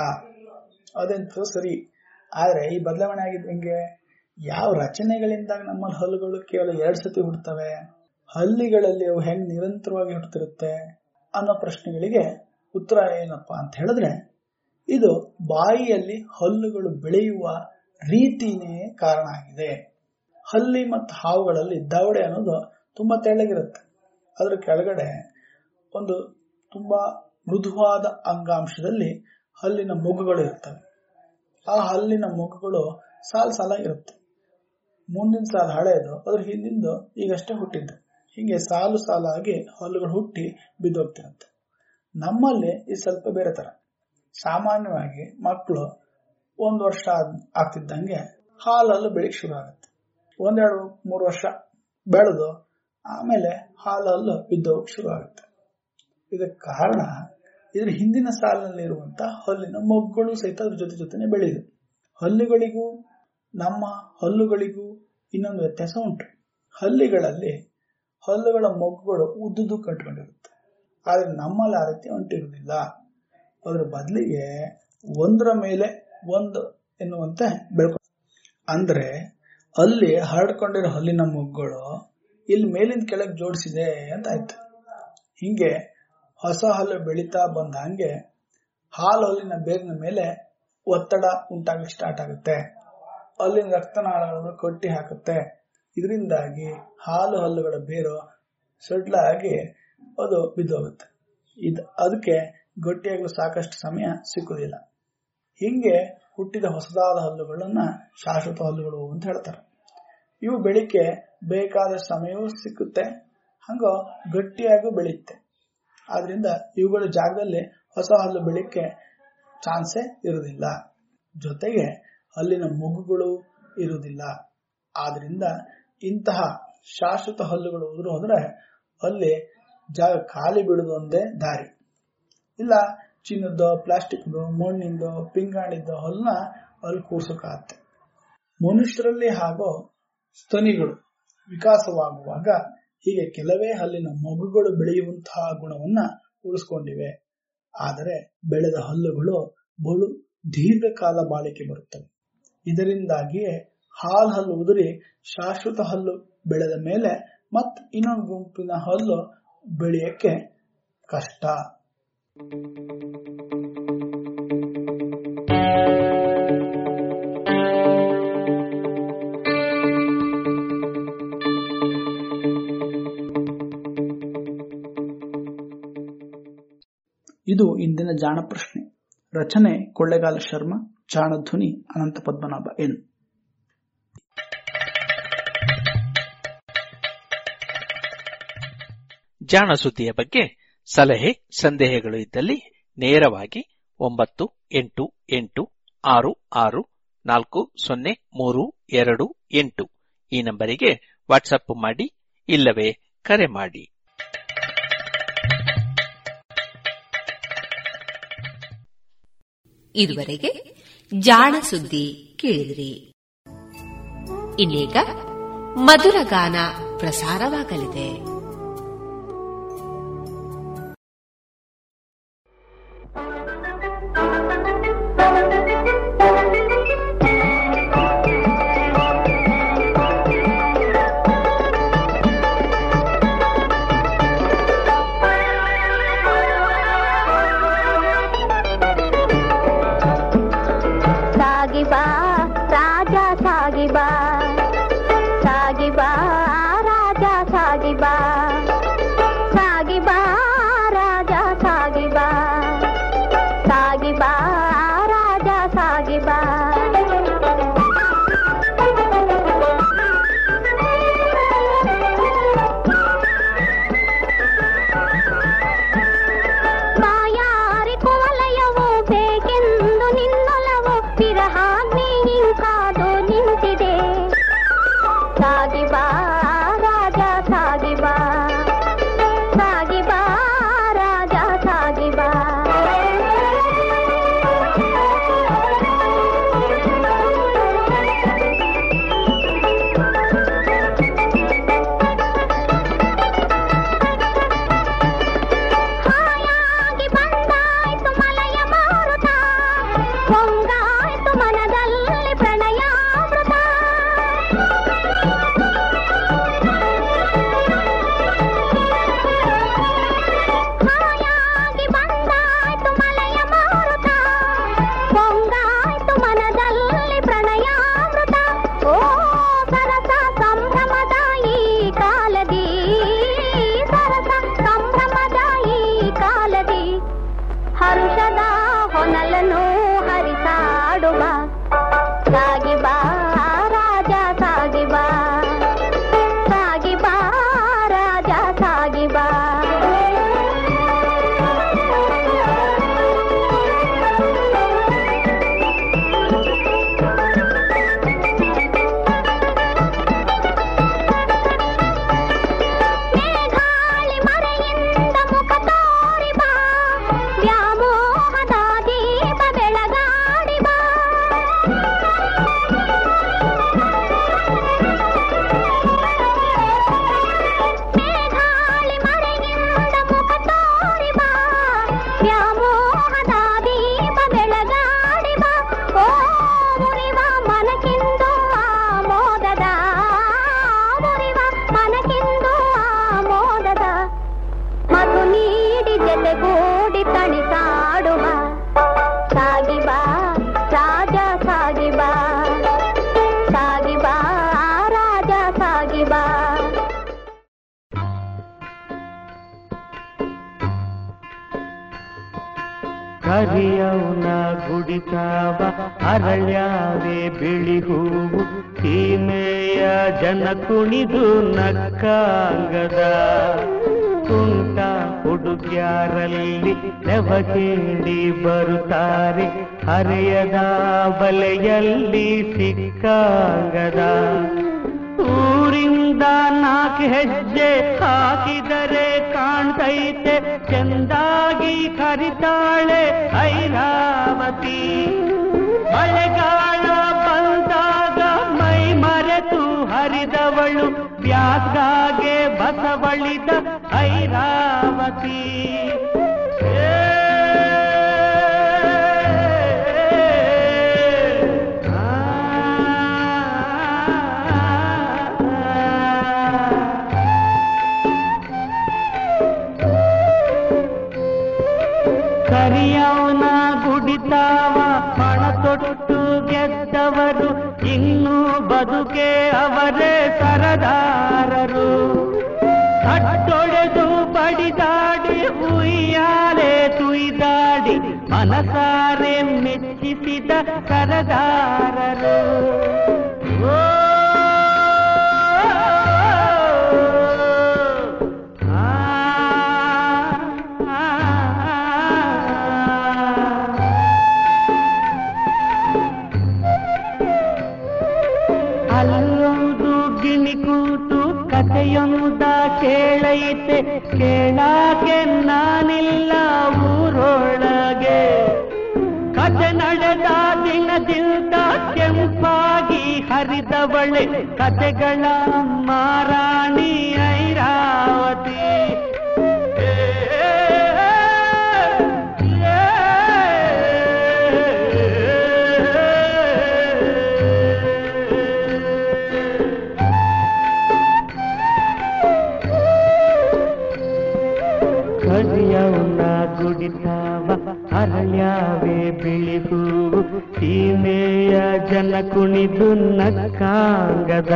ಅದಂತೂ ಸರಿ. ಆದ್ರೆ ಈ ಬದಲಾವಣೆ ಆಗಿದ್ದು ಹೆಂಗೆ? ಯಾವ ರಚನೆಗಳಿಂದ ನಮ್ಮಲ್ಲಿ ಹಲ್ಲುಗಳು ಕೇವಲ ಎರಡ್ ಸತಿ ಹುಡ್ತವೆ ಹಲ್ಲಿಗಳಲ್ಲಿ ಅವು ಹೆಂಗ್ ನಿರಂತರವಾಗಿ ಹುಡ್ತಿರುತ್ತೆ ಅನ್ನೋ ಪ್ರಶ್ನೆಗಳಿಗೆ ಉತ್ತರ ಏನಪ್ಪಾ ಅಂತ ಹೇಳಿದ್ರೆ, ಇದು ಬಾಯಿಯಲ್ಲಿ ಹಲ್ಲುಗಳು ಬೆಳೆಯುವ ರೀತಿನೇ ಕಾರಣ ಆಗಿದೆ. ಹಲ್ಲಿ ಮತ್ತು ಹಾವುಗಳಲ್ಲಿ ದವಡೆ ಅನ್ನೋದು ತುಂಬಾ ತೆಳ್ಳಗಿರುತ್ತೆ. ಅದರ ಕೆಳಗಡೆ ಒಂದು ತುಂಬಾ ಮೃದುವಾದ ಅಂಗಾಂಶದಲ್ಲಿ ಹಲ್ಲಿನ ಮೊಗ್ಗುಗಳು ಇರ್ತವೆ. ಆ ಹಲ್ಲಿನ ಮೊಗ್ಗುಗಳು ಸಾಲ್ ಸಾಲಾಗಿರುತ್ತೆ ಮುಂದಿನ ಸಾಲ ಹಳೆಯದು ಅದ್ರ ಹಿಂದಿಂದು ಈಗಷ್ಟೇ ಹುಟ್ಟಿದ್ದು. ಹೀಗೆ ಸಾಲು ಸಾಲಾಗಿ ಹಲ್ಲುಗಳು ಹುಟ್ಟಿ ಬಿದ್ದೋಗ್ತಿರುತ್ತೆ. ನಮ್ಮಲ್ಲಿ ಇದು ಸ್ವಲ್ಪ ಬೇರೆ ತರ. ಸಾಮಾನ್ಯವಾಗಿ ಮಕ್ಕಳು ಒಂದ್ ವರ್ಷ ಆಗ್ತಿದ್ದಂಗೆ ಹಾಲಲ್ಲೂ ಬೆಳಿಗ್ಗೆ ಶುರು ಆಗುತ್ತೆ. ಒಂದೆರಡು ಮೂರು ವರ್ಷ ಬೆಳೆದು ಆಮೇಲೆ ಹಾಲಲ್ಲು ಬಿದ್ದೋಗಕ್ಕೆ ಶುರು ಆಗುತ್ತೆ ಇದಕ್ಕೆ ಕಾರಣ ಇದ್ರ ಹಿಂದಿನ ಸಾಲಿನಲ್ಲಿ ಇರುವಂತ ಹಲ್ಲಿನ ಮೊಗ್ಗುಗಳು ಸಹಿತ ಅದ್ರ ಜೊತೆ ಜೊತೆನೆ ಬೆಳೆಯುದು. ಹಲ್ಲುಗಳಿಗೂ ನಮ್ಮ ಹಲ್ಲುಗಳಿಗೂ ಇನ್ನೊಂದು ವ್ಯತ್ಯಾಸ ಉಂಟು. ಹಲ್ಲಿಗಳಲ್ಲಿ ಹಲ್ಲುಗಳ ಮೊಗ್ಗುಗಳು ಉದ್ದುದು ಕಟ್ಕೊಂಡಿರುತ್ತೆ ಆದ್ರೆ ನಮ್ಮಲ್ಲಿ ಆ ರೀತಿ ಹೊಂಟಿರುವುದಿಲ್ಲ ಅದರ ಬದಲಿಗೆ ಒಂದರ ಮೇಲೆ ಒಂದು ಎನ್ನುವಂತೆ ಬೆಳ್ಕೊ ಅಂದ್ರೆ ಅಲ್ಲಿ ಹರಡ್ಕೊಂಡಿರೋ ಹಲ್ಲಿನ ಮುಗ್ಗಳು ಇಲ್ಲಿ ಮೇಲಿಂದ ಕೆಳಗೆ ಜೋಡಿಸಿದೆ ಅಂತ ಆಯ್ತು. ಹಿಂಗೆ ಹೊಸ ಹಲ್ಲು ಬೆಳೀತಾ ಬಂದ ಹಂಗೆ ಹಾಲು ಹಲ್ಲಿನ ಬೇರಿನ ಮೇಲೆ ಒತ್ತಡ ಉಂಟಾಗಕ್ಕೆ ಸ್ಟಾರ್ಟ್ ಆಗುತ್ತೆ. ಅಲ್ಲಿನ ರಕ್ತನಾಳಗಳನ್ನು ಕಟ್ಟಿ ಹಾಕುತ್ತೆ. ಇದರಿಂದಾಗಿ ಹಾಲು ಹಲ್ಲುಗಳ ಬೇರು ಸಡ್ಲಾಗಿ ಅದು ಬಿದ್ದೋಗುತ್ತೆ. ಇದು ಅದಕ್ಕೆ ಗಟ್ಟಿಯಾಗಲು ಸಾಕಷ್ಟು ಸಮಯ ಸಿಕ್ಕುದಿಲ್ಲ ಹಿಂಗೆ ಹುಟ್ಟಿದ ಹೊಸದಾದ ಹಲ್ಲುಗಳನ್ನ ಶಾಶ್ವತ ಹಲ್ಲುಗಳು ಅಂತ ಹೇಳ್ತಾರೆ. ಇವು ಬೆಳಿಕೆ ಬೇಕಾದ ಸಮಯವೂ ಸಿಕ್ಕುತ್ತೆ, ಹಂಗ ಗಟ್ಟಿಯಾಗೂ ಬೆಳೆಯುತ್ತೆ ಆದ್ರಿಂದ ಇವುಗಳ ಜಾಗದಲ್ಲಿ ಹೊಸ ಹಲ್ಲು ಬೆಳಿಕೆ ಚಾನ್ಸೇ ಇರುವುದಿಲ್ಲ ಜೊತೆಗೆ ಅಲ್ಲಿನ ಮೊಗ್ಗುಗಳು ಇರುವುದಿಲ್ಲ ಆದ್ರಿಂದ ಇಂತಹ ಶಾಶ್ವತ ಹಲ್ಲುಗಳು ಉದುರು ಅಂದ್ರೆ ಅಲ್ಲಿ ಜಾಗ ಖಾಲಿ ಬಿಡುದೊಂದೇ ದಾರಿ. ಇಲ್ಲ ಚಿನ್ನದ ಪ್ಲಾಸ್ಟಿಕ್ದು, ಮಣ್ಣಿಂದು, ಪಿಂಗಾಣಿದ್ದು ಹಲ್ಲನ್ನ ಅಲ್ಲಿ ಕೂರ್ಸೋಕಾಗತ್ತೆ. ಮನುಷ್ಯರಲ್ಲಿ ಹಾಗೂ ಸ್ತನಿಗಳು ವಿಕಾಸವಾಗುವಾಗ ಹೀಗೆ ಕೆಲವೇ ಹಲ್ಲಿನ ಮಗುಗಳು ಬೆಳೆಯುವಂತಹ ಗುಣವನ್ನ ಉಳಿಸ್ಕೊಂಡಿವೆ. ಆದರೆ ಬೆಳೆದ ಹಲ್ಲುಗಳು ಬಲು ದೀರ್ಘಕಾಲ ಬಾಳಿಕೆ ಬರುತ್ತವೆ. ಇದರಿಂದಾಗಿಯೇ ಹಾಲ್ ಹಲ್ಲು ಉದುರಿ ಶಾಶ್ವತ ಹಲ್ಲು ಬೆಳೆದ ಮೇಲೆ ಮತ್ ಇನ್ನೊಂದು ಗುಂಪಿನ ಹಲ್ಲು ಬೆಳೆಯಕ್ಕೆ ಕಷ್ಟ. ಇದು ಇಂದಿನ ಜಾಣ ಪ್ರಶ್ನೆ. ರಚನೆ ಕೊಳ್ಳೆಗಾಲ ಶರ್ಮಾ, ಜಾಣ ಧ್ವನಿ ಅನಂತ ಪದ್ಮನಾಭ ಎನ್. ಜಾಣ ಸುದ್ದಿಯ ಬಗ್ಗೆ ಸಲಹೆ, ಸಂದೇಹಗಳು ಇದ್ದಲ್ಲಿ ನೇರವಾಗಿ ಒಂಬತ್ತು, ಎಂಟು ಎಂಟು, ಆರು ಆರು, ನಾಲ್ಕು, ಸೊನ್ನೆ, ಮೂರು, ಎರಡು, ಎಂಟು ಈ ನಂಬರಿಗೆ ವಾಟ್ಸಪ್ ಮಾಡಿ ಇಲ್ಲವೇ ಕರೆ ಮಾಡಿ. ಇದುವರೆಗೆ ಜಾಣ ಸುದ್ದಿ ಕೇಳಿದ್ರಿ. ಇನ್ನೀಗ ಮಧುರ ಗಾನ ಪ್ರಸಾರವಾಗಲಿದೆ. ನುಡಿತಾವ ಅರಳ್ಯಾವೇ ಬಿಳಿ ಹೂವು ಸೀಮೆಯ ಜನ ಕುಣಿದು ನಕ್ಕಾಂಗದ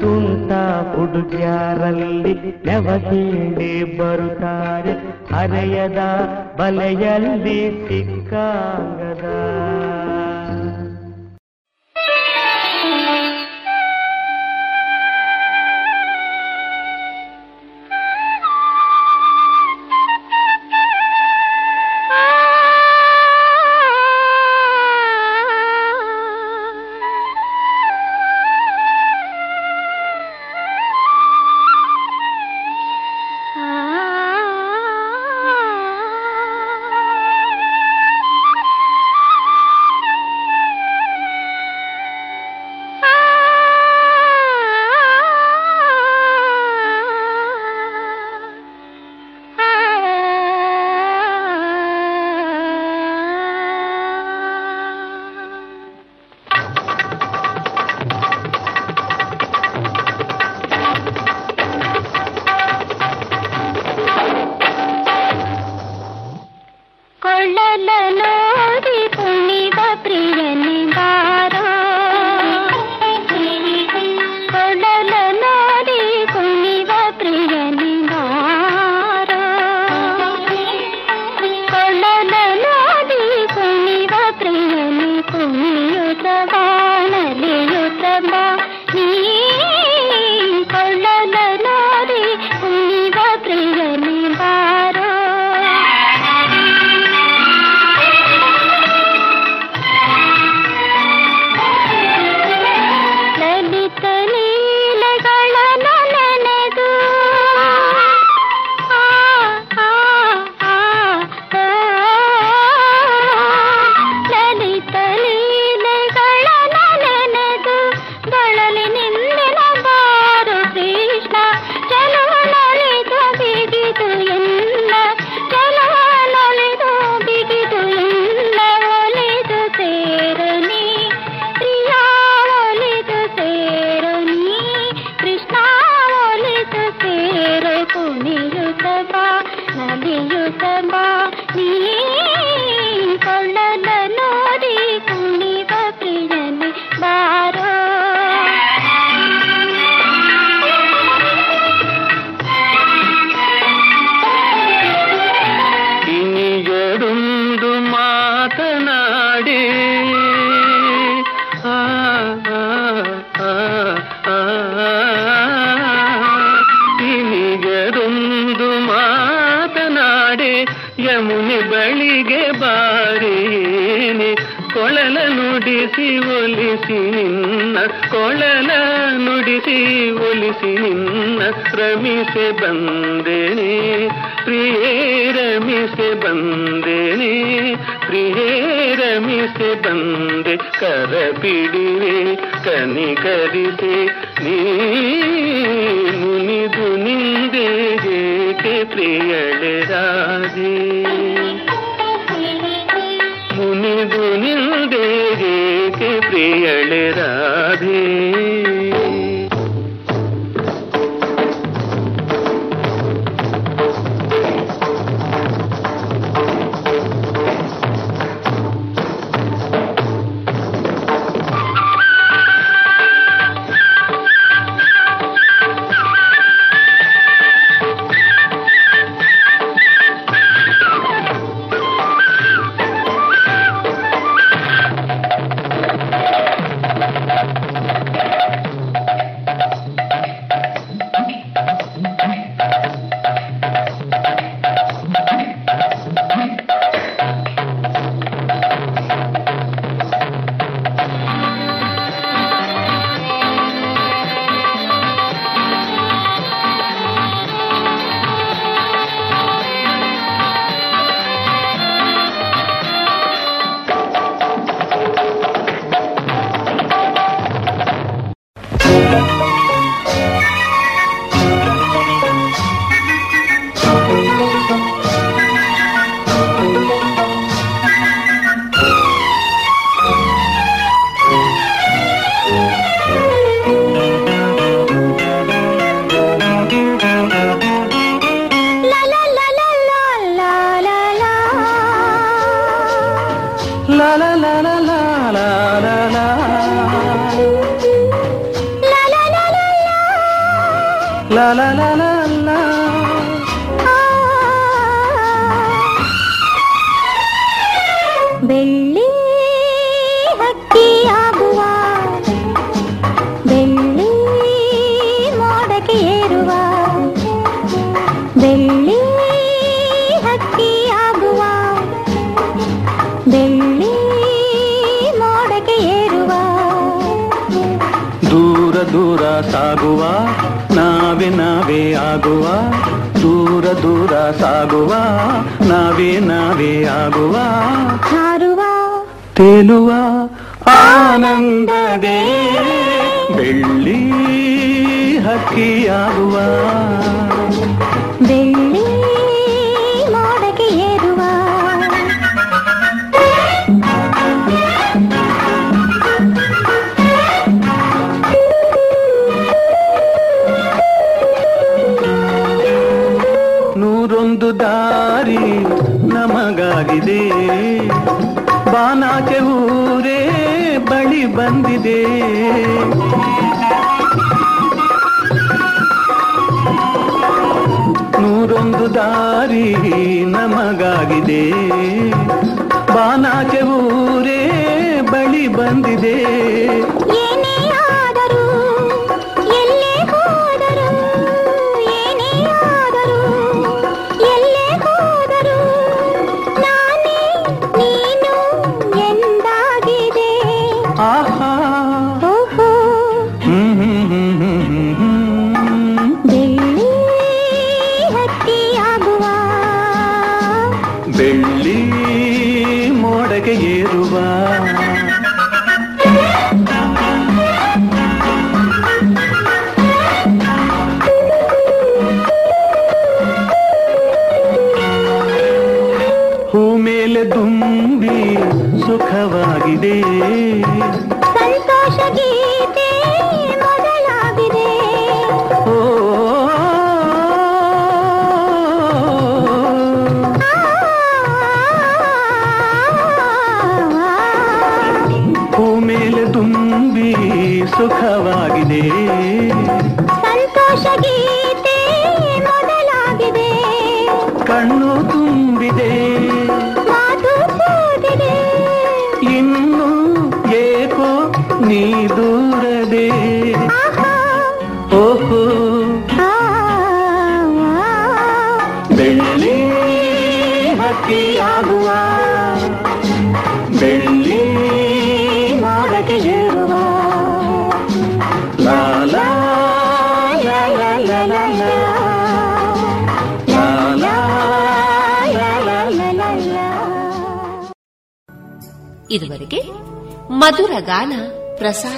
ತುಂಟ ಹುಡುಗ್ಯಾರಲ್ಲಿ ನೆವಹೀಳಿ ಬರುತ್ತಾರೆ ಹರೆಯದ ಬಲೆಯಲ್ಲಿ ಸಿಕ್ಕಾಂಗ తెలియళే రాధే. ಸುಖವಾಗಿದೆ. ಸಂತೋಷ ಗೀತೆ ಮೊದಲಾಗಿದೆ. ಓ ಹೂ ಮೇಲೆ ದುಂಬಿ ಸುಖವಾಗಿದೆ. ಮಧುರ ಗಾನ ಪ್ರಸಾರವಾಯಿತು